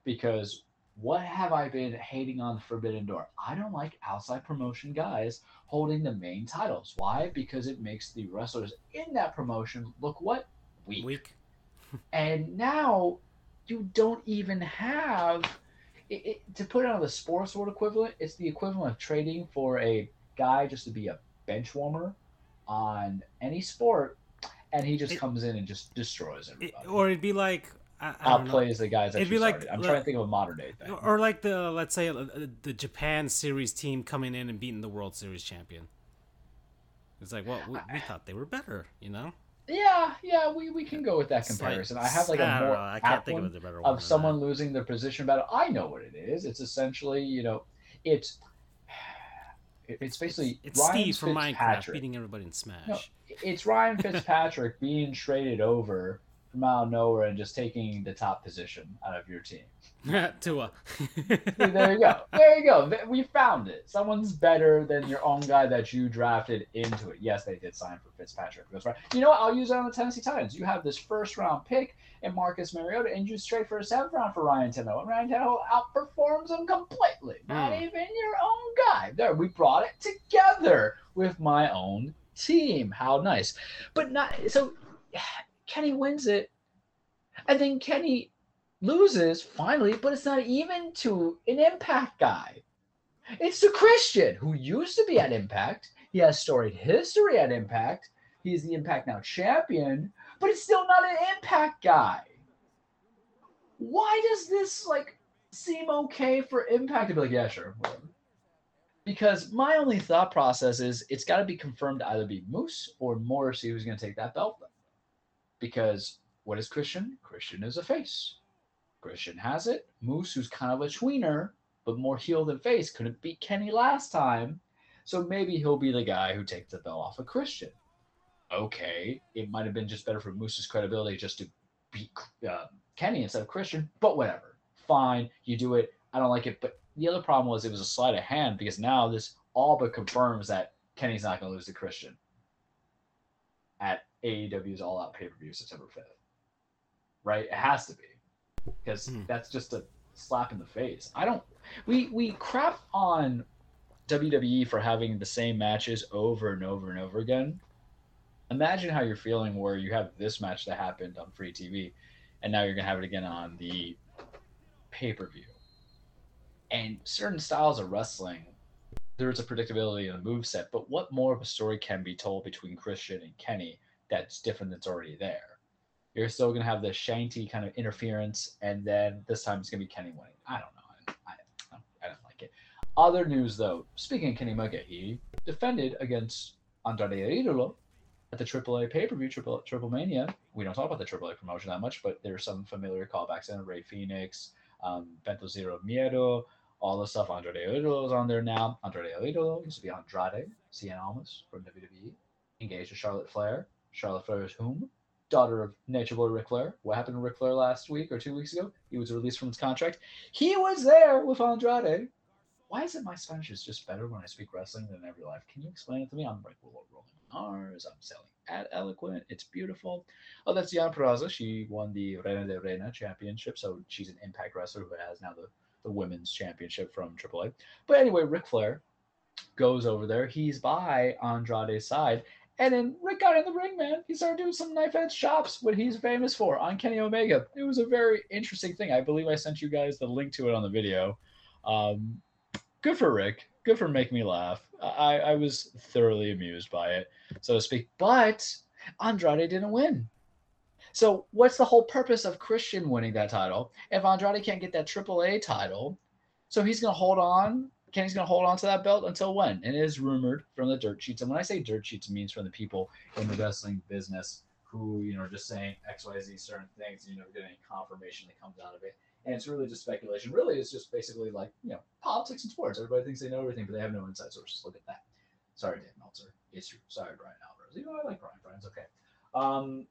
because what have I been hating on the Forbidden Door? I don't like outside promotion guys holding the main titles. Why? Because it makes the wrestlers in that promotion look what? Weak. Weak. And now you don't even have it, it, to put it on the sports world equivalent. It's the equivalent of trading for a guy just to be a bench warmer on any sport, and he just It- comes in and just destroys everybody. or it'd be like I, I outplays the guys It'd be like- started. I'm like- trying to think of a modern day thing. Or like the let's say uh, the Japan Series team coming in and beating the World Series champion. It's like, well, we, we thought they were better, you know. Yeah, yeah, we, we can go with that It's like- comparison. I have like a I more know, I can't think of a better one of someone that. losing their position battle. I know what it is. It's essentially, you know, it's it's basically It's Ryan Steve from Minecraft beating everybody in Smash. No. It's Ryan Fitzpatrick being traded over from out of nowhere and just taking the top position out of your team. Tua. There you go. There you go. We found it. Someone's better than your own guy that you drafted into it. Yes, they did sign for Fitzpatrick. That's right. You know what? I'll use that on the Tennessee Titans. You have this first round pick and Marcus Mariota, and you straight for a seventh round for Ryan Tannehill, and Ryan Tannehill outperforms him completely. Not Hmm. even your own guy. There, we brought it together with my own team. How nice. But not so. Kenny wins it, and then Kenny loses finally, but it's not even to an Impact guy. It's to Christian, who used to be at Impact. He has storied history at Impact. He's the Impact Now champion, but it's still not an Impact guy. Why does this like seem okay for Impact to be like, yeah, sure. Because my only thought process is it's got to be confirmed either be Moose or Morrissey who's going to take that belt. Then. Because what is Christian? Christian is a face. Christian has it. Moose, who's kind of a tweener, but more heel than face, couldn't beat Kenny last time. So maybe he'll be the guy who takes the belt off of Christian. Okay, it might have been just better for Moose's credibility just to beat uh, Kenny instead of Christian, but whatever. Fine, you do it. I don't like it. But the other problem was it was a sleight of hand because now this all but confirms that Kenny's not going to lose to Christian at AEW's All Out pay per view September 5th. Right? It has to be because Hmm. that's just a slap in the face. I don't. We we crap on WWE for having the same matches over and over and over again. Imagine how you're feeling where you have this match that happened on free TV, and now you're gonna have it again on the pay per view. And certain styles of wrestling, there's a predictability in the move set, but what more of a story can be told between Christian and Kenny that's different that's already there? You're still gonna have the shanty kind of interference, and then this time it's gonna be Kenny winning. I don't know. I, I, I don't like it. Other news though, speaking of Kenny Omega, he defended against Andrade Idolo at the AAA pay per view, Triple Triple Mania, we don't talk about the AAA promotion that much, but there's some familiar callbacks in Rey Fenix, um, Penta Zero Miedo, all the stuff. Andrade Idolo is on there now. Andrade Idolo used to be Andrade, Cien Almas from WWE, engaged with Charlotte Flair. Charlotte Flair is whom? Daughter of Nature Boy Ric Flair. What happened to Ric Flair last week or two weeks ago? He was released from his contract. He was there with Andrade. Why is it my Spanish is just better when I speak wrestling than every life? Can you explain it to me? I'm like rolling R's. I'm selling ad eloquent. It's beautiful. Oh, that's Deonna Purrazzo. She won the Reina de Reina championship, so she's an Impact wrestler who has now the, the women's championship from AAA. But anyway, Ric Flair goes over there. He's by Andrade's side. And then Rick got in the ring, man. He started doing some knife edge chops, what he's famous for on Kenny Omega. It was a very interesting thing. I believe I sent you guys the link to it on the video. Um, good for Rick. Good for making me laugh. I, I was thoroughly amused by it, so to speak. But Andrade didn't win. So what's the whole purpose of Christian winning that title if Andrade can't get that AAA title? So he's going to hold on. Kenny's going to hold on to that belt until when? And it is rumored from the dirt sheets. And when I say dirt sheets, it means from the people in the wrestling business who, you know, are just saying XYZ certain things, and you never get any confirmation that comes out of it. And it's really just speculation. Really, it's just basically like, you know, politics and sports. Everybody thinks they know everything, but they have no inside sources. Look at that. Sorry, Dave Meltzer. It's true. Sorry, Bryan Alvarez. You know, I like Bryan. Bryan's okay. Um,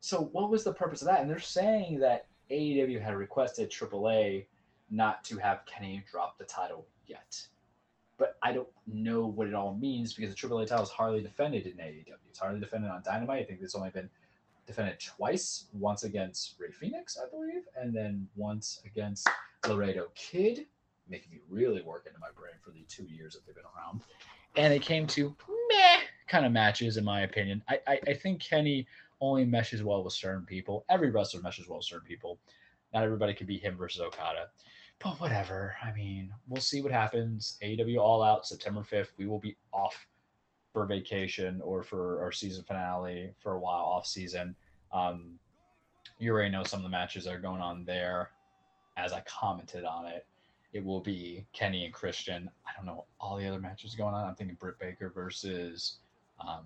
so what was the purpose of that? And they're saying that AEW had requested AAA not to have Kenny drop the title yet. But I don't know what it all means because the AAA title is hardly defended in AEW. It's hardly defended on Dynamite. I think it's only been defended twice. Once against Rey Fenix, I believe, and then once against Laredo Kid, making me really work into my brain for the two years that they've been around. And it came to meh kind of matches, in my opinion. I, I, I think Kenny only meshes well with certain people. Every wrestler meshes well with certain people. Not everybody could be him versus Okada. But whatever. I mean, we'll see what happens. AEW All Out, September 5th. We will be off for vacation or for our season finale for a while off season. Um, you already know some of the matches that are going on there. As I commented on it, it will be Kenny and Christian. I don't know all the other matches going on. I'm thinking Britt Baker versus um,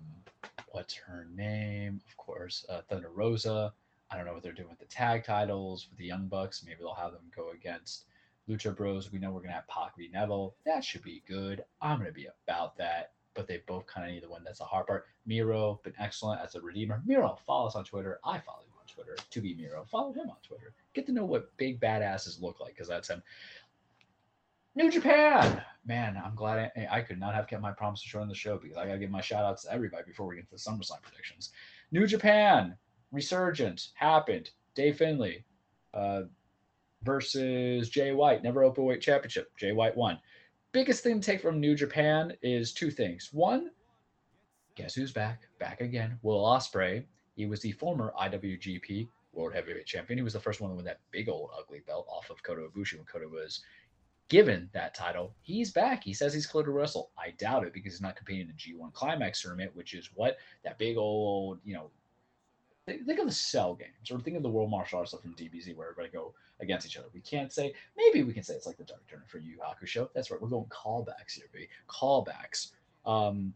what's her name? Of course, uh, Thunder Rosa. I don't know what they're doing with the tag titles for the Young Bucks. Maybe they'll have them go against Lucha Bros. We know we're gonna have Pac v Neville. That should be good. I'm gonna be about that. But they both kind of need the one that's the hard part. Miro been excellent as a redeemer. Miro, follow us on Twitter. I follow you on Twitter. To be Miro, follow him on Twitter. Get to know what big badasses look like because that's him. New Japan, man, I'm glad I, I could not have kept my promise to join the show because I gotta give my shout outs to everybody before we get to the SummerSlam predictions. New Japan resurgence happened. Dave Finlay, uh, versus Jay White, never open weight championship. Jay White won. Biggest thing to take from New Japan is two things. One, guess who's back? Back again. Will Ospreay. He was the former IWGP World Heavyweight Champion. He was the first one to win that big old ugly belt off of Kota Ibushi when Kota was given that title. He's back. He says he's clear to wrestle. I doubt it because he's not competing in the G1 Climax tournament, which is what that big old, you know, think, think of the cell games or think of the world martial arts stuff from DBZ where everybody go against each other. We can't say maybe we can say it's like the Dark Tournament for Yu Hakusho. That's right. We're going callbacks here, baby. Callbacks. Um,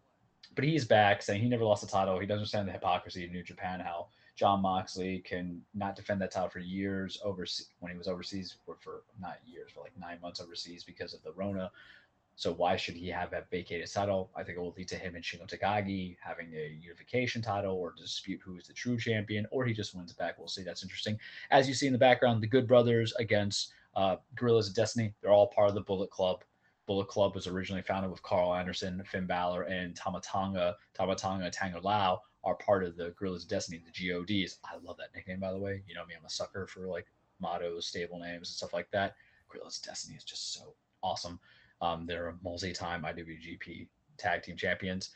but he's back saying he never lost the title. He doesn't understand the hypocrisy in New Japan, how Jon Moxley can not defend that title for years overseas when he was overseas for, for not years, for like nine months overseas because of the Rona. So why should he have that vacated title? I think it will lead to him and Shingo Takagi having a unification title or dispute who is the true champion, or he just wins back. We'll see. That's interesting. As you see in the background, the Good Brothers against uh, Gorillas of Destiny. They're all part of the Bullet Club. Bullet Club was originally founded with Karl Anderson, Finn Balor, and Tama Tonga, Tamatanga, Tanga Loa are part of the Gorillas of Destiny, the GODs. I love that nickname, by the way. You know me, I'm a sucker for like mottos, stable names, and stuff like that. Gorillas of Destiny is just so awesome. Um, they're multi-time IWGP Tag Team Champions.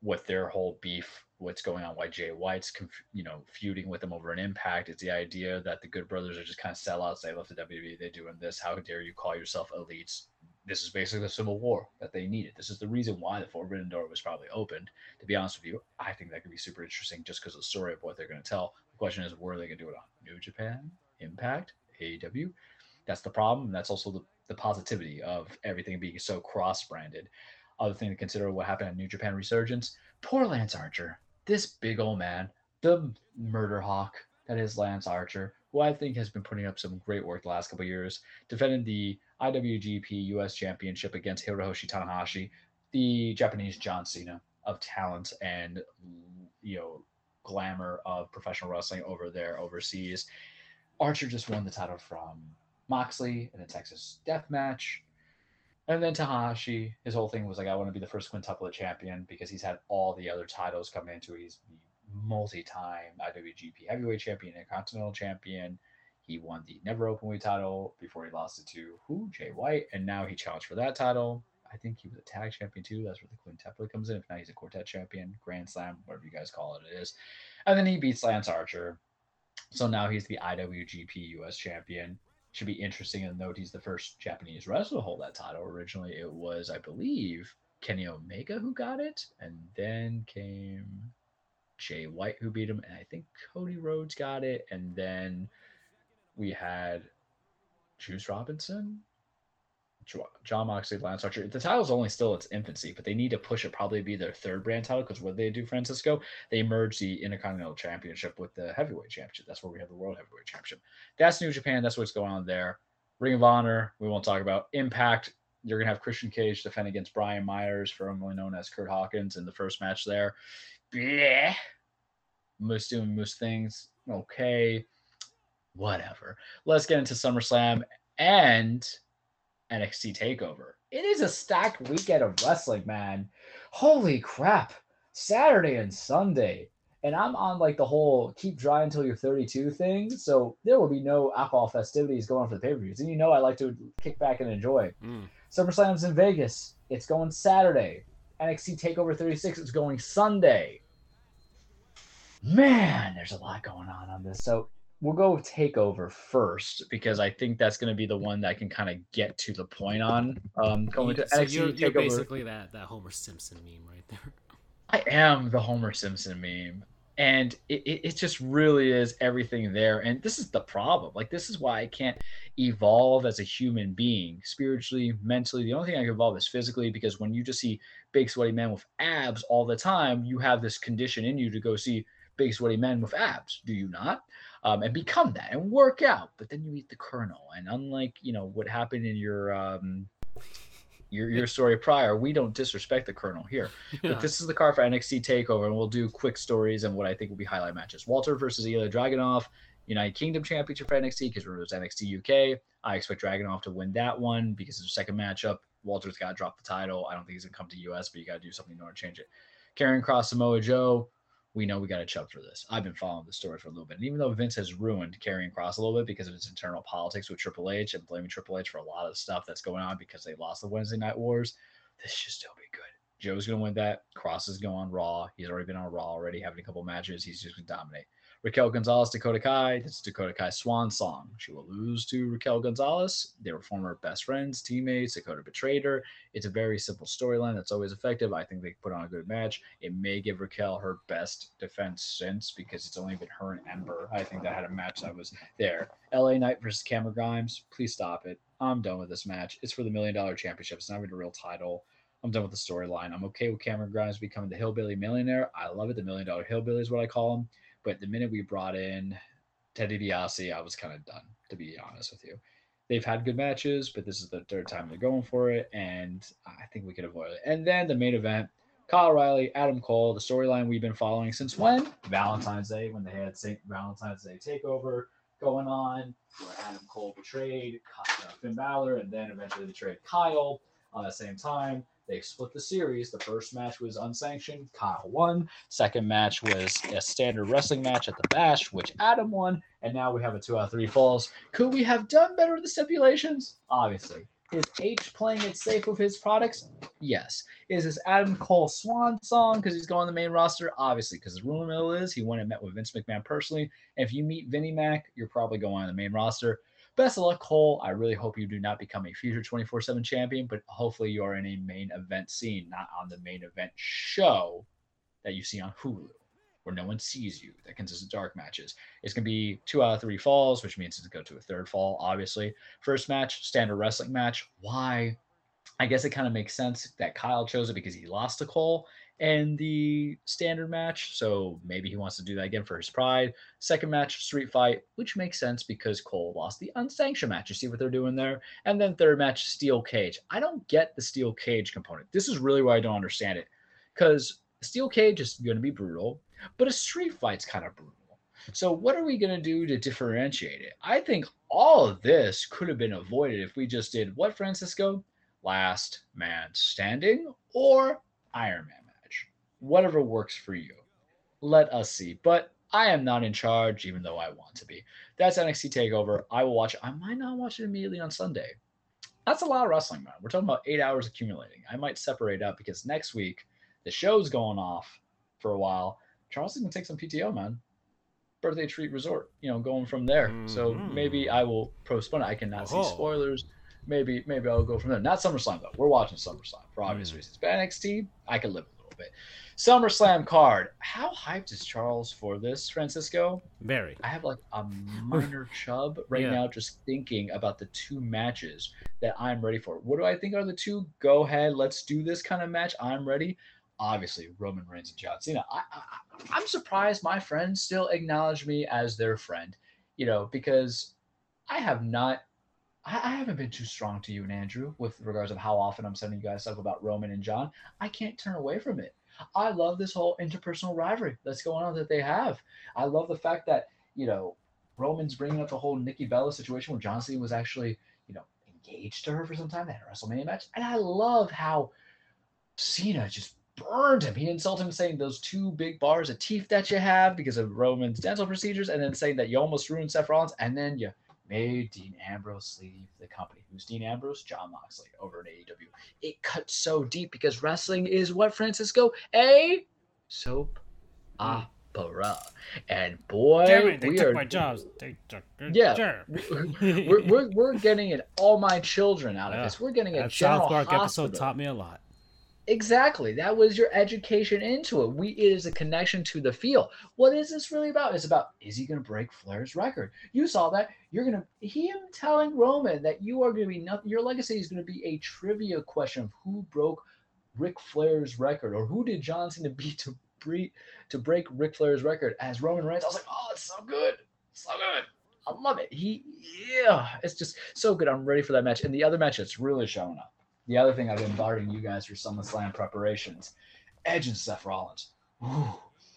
What their whole beef, what's going on? Why Jay White's, conf- you know, feuding with them over an Impact? It's the idea that the Good Brothers are just kind of sellouts. They left the WWE. They're doing this. How dare you call yourself elites? This is basically the civil war that they needed. This is the reason why the Forbidden Door was probably opened. To be honest with you, I think that could be super interesting just because of the story of what they're going to tell. The question is, where are they going to do it on? New Japan, Impact, AEW. That's the problem. That's also the the positivity of everything being so cross-branded. Other thing to consider what happened at New Japan Resurgence. Poor Lance Archer. This big old man the murder hawk that is Lance Archer, who I think has been putting up some great work the last couple years, defending the IWGP US Championship against Hiroshi Tanahashi, the Japanese John Cena of talent and you know glamour of professional wrestling over there overseas. Archer just won the title from Moxley in a Texas death match. And then Tahashi, his whole thing was like, I want to be the first quintuplet champion because he's had all the other titles come into it. He's multi-time IWGP Heavyweight Champion and Continental Champion. He won the Never Openweight title before he lost it to who? Jay White, and now he challenged for that title. I think he was a tag champion too. That's where the quintuplet comes in. If not, he's a quartet champion, Grand Slam, whatever you guys call it, it is. And then he beats Lance Archer. So now he's the IWGP US champion. Should be interesting to note he's the first Japanese wrestler to hold that title. Originally, it was, I believe, Kenny Omega who got it, and then came Jay White who beat him, and I think Cody Rhodes got it, and then we had Juice Robinson, Jon Moxley, Lance Archer. The title's only still its infancy, but they need to push it. Probably be their third brand title because what they do, Francisco, they merge the Intercontinental Championship with the Heavyweight Championship. That's where we have the World Heavyweight Championship. That's New Japan. That's what's going on there. Ring of Honor. We won't talk about Impact. You're gonna have Christian Cage defend against Brian Myers, formerly known as Kurt Hawkins, in the first match there. Yeah. Moose doing Moose things. Okay. Whatever. Let's get into SummerSlam and NXT Takeover. It is a stacked weekend of wrestling, man. Holy crap. Saturday and Sunday. And I'm on like the whole keep dry until you're 32 thing. So there will be no alcohol festivities going on for the pay per views. And you know I like to kick back and enjoy. Mm. SummerSlam's in Vegas. It's going Saturday. NXT Takeover 36 is going Sunday. Man, there's a lot going on on this. So we'll go with Takeover first because I think that's going to be the one that I can kind of get to the point on. Um, going to so NXT you're, you're basically that, that Homer Simpson meme right there. I am the Homer Simpson meme. And it, it, it just really is everything there. And this is the problem. Like, this is why I can't evolve as a human being, spiritually, mentally. The only thing I can evolve is physically, because when you just see big, sweaty men with abs all the time, you have this condition in you to go see big, sweaty men with abs. Do you not? Um, and become that and work out. But then you eat the kernel. And unlike, you know, what happened in your. Um, your, your story prior, we don't disrespect the Colonel here. Yeah. But this is the card for NXT Takeover, and we'll do quick stories and what I think will be highlight matches. Walter versus Ilja Dragunov, United Kingdom Championship for NXT because it was NXT UK. I expect Dragunov to win that one because it's a second matchup. Walter's got to drop the title. I don't think he's gonna come to US, but you got to do something in order to change it. Karrion Kross Samoa Joe, we know we got to chug for this. I've been following the story for a little bit, and even though Vince has ruined Karrion Kross a little bit because of his internal politics with Triple H and blaming Triple H for a lot of stuff that's going on because they lost the Wednesday Night Wars, this should still be good. Joe's gonna win that. Kross is going on Raw. He's already been on Raw already, having a couple matches. He's just gonna dominate. Raquel Gonzalez, Dakota Kai. This is Dakota Kai's swan song. She will lose to Raquel Gonzalez. They were former best friends, teammates. Dakota betrayed her. It's a very simple storyline that's always effective. I think they put on a good match. It may give Raquel her best defense since because it's only been her and Ember. I think that had a match that was there. LA Knight versus Cameron Grimes. Please stop it. I'm done with this match. It's for the million dollar championship. It's not even a real title. I'm done with the storyline. I'm okay with Cameron Grimes becoming the hillbilly millionaire. I love it. The million dollar hillbilly is what I call him. But the minute we brought in Teddy DiBiase, I was kind of done, to be honest with you. They've had good matches, but this is the third time they're going for it, and I think we could avoid it. And then the main event, Kyle O'Reilly, Adam Cole, the storyline we've been following since when? Valentine's Day, when they had St. Valentine's Day takeover going on, where Adam Cole betrayed uh, Finn Balor and then eventually betrayed Kyle. On the same time, they split the series. The first match was unsanctioned. Kyle won. Second match was a standard wrestling match at the Bash, which Adam won. And now we have a two out of three falls. Could we have done better with the stipulations? Obviously. Is H playing it safe with his products? Yes. Is this Adam Cole swan song because he's going on the main roster? Obviously, because the rumor mill is he went and met with Vince McMahon personally. And if you meet Vinnie Mac, you're probably going on the main roster. Best of luck, Cole. I really hope you do not become a future 24 7 champion, but hopefully you are in a main event scene, not on the main event show that you see on Hulu, where no one sees you. That consists of dark matches. It's going to be two out of three falls, which means it's going to go to a third fall, obviously. First match, standard wrestling match. Why? I guess it kind of makes sense that Kyle chose it because he lost to Cole. In the standard match, so maybe he wants to do that again for his pride. Second match, street fight, which makes sense because Cole lost the unsanctioned match. You see what they're doing there? And then third match, steel cage. I don't get the steel cage component. This is really where I don't understand it. Because steel cage is going to be brutal, but a street fight's kind of brutal. So what are we going to do to differentiate it? I think all of this could have been avoided if we just did what, Francisco? Last man standing or Iron Man. Whatever works for you. Let us see. But I am not in charge, even though I want to be. That's NXT TakeOver. I will watch it. I might not watch it immediately on Sunday. That's a lot of wrestling, man. We're talking about eight hours accumulating. I might separate out because next week the show's going off for a while. Charles is gonna take some PTO, man. Birthday treat resort, you know, going from there. So Mhm. maybe I will postpone it. I cannot see Oh. spoilers. Maybe maybe I'll go from there. Not SummerSlam though. We're watching SummerSlam for obvious Mm. reasons. But NXT, I can live a little bit. SummerSlam card. How hyped is Charles for this, Francisco? Very. I have like a minor chub right Yeah. now just thinking about the two matches that I'm ready for. What do I think are the two? Go ahead, let's do this kind of match. I'm ready. Obviously, Roman Reigns and John Cena. I, I, I'm surprised my friends still acknowledge me as their friend, you know, because I have not. I I haven't been too strong to you and Andrew with regards of how often I'm sending you guys stuff about Roman and John. I can't turn away from it. I love this whole interpersonal rivalry that's going on that they have. I love the fact that you know Roman's bringing up the whole Nikki Bella situation where John Cena was actually you know engaged to her for some time. They had a WrestleMania match, and I love how Cena just burned him. He insulted him saying those two big bars of teeth that you have because of Roman's dental procedures, and then saying that you almost ruined Seth Rollins, and then you made Dean Ambrose leave the company. Who's Dean Ambrose? Jon Moxley over at AEW. It cuts so deep because wrestling is what Francisco a soap hmm. opera, and boy, Damn it, they we took are my jobs. They took Yeah. Sure. we're, we're, we're getting an all my children out of Yeah. this. We're getting a that general South Park hospital. episode taught me a lot. Exactly. That was your education into it. We it is a connection to the feel. What is this really about? It's about is he going to break Flair's record? You saw that. You're going to him telling Roman that you are going to be nothing. Your legacy is going to be a trivia question of who broke Ric Flair's record or who did John Cena beat to break to break Ric Flair's record as Roman Reigns. I was like, oh, it's so good, so good. I love it. He, yeah, it's just so good. I'm ready for that match. And the other match that's really showing up. The other thing I've been bothering you guys for SummerSlam preparations, Edge and Seth Rollins. Ooh,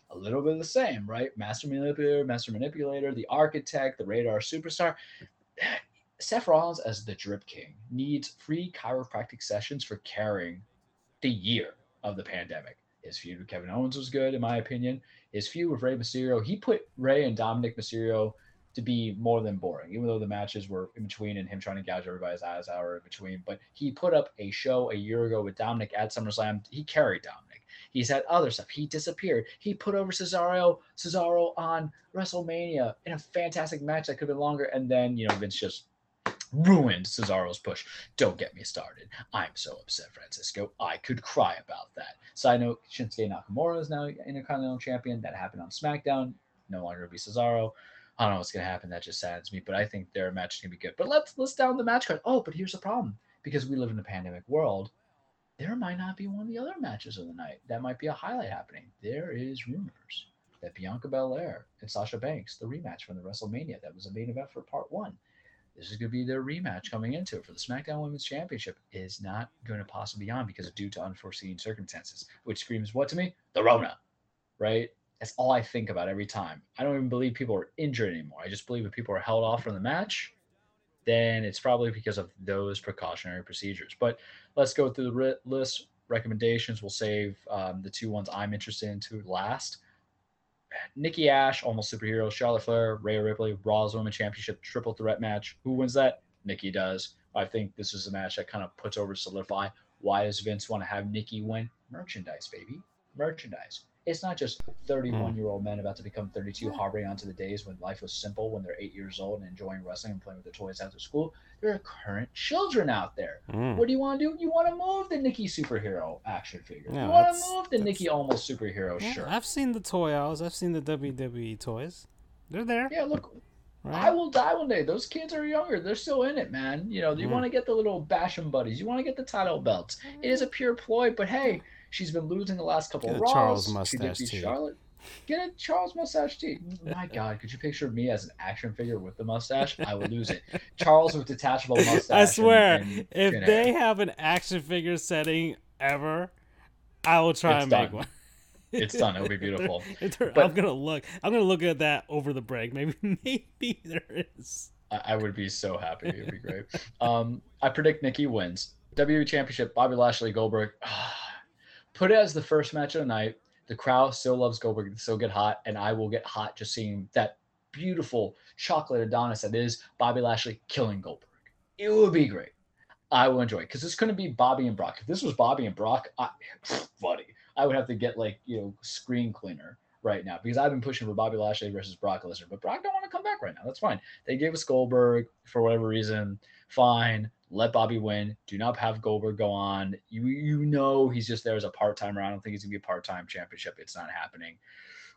a little bit of the same, right? Master manipulator, master manipulator, the architect, the Rated-R Superstar. Seth Rollins as the drip king needs free chiropractic sessions for carrying the year of the pandemic. His feud with Kevin Owens was good, in my opinion. His feud with Rey Mysterio, he put Rey and Dominik Mysterio to be more than boring, even though the matches were in between and him trying to gouge everybody's eyes out in between. But he put up a show a year ago with Dominik at SummerSlam. He carried Dominik. He's had other stuff. He disappeared. He put over Cesaro, Cesaro on WrestleMania in a fantastic match that could have been longer. And then, you know, Vince just ruined Cesaro's push. Don't get me started. I'm so upset, Francisco. I could cry about that. Side note, Shinsuke Nakamura is now Intercontinental Champion. That happened on SmackDown. No longer be Cesaro. I don't know what's gonna happen. That just saddens me. But I think their match is gonna be good. But let's let's down the match card. Oh, but here's the problem. Because we live in a pandemic world, there might not be one of the other matches of the night. That might be a highlight happening. There is rumors that Bianca Belair and Sasha Banks, the rematch from the WrestleMania, that was a main event for part one. This is going to be their rematch coming into it for the SmackDown Women's Championship. Is not going to possibly be on because due to unforeseen circumstances, which screams what to me? The Rona, right? That's all I think about every time. I don't even believe people are injured anymore. I just believe if people are held off from the match, then it's probably because of those precautionary procedures. But let's go through the list. Recommendations. We'll save um, the two ones I'm interested in to last. Nikki Ash, almost superhero. Charlotte Flair, Rhea Ripley, Raw's Women's Championship triple threat match. Who wins that? Nikki does. I think this is a match that kind of puts over solidify. Why does Vince want to have Nikki win? Merchandise, baby. Merchandise. It's not just 31 year old men about to become 32, harboring onto the days when life was simple, when they're eight years old and enjoying wrestling and playing with their toys after school. There are current children out there. Mm. What do you want to do? You want to move the Nikki superhero action figure. Yeah, you want to move the that's- Nikki almost superhero Yeah, shirt. I've seen the toy owls. I've seen the WWE toys. They're there. Yeah, look, Right? I will die one day. Those kids are younger. They're still in it, man. You know, you Mm. want to get the little basham buddies. You want to get the title belts. It is a pure ploy, but hey, She's been losing the last couple Get of Raws. Charles she did mustache, beat too. Charlotte. Get a Charles mustache too. My God, could you picture me as an action figure with the mustache? I would lose it. Charles with detachable mustache. I swear, and- and if they have an action figure setting ever, I will try and make one. It's done. It'll be beautiful. If there- But- I'm gonna look. I'm gonna look at that over the break. Maybe, maybe there is. I, I would be so happy. It'd be great. Um, I predict Nikki wins. WWE Championship, Bobby Lashley, Goldberg. Put it as the first match of the night. The crowd still loves Goldberg. Still get hot, and I will get hot just seeing that beautiful chocolate Adonis that is Bobby Lashley killing Goldberg. It would be great. I will enjoy because it's going to be Bobby and Brock. If this was Bobby and Brock, I, buddy, I would have to get like you know screen cleaner right now because I've been pushing for Bobby Lashley versus Brock Lesnar, but Brock don't want to come back right now. That's fine. They gave us Goldberg for whatever reason. Fine. Let Bobby win. Do not have Goldberg go on. You you know he's just there as a part timer. I don't think he's gonna be a part time championship. It's not happening.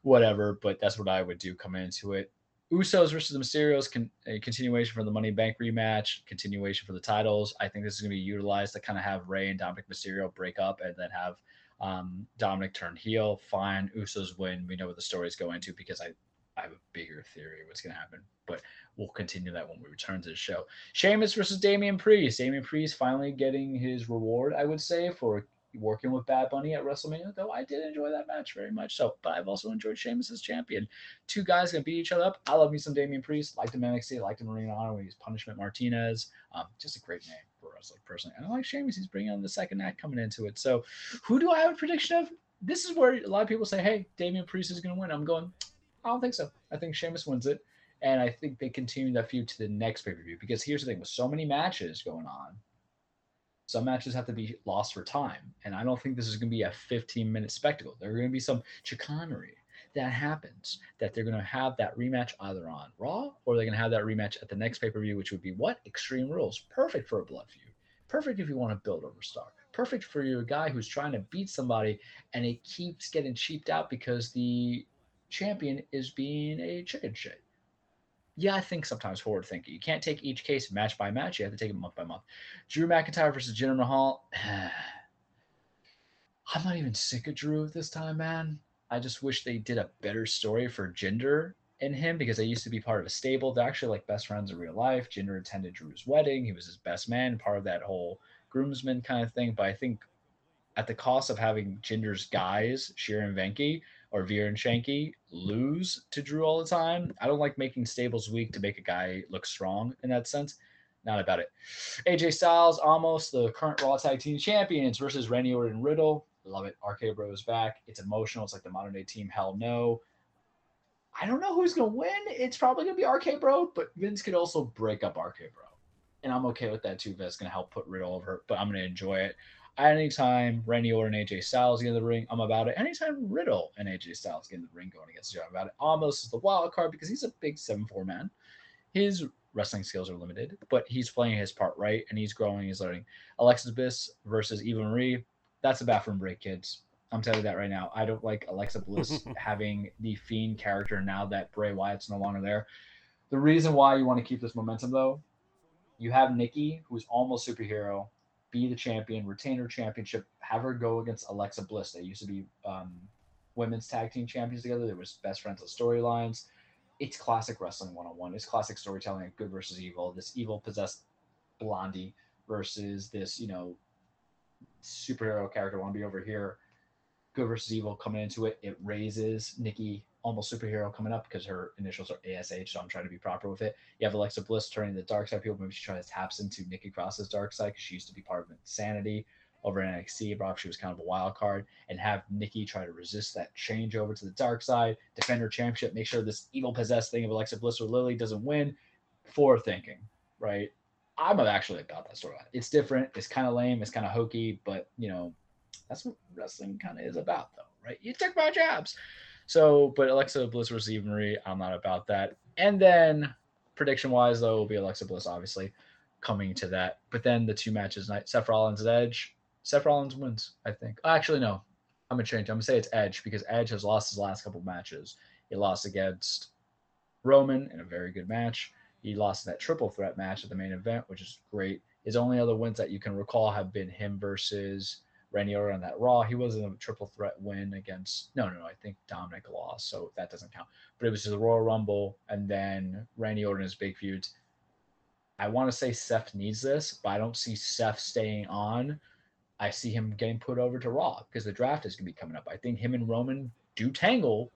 Whatever. But that's what I would do coming into it. Usos versus the Mysterios, con- a continuation for the Money Bank rematch, continuation for the titles. I think this is going to be utilized to kind of have Rey and Dominik Mysterio break up and then have um, Dominik turn heel. Fine, Usos win. We know what the story's going to because I, I have a bigger theory of what's going to happen, but we'll continue that when we return to the show. Sheamus versus Damian Priest. Damian Priest finally getting his reward, I would say, for working with Bad Bunny at WrestleMania. Though I did enjoy that match very much so, but I've also enjoyed Sheamus as champion. Two guys gonna beat each other up. I love me some Damian Priest. Liked in NXT. Liked Ring of Honor when he's Punishment Martinez. Um, just a great name for us, like personally. And I like Sheamus. He's bringing on the second act coming into it. So, who do I have a prediction of? This is where a lot of people say, "Hey, Damian Priest is gonna win." I'm going. I don't think so. I think Sheamus wins it. And I think they continue that feud to the next pay per view because here's the thing: with so many matches going on, some matches have to be lost for time, and I don't think this is going to be a 15 minute spectacle. There are going to be some chicanery that happens that they're going to have that rematch either on Raw or they're going to have that rematch at the next pay per view, which would be what? Extreme Rules, perfect for a blood feud, perfect if you want to build over star, perfect for your guy who's trying to beat somebody and it keeps getting cheaped out because the champion is being a chicken shit yeah, I think sometimes forward thinking. You can't take each case match by match. You have to take it month by month. Drew McIntyre versus Jinder Mahal. I'm not even sick of Drew at this time, man. I just wish they did a better story for Jinder and him because they used to be part of a stable. They're actually like best friends in real life. Jinder attended Drew's wedding. He was his best man, part of that whole groomsman kind of thing. But I think at the cost of having Jinder's guys, Sheer and Venki, or Veer and Shanky lose to Drew all the time. I don't like making stables weak to make a guy look strong in that sense. Not about it. AJ Styles, Omos the current Raw Tag Team Champions versus Randy Orton Riddle. Love it. RK Bro is back. It's emotional. It's like the modern day team. Hell no. I don't know who's gonna win. It's probably gonna be RK Bro, but Vince could also break up RK Bro, and I'm okay with that too. That's gonna help put Riddle over, but I'm gonna enjoy it. Anytime Randy Orton and AJ Styles get in the ring, I'm about it. Anytime Riddle and AJ Styles get in the ring going against each other, I'm about it. Omos is the wild card because he's a big 7 4 man. His wrestling skills are limited, but he's playing his part right and he's growing, he's learning. Alexa Bliss versus Eva Marie. That's a bathroom break, kids. I'm telling you that right now. I don't like Alexa Bliss having the Fiend character now that Bray Wyatt's no longer there. The reason why you want to keep this momentum, though, you have Nikki, who's almost superhero, be the champion, retain her championship, have her go against Alexa Bliss. They used to be um, women's tag team champions together. They was best friends on storylines. It's classic wrestling one on one. It's classic storytelling good versus evil. This evil possessed Blondie versus this, you know, superhero character want to be over here. Good versus evil coming into it. It raises Nikki almost superhero coming up because her initials are ASH, so I'm trying to be proper with it. You have Alexa Bliss turning the dark side people. Maybe she tries to taps into Nikki Cross's dark side because she used to be part of Insanity over in NXT. But she was kind of a wild card, and have Nikki try to resist that change over to the dark side, defend her championship, make sure this evil possessed thing of Alexa Bliss or Lily doesn't win. Forward thinking, right? I'm actually about that storyline. It's different. It's kind of lame. It's kind of hokey, but you know, that's what wrestling kind of is about, though, right? You took my jobs. So, but Alexa Bliss versus Eva Marie, I'm not about that. And then prediction wise, though, will be Alexa Bliss, obviously, coming to that. But then the two matches night, Seth Rollins and Edge. Seth Rollins wins, I think. Oh, actually, no. I'm gonna change. I'm gonna say it's Edge because Edge has lost his last couple matches. He lost against Roman in a very good match. He lost in that triple threat match at the main event, which is great. His only other wins that you can recall have been him versus Randy Orton on that Raw. He wasn't a triple threat win against no, no, no. I think Dominik lost, so that doesn't count. But it was the Royal Rumble, and then Randy Orton is big feud. I want to say Seth needs this, but I don't see Seth staying on. I see him getting put over to Raw because the draft is going to be coming up. I think him and Roman do tangle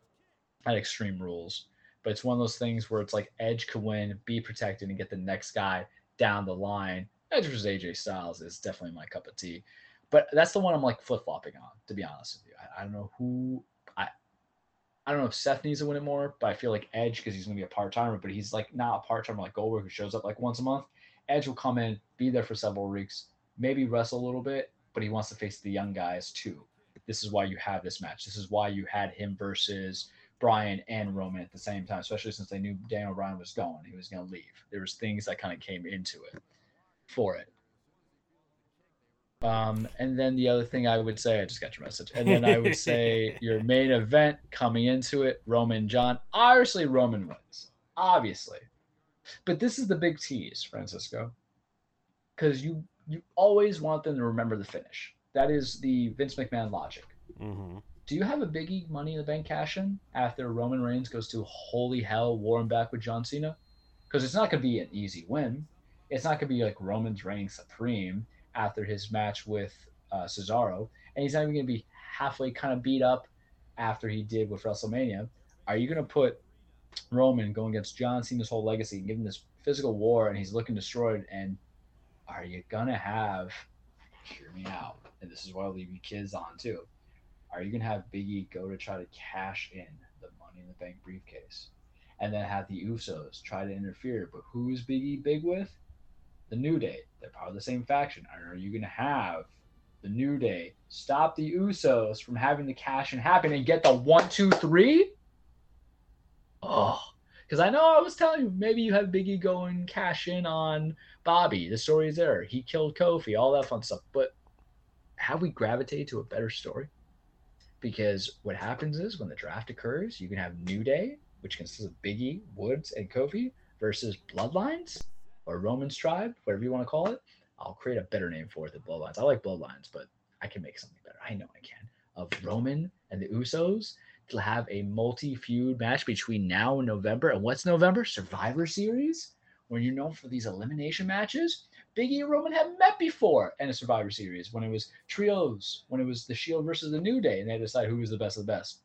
at Extreme Rules, but it's one of those things where it's like Edge could win, be protected, and get the next guy down the line. Edge versus AJ Styles is definitely my cup of tea, but that's the one I'm like flip flopping on. To be honest with you, I, I don't know who I. I don't know if Seth needs to win it more, but I feel like Edge because he's going to be a part timer, but he's like not a part timer like Goldberg who shows up like once a month. Edge will come in, be there for several weeks, maybe wrestle a little bit, but he wants to face the young guys too. This is why you have this match. This is why you had him versus Brian and Roman at the same time, especially since they knew Daniel Bryan was going. He was going to leave. There was things that kind of came into it for it. Um, and then the other thing I would say, I just got your message. And then I would say your main event coming into it, Roman John. Obviously, Roman wins. Obviously. But this is the big tease, Francisco. Because you you always want them to remember the finish. That is the Vince McMahon logic. Mm-hmm. Do you have a biggie Money in the Bank cash in after Roman Reigns goes to holy hell, war and back with John Cena? Because it's not going to be an easy win. It's not going to be like Roman's reigning supreme after his match with uh, Cesaro, and he's not even going to be halfway kind of beat up after he did with WrestleMania. Are you going to put Roman going against John Cena's whole legacy and give him this physical war, and he's looking destroyed? And are you gonna have? Hear me out, and this is why I'll leave you kids on too. Are you gonna have Biggie go to try to cash in the Money in the Bank briefcase, and then have the Usos try to interfere? But who is Biggie big with? The New Day. They're part of the same faction. Are you gonna have the New Day stop the Usos from having the cash in happen and get the one, two, three? Oh, because I know I was telling you maybe you have Biggie go and cash in on Bobby. The story is there. He killed Kofi, all that fun stuff. But have we gravitated to a better story? Because what happens is when the draft occurs, you can have New Day, which consists of Biggie, Woods, and Kofi, versus Bloodlines or Roman's Tribe, whatever you want to call it. I'll create a better name for it Bloodlines. I like Bloodlines, but I can make something better. I know I can. Of Roman and the Usos to have a multi feud match between now and November. And what's November? Survivor Series, when you're known for these elimination matches. Biggie and Roman have met before in a Survivor Series when it was trios, when it was the Shield versus the New Day, and they decide who was the best of the best.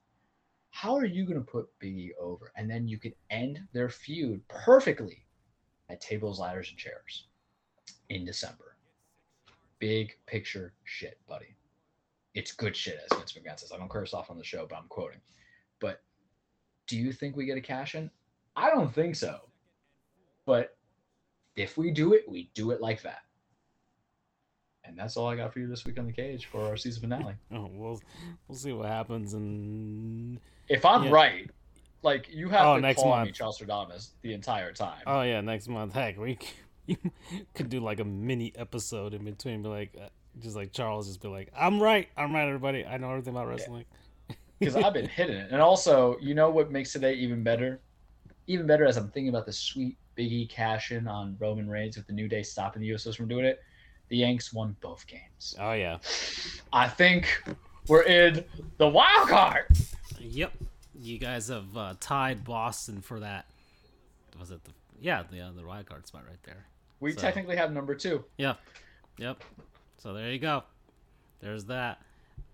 How are you going to put Biggie over? And then you can end their feud perfectly at tables, ladders, and chairs in December. Big picture shit, buddy. It's good shit, as Vince McMahon says. I don't curse off on the show, but I'm quoting. But do you think we get a cash in? I don't think so. But if we do it, we do it like that. And that's all I got for you this week on the cage for our season finale. Oh, we'll we'll see what happens and If I'm Yeah. right, like you have Oh, to next call me month. Charles Stradamus the entire time. oh yeah, next month. Heck, we you could do like a mini episode in between, be like, uh, just like Charles, just be like, I'm right, I'm right, everybody. I know everything about wrestling. because I've been hitting it. And also, you know what makes today even better? Even better as I'm thinking about the sweet Biggie cash in on Roman Reigns with the New Day stopping the Usos from doing it. The Yanks won both games. Oh yeah, I think we're in the wild card. Yep. You guys have uh, tied Boston for that. Was it the yeah the uh, the wild card spot right there? We So- technically have number two. Yep. Yep. So there you go. There's that.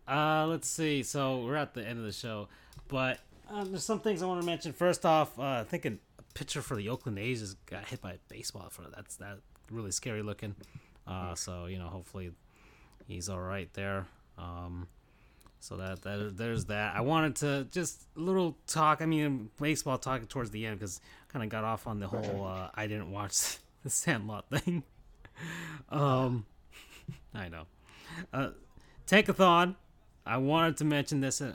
Uh, let's see. So we're at the end of the show, but um, there's some things I want to mention. First off, uh, I think a pitcher for the Oakland A's just got hit by a baseball. For that's that really scary looking. Uh, so you know, hopefully he's all right there. Um, so that, that there's that. I wanted to just a little talk. I mean, baseball talk towards the end because kind of got off on the whole uh, I didn't watch the Sandlot thing. Um, I know. Uh, Tankathon. I wanted to mention this. Uh,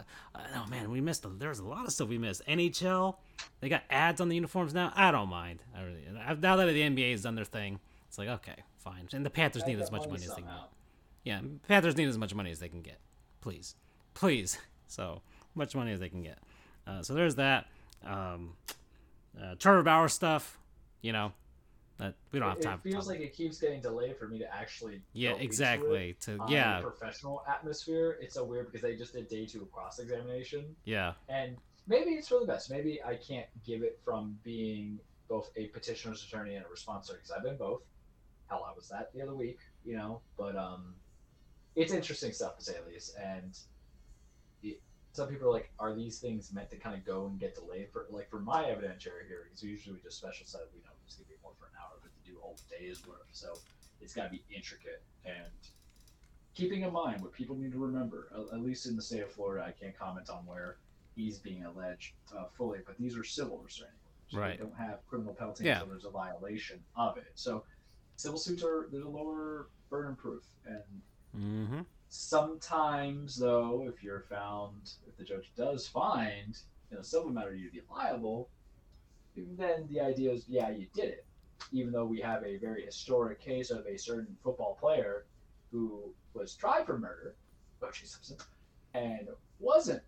oh man, we missed. A, there's a lot of stuff we missed. NHL. They got ads on the uniforms now. I don't mind. I really. I- Now that the NBA has done their thing, it's like okay, fine. And the Panthers need as much money as they can get. Yeah, Panthers need as much money as they can get. Please, please. So much money as they can get. Uh, so there's that. Um, uh, Trevor Bauer stuff. You know, That we don't have time. It feels like it keeps getting delayed for me to actually. yeah, delve into it. exactly. To On yeah, professional atmosphere. It's so weird because they just did day two of cross examination, yeah, and maybe it's for the best. Maybe I can't give it from being both a petitioner's attorney and a response attorney because I've been both. Hell, I was that the other week, you know. But um, it's interesting stuff to say the least. And it, some people are like, are these things meant to kind of go and get delayed for like for my evidentiary hearings? Usually we just special set. We know it's gonna be more for an hour, but to do a whole day's worth, so it's got to be intricate and keeping in mind what people need to remember. At, at least in the state of Florida, I can't comment on where he's being alleged uh, fully, but these are civil restraining orders. Right. They don't have criminal penalty Yeah. until there's a violation of it. So civil suits are there's a lower burden proof, and mm-hmm. Sometimes though, if you're found, if the judge does find in a civil matter you to be liable, then the idea is yeah you did it. Even though we have a very historic case of a certain football player who was tried for murder, O.J. Simpson, and wasn't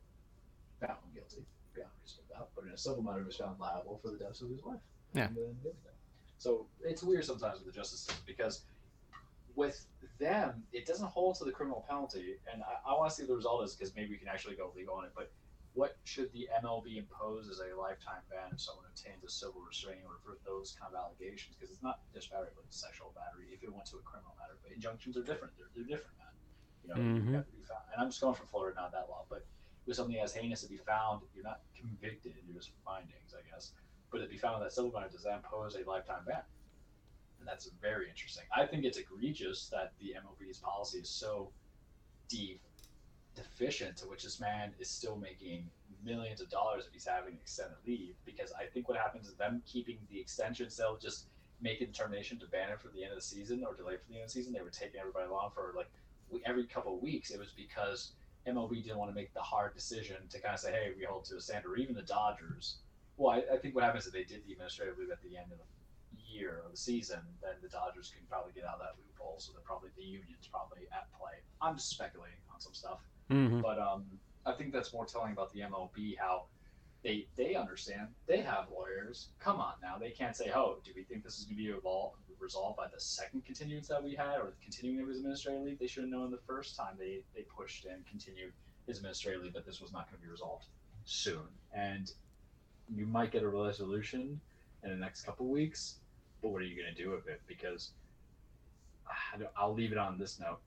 found guilty beyond reasonable doubt, but in a civil matter was found liable for the deaths of his wife. Yeah. And, uh. So it's weird sometimes with the justice system because with them, it doesn't hold to the criminal penalty, and I, I want to see the result is because maybe we can actually go legal on it. But what should the MLB impose as a lifetime ban if someone obtains a civil restraining order for those kind of allegations? Because it's not just battery, but it's sexual battery if it went to a criminal matter. But injunctions are different; they're, they're different, man. You know, Mhm. you have to be found. And I'm just going from Florida, not that law, but with something as heinous to be found, you're not convicted; you're just findings, I guess. But to be found in that civil matter, does that impose a lifetime ban? And that's very interesting. I think it's egregious that the MLB's policy is so deep deficient to which this man is still making millions of dollars if he's having extended leave because I think what happens is them keeping the extensions they'll just make a determination to ban it for the end of the season or delay for the end of the season they were taking everybody along for like every couple of weeks it was because MLB didn't want to make the hard decision to kind of say hey we hold to a standard or even the Dodgers well I, I think what happens is they did the administrative leave at the end of the year of the season, then the Dodgers can probably get out of that loophole. So they're probably the union's probably at play. I'm just speculating on some stuff, Mm-hmm. but um, I think that's more telling about the MLB how they they understand they have lawyers. Come on now, they can't say, oh, do we think this is going to be evolved, resolved by the second continuance that we had or the continuing of his administrative leave? They should have known the first time they they pushed and continued his administrative leave that this was not going to be resolved soon, and you might get a resolution in the next couple weeks but what are you going to do with it? Because I don't- I'll leave it on this note.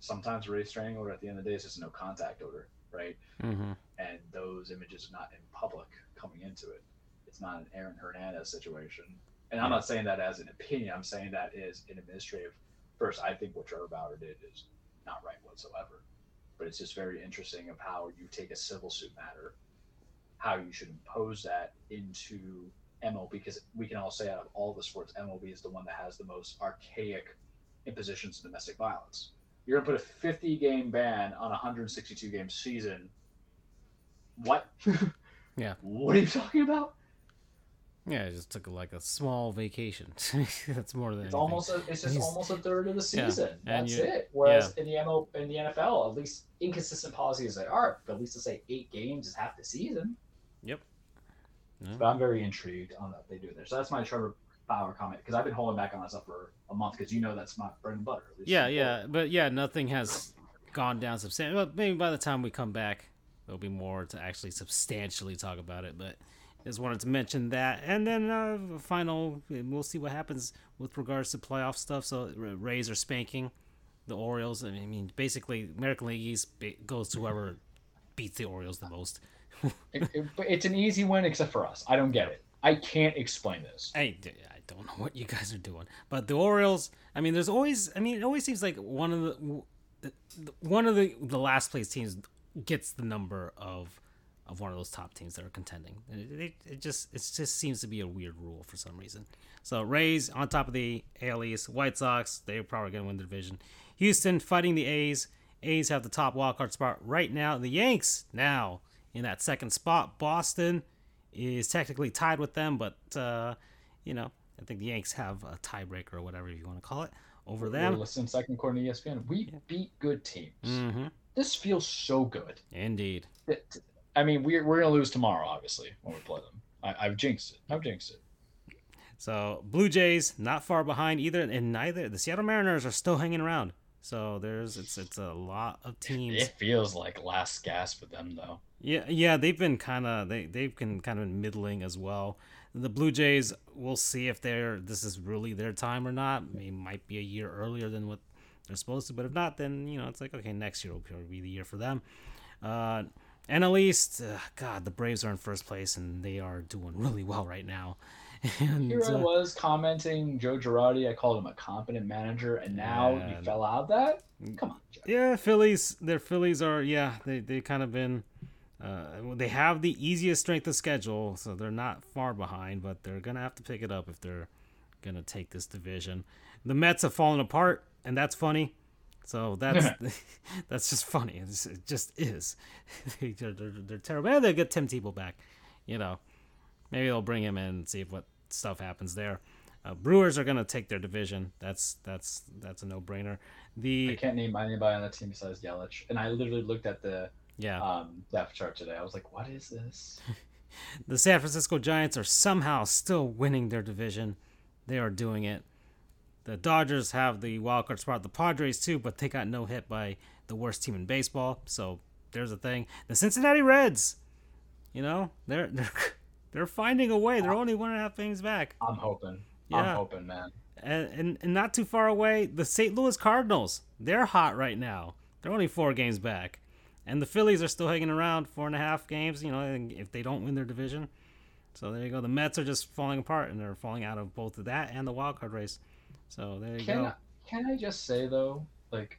Sometimes a restraining order at the end of the day is just a no contact order, right? Mm-hmm. And those images are not in public coming into it. It's not an Aaron Hernandez situation. And I'm not saying that as an opinion. I'm saying that is an administrative. First, I think what Trevor Bauer did is not right whatsoever. But it's just very interesting of how you take a civil suit matter, how you should impose that into MLB because we can all say out of all the sports, MLB is the one that has the most archaic impositions of domestic violence. You're gonna put a 50 game ban on a 162 game season. What? Yeah. What are you talking about? Yeah, I just took like a small vacation. That's more than It's anything. almost a, it's just He's- almost a third of the season. and That's you- it. Whereas in the ML in the NFL, at least inconsistent policies they are, but at least to say eight games is half the season. Yep. Yeah. But I'm very intrigued on that they do there. So that's my Trevor Bauer comment because I've been holding back on that stuff for a month because you know that's my bread and butter. Yeah, yeah, but yeah, nothing has gone down substantially. Well, maybe by the time we come back, there'll be more to actually substantially talk about it. But just wanted to mention that, and then uh, final, we'll see what happens with regards to playoff stuff. So Rays are spanking the Orioles. I mean, basically, American League East goes to whoever beats the Orioles the most. It- it- it's an easy win except for us. I don't get it. I can't explain this. I, I don't know what you guys are doing, but the Orioles. I mean, there's always. I mean, it always seems like one of the, one of the the last place teams gets the number of of one of those top teams that are contending. It, it, it just it just seems to be a weird rule for some reason. So Rays on top of the AL East, White Sox they're probably going to win the division. Houston fighting the A's. A's have the top wildcard spot right now. The Yanks now in that second spot. Boston is technically tied with them, but uh, you know I think the Yanks have a tiebreaker or whatever you want to call it over them. listening second E ESPN. We beat good teams. hmm This feels so good. Indeed. It- I mean, we're, we're going to lose tomorrow, obviously, when we play them. I, I've jinxed it. I've jinxed it. So Blue Jays not far behind either, and neither the Seattle Mariners are still hanging around. So there's it's it's a lot of teams. It feels like last gasp for them though. Yeah, yeah, they've been kind of they they've been kind of middling as well. The Blue Jays, we'll see if they're this is really their time or not. It might be a year earlier than what they're supposed to, but if not, then you know it's like okay, next year will probably be the year for them. Uh, and at least, uh, God, the Braves are in first place and they are doing really well right now. And, Here I uh, was commenting Joe Girardi. I called him a competent manager, and now Yeah. you fell out of that. Come on, Joe. Yeah, Phillies. Their Phillies are yeah. They they kind of been. Uh, they have the easiest strength of schedule, so they're not far behind. But they're gonna have to pick it up if they're gonna take this division. The Mets have fallen apart, and that's funny. So that's that's just funny. It's, it just is. they, are they're, they're terrible. Maybe they'll get Tim Tebow back. You know, maybe they'll bring him in and see if what stuff happens there. Uh, Brewers are gonna take their division. That's that's that's a no brainer. The I can't name anybody on the team besides Yelich, and I literally looked at the yeah. um, depth chart today. I was like, "What is this?" The San Francisco Giants are somehow still winning their division. They are doing it. The Dodgers have the wild card spot. The Padres too, but they got no hit by the worst team in baseball. So there's a thing. The Cincinnati Reds, you know, they're they're they're finding a way. They're only one and a half games back, I'm hoping. Yeah. I'm hoping, man. and, and and not too far away. The St. Louis Cardinals, they're hot right now. They're only four games back, and the Phillies are still hanging around four and a half games. You know, if they don't win their division, so there you go. The Mets are just falling apart, and they're falling out of both of that and the wild card race. So there you Can go. I, can I just say though, like,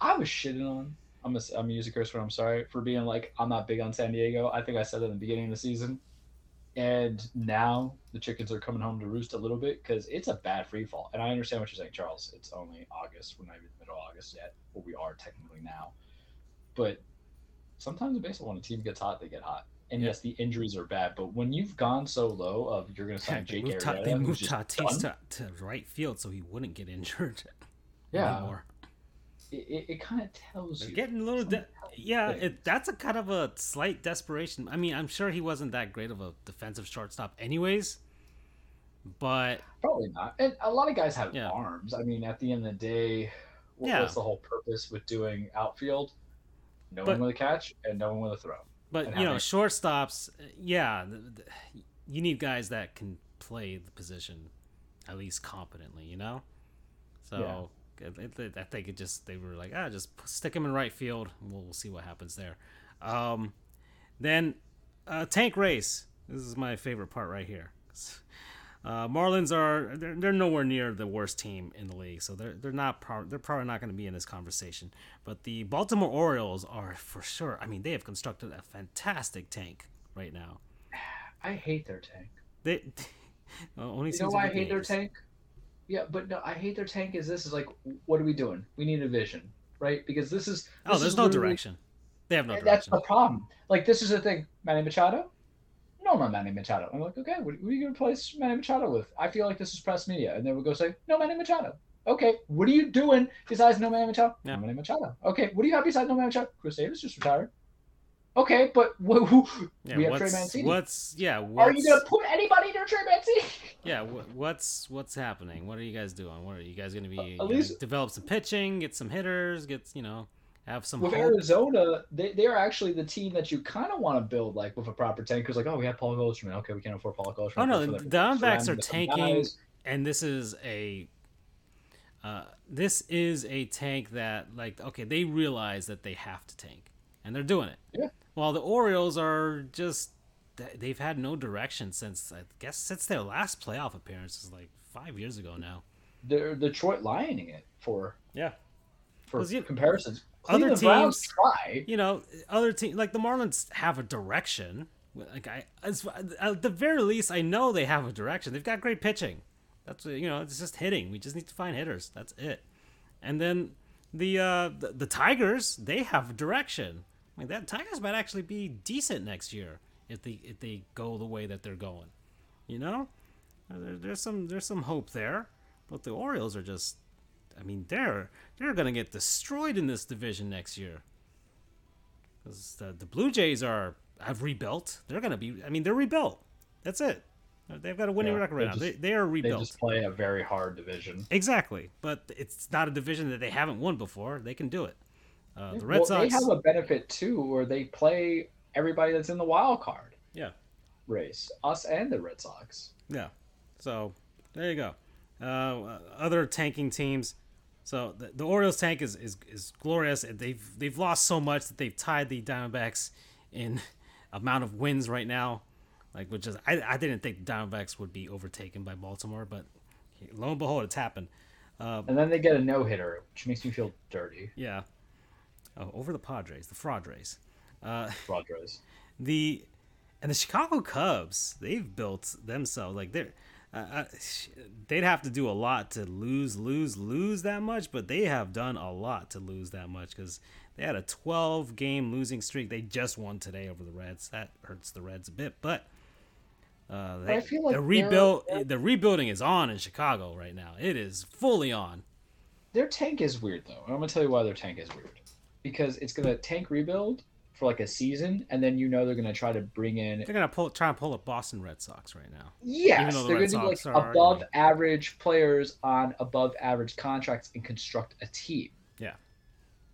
I was shitting on. I'm gonna I'm use a curse word. I'm sorry for being like I'm not big on San Diego. I think I said that in the beginning of the season, and now the chickens are coming home to roost a little bit because it's a bad free fall. And I understand what you're saying, Charles. It's only August. We're not even middle of August yet, but we are technically now. But sometimes in baseball, when a team gets hot, they get hot. And Yeah. yes, the injuries are bad, but when you've gone so low of you're gonna sign Jake moved, Ta- Arrieta, they moved Tatis to, to right field so he wouldn't get injured Yeah. anymore. it, it, it kind of tells They're you. getting a little. De- yeah, it, that's a kind of a slight desperation. I mean, I'm sure he wasn't that great of a defensive shortstop, anyways. But Probably not. And a lot of guys have Yeah. arms. I mean, at the end of the day, what, Yeah. what's the whole purpose with doing outfield? No But- one with a catch and no one with a throw. But you know, shortstops, yeah, you need guys that can play the position at least competently. You know, so it, it- it- I think it just they were like, ah, just stick him in right field. and We'll, we'll see what happens there. Um, then uh, tank race. This is my favorite part right here. Uh, Marlins are they're, they're nowhere near the worst team in the league, so they're they're not pro- they're probably not going to be in this conversation. But the Baltimore Orioles are for sure. I mean, they have constructed a fantastic tank right now. I hate their tank. They well, only You know why I hate their tank? Yeah, but no, I hate their tank. Is this is like, what are we doing? We need a vision, right? Because this is. Oh, there's is no direction. They have no And that's direction. the problem. Like this is the thing, Manny Machado. No, not Manny Machado. I'm like, okay, what, what are you going to replace Manny Machado with? I feel like this is press media, and they would go say, no Manny Machado. Okay, what are you doing besides no Manny Machado? Yeah. No Manny Machado. Okay, what do you have besides no Manny Machado? Chris Davis just retired. Okay, but wh- who? Yeah, we have Trey Mancini. what's yeah? Are you going to put anybody near Trey Mancini? yeah? wh- What's what's happening? What are you guys doing? What are you guys going to be? Uh, at least- develop some pitching, get some hitters, get you know, have some with hope. Arizona, they, they are actually the team that you kind of want to build like with a proper tank. Because like, oh, we have Paul Goldschmidt. Okay, we can't afford Paul Goldschmidt. Oh, no, the Diamondbacks are tanking guys. and this is a uh, this is a tank that like okay they realize that they have to tank and they're doing it Yeah. while the orioles are just they- they've had no direction since i guess since their last playoff appearance is like five years ago now They're Detroit lioning it for yeah for you- comparisons. other Cleveland Browns teams- try. you know other team like the marlins have a direction. Like i as, at the very least i know they have a direction. They've got great pitching. That's you know it's just hitting. We just need to find hitters. That's it. And then the uh the, the tigers they have a direction. I mean, that tigers might actually be decent next year if they if they go the way that they're going. You know? There, there's some there's some hope there. But the orioles are just i mean they're they're gonna get destroyed in this division next year 'Cause the, the Blue Jays are have rebuilt. They're gonna be. I mean, they're rebuilt. That's it. They've got a winning Yeah, record they right now. They, just- they are rebuilt. They rebuilt. just play a very hard division. Exactly, but it's not a division that they haven't won before. They can do it. Uh, the Red well, Sox. they have a benefit too, where they play everybody that's in the wild card Yeah. race, us and the Red Sox. Yeah. So there you go. Uh, other tanking teams. So the, the Orioles tank is, is, is glorious. They've they've lost so much that they've tied the Diamondbacks in amount of wins right now. Like which is I, I didn't think the Diamondbacks would be overtaken by Baltimore, but lo and behold, it's happened. Uh, And then they get a no hitter, which makes me feel dirty. yeah. Oh, over the Padres, the Fraudres. Uh, Padres. the and the Chicago Cubs, they've built themselves like they're. They'd have to do a lot to lose, lose, lose that much, but they have done a lot to lose that much because they had a 12 game losing streak. They just won today over the Reds. That hurts the Reds a bit, but uh, they, like the rebuild, the rebuilding is on in Chicago right now. It is fully on. Their tank is weird though. I'm gonna tell you why their tank is weird. Because it's gonna tank rebuild for like a season, and then you know they're gonna try to bring in They're gonna pull, try and pull up Boston Red Sox right now. Yes, the they're going to do like above arguing. average players on above average contracts and construct a team. Yeah.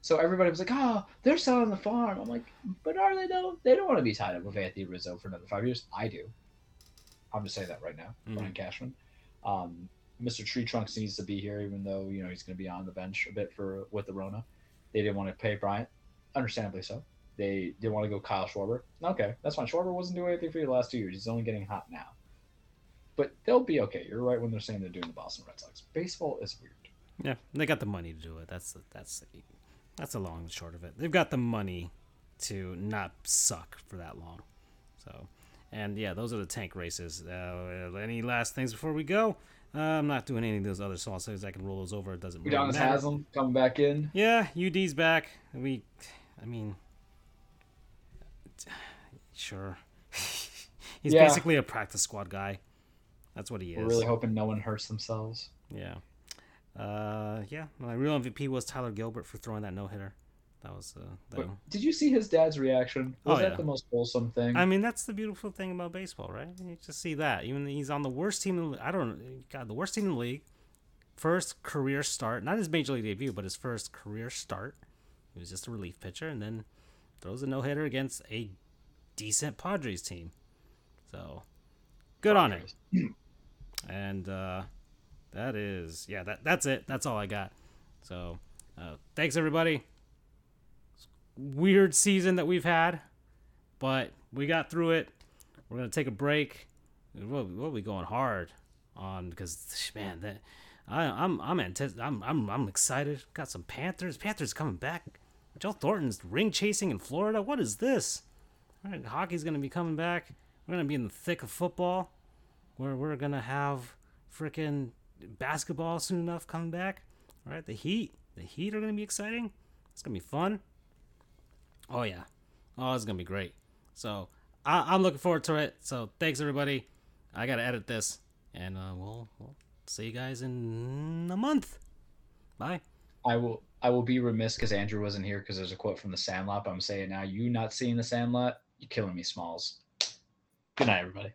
So everybody was like, "Oh, they're selling the farm." I'm like, "But are they though? They don't want to be tied up with Anthony Rizzo for another five years." I do. I'm just saying that right now, Mhm. Brian Cashman. Um, Mr. Tree Trunks needs to be here, even though you know he's going to be on the bench a bit for with the Rona. They didn't want to pay Bryant, understandably so. They didn't want to go Kyle Schwarber. Okay, that's fine. Schwarber wasn't doing anything for you the last two years. He's only getting hot now. But they'll be okay. You're right when they're saying they're doing the Boston Red Sox. Baseball is weird. Yeah, they got the money to do it. That's the, that's the, that's the long and short of it. They've got the money to not suck for that long. So, and yeah, those are the tank races. Uh, any last things before we go? Uh, I'm not doing any of those other sauces. I can roll those over. It doesn't really Udonis matter. Haslem coming back in. Yeah, UD's back. We, I mean, sure. He's Yeah. basically a practice squad guy. That's what he is. We're really hoping no one hurts themselves. Yeah. Uh, yeah. My real MVP was Tyler Gilbert for throwing that no hitter. That was uh. the- did you see his dad's reaction? Was Oh, that yeah. the most wholesome thing? I mean, that's the beautiful thing about baseball, right? You just see that. Even he's on the worst team. In the, I don't. know, God, the worst team in the league. First career start, not his major league debut, but his first career start. He was just a relief pitcher, and then throws a no hitter against a decent Padres team. So, good on him. And uh, that is, yeah, that that's it. That's all I got. So, uh, thanks everybody. Weird season that we've had, but we got through it. We're gonna take a break. We'll, we'll be going hard on because man, that I, I'm I'm antici- I'm I'm I'm excited. Got some Panthers. Panthers coming back. Joe Thornton's ring chasing in Florida. What is this? Hockey's gonna be coming back. We're gonna be in the thick of football where we're gonna have freaking basketball soon enough coming back. All right, the Heat, the Heat are gonna be exciting. It's gonna be fun. Oh yeah, oh it's gonna be great. So I, I'm looking forward to it. So thanks everybody. I gotta edit this, and uh, we'll, we'll see you guys in a month. Bye. I will I will be remiss because Andrew wasn't here because there's a quote from the Sandlot. I'm saying now, you not seeing the Sandlot, you're killing me, Smalls. Good night, everybody.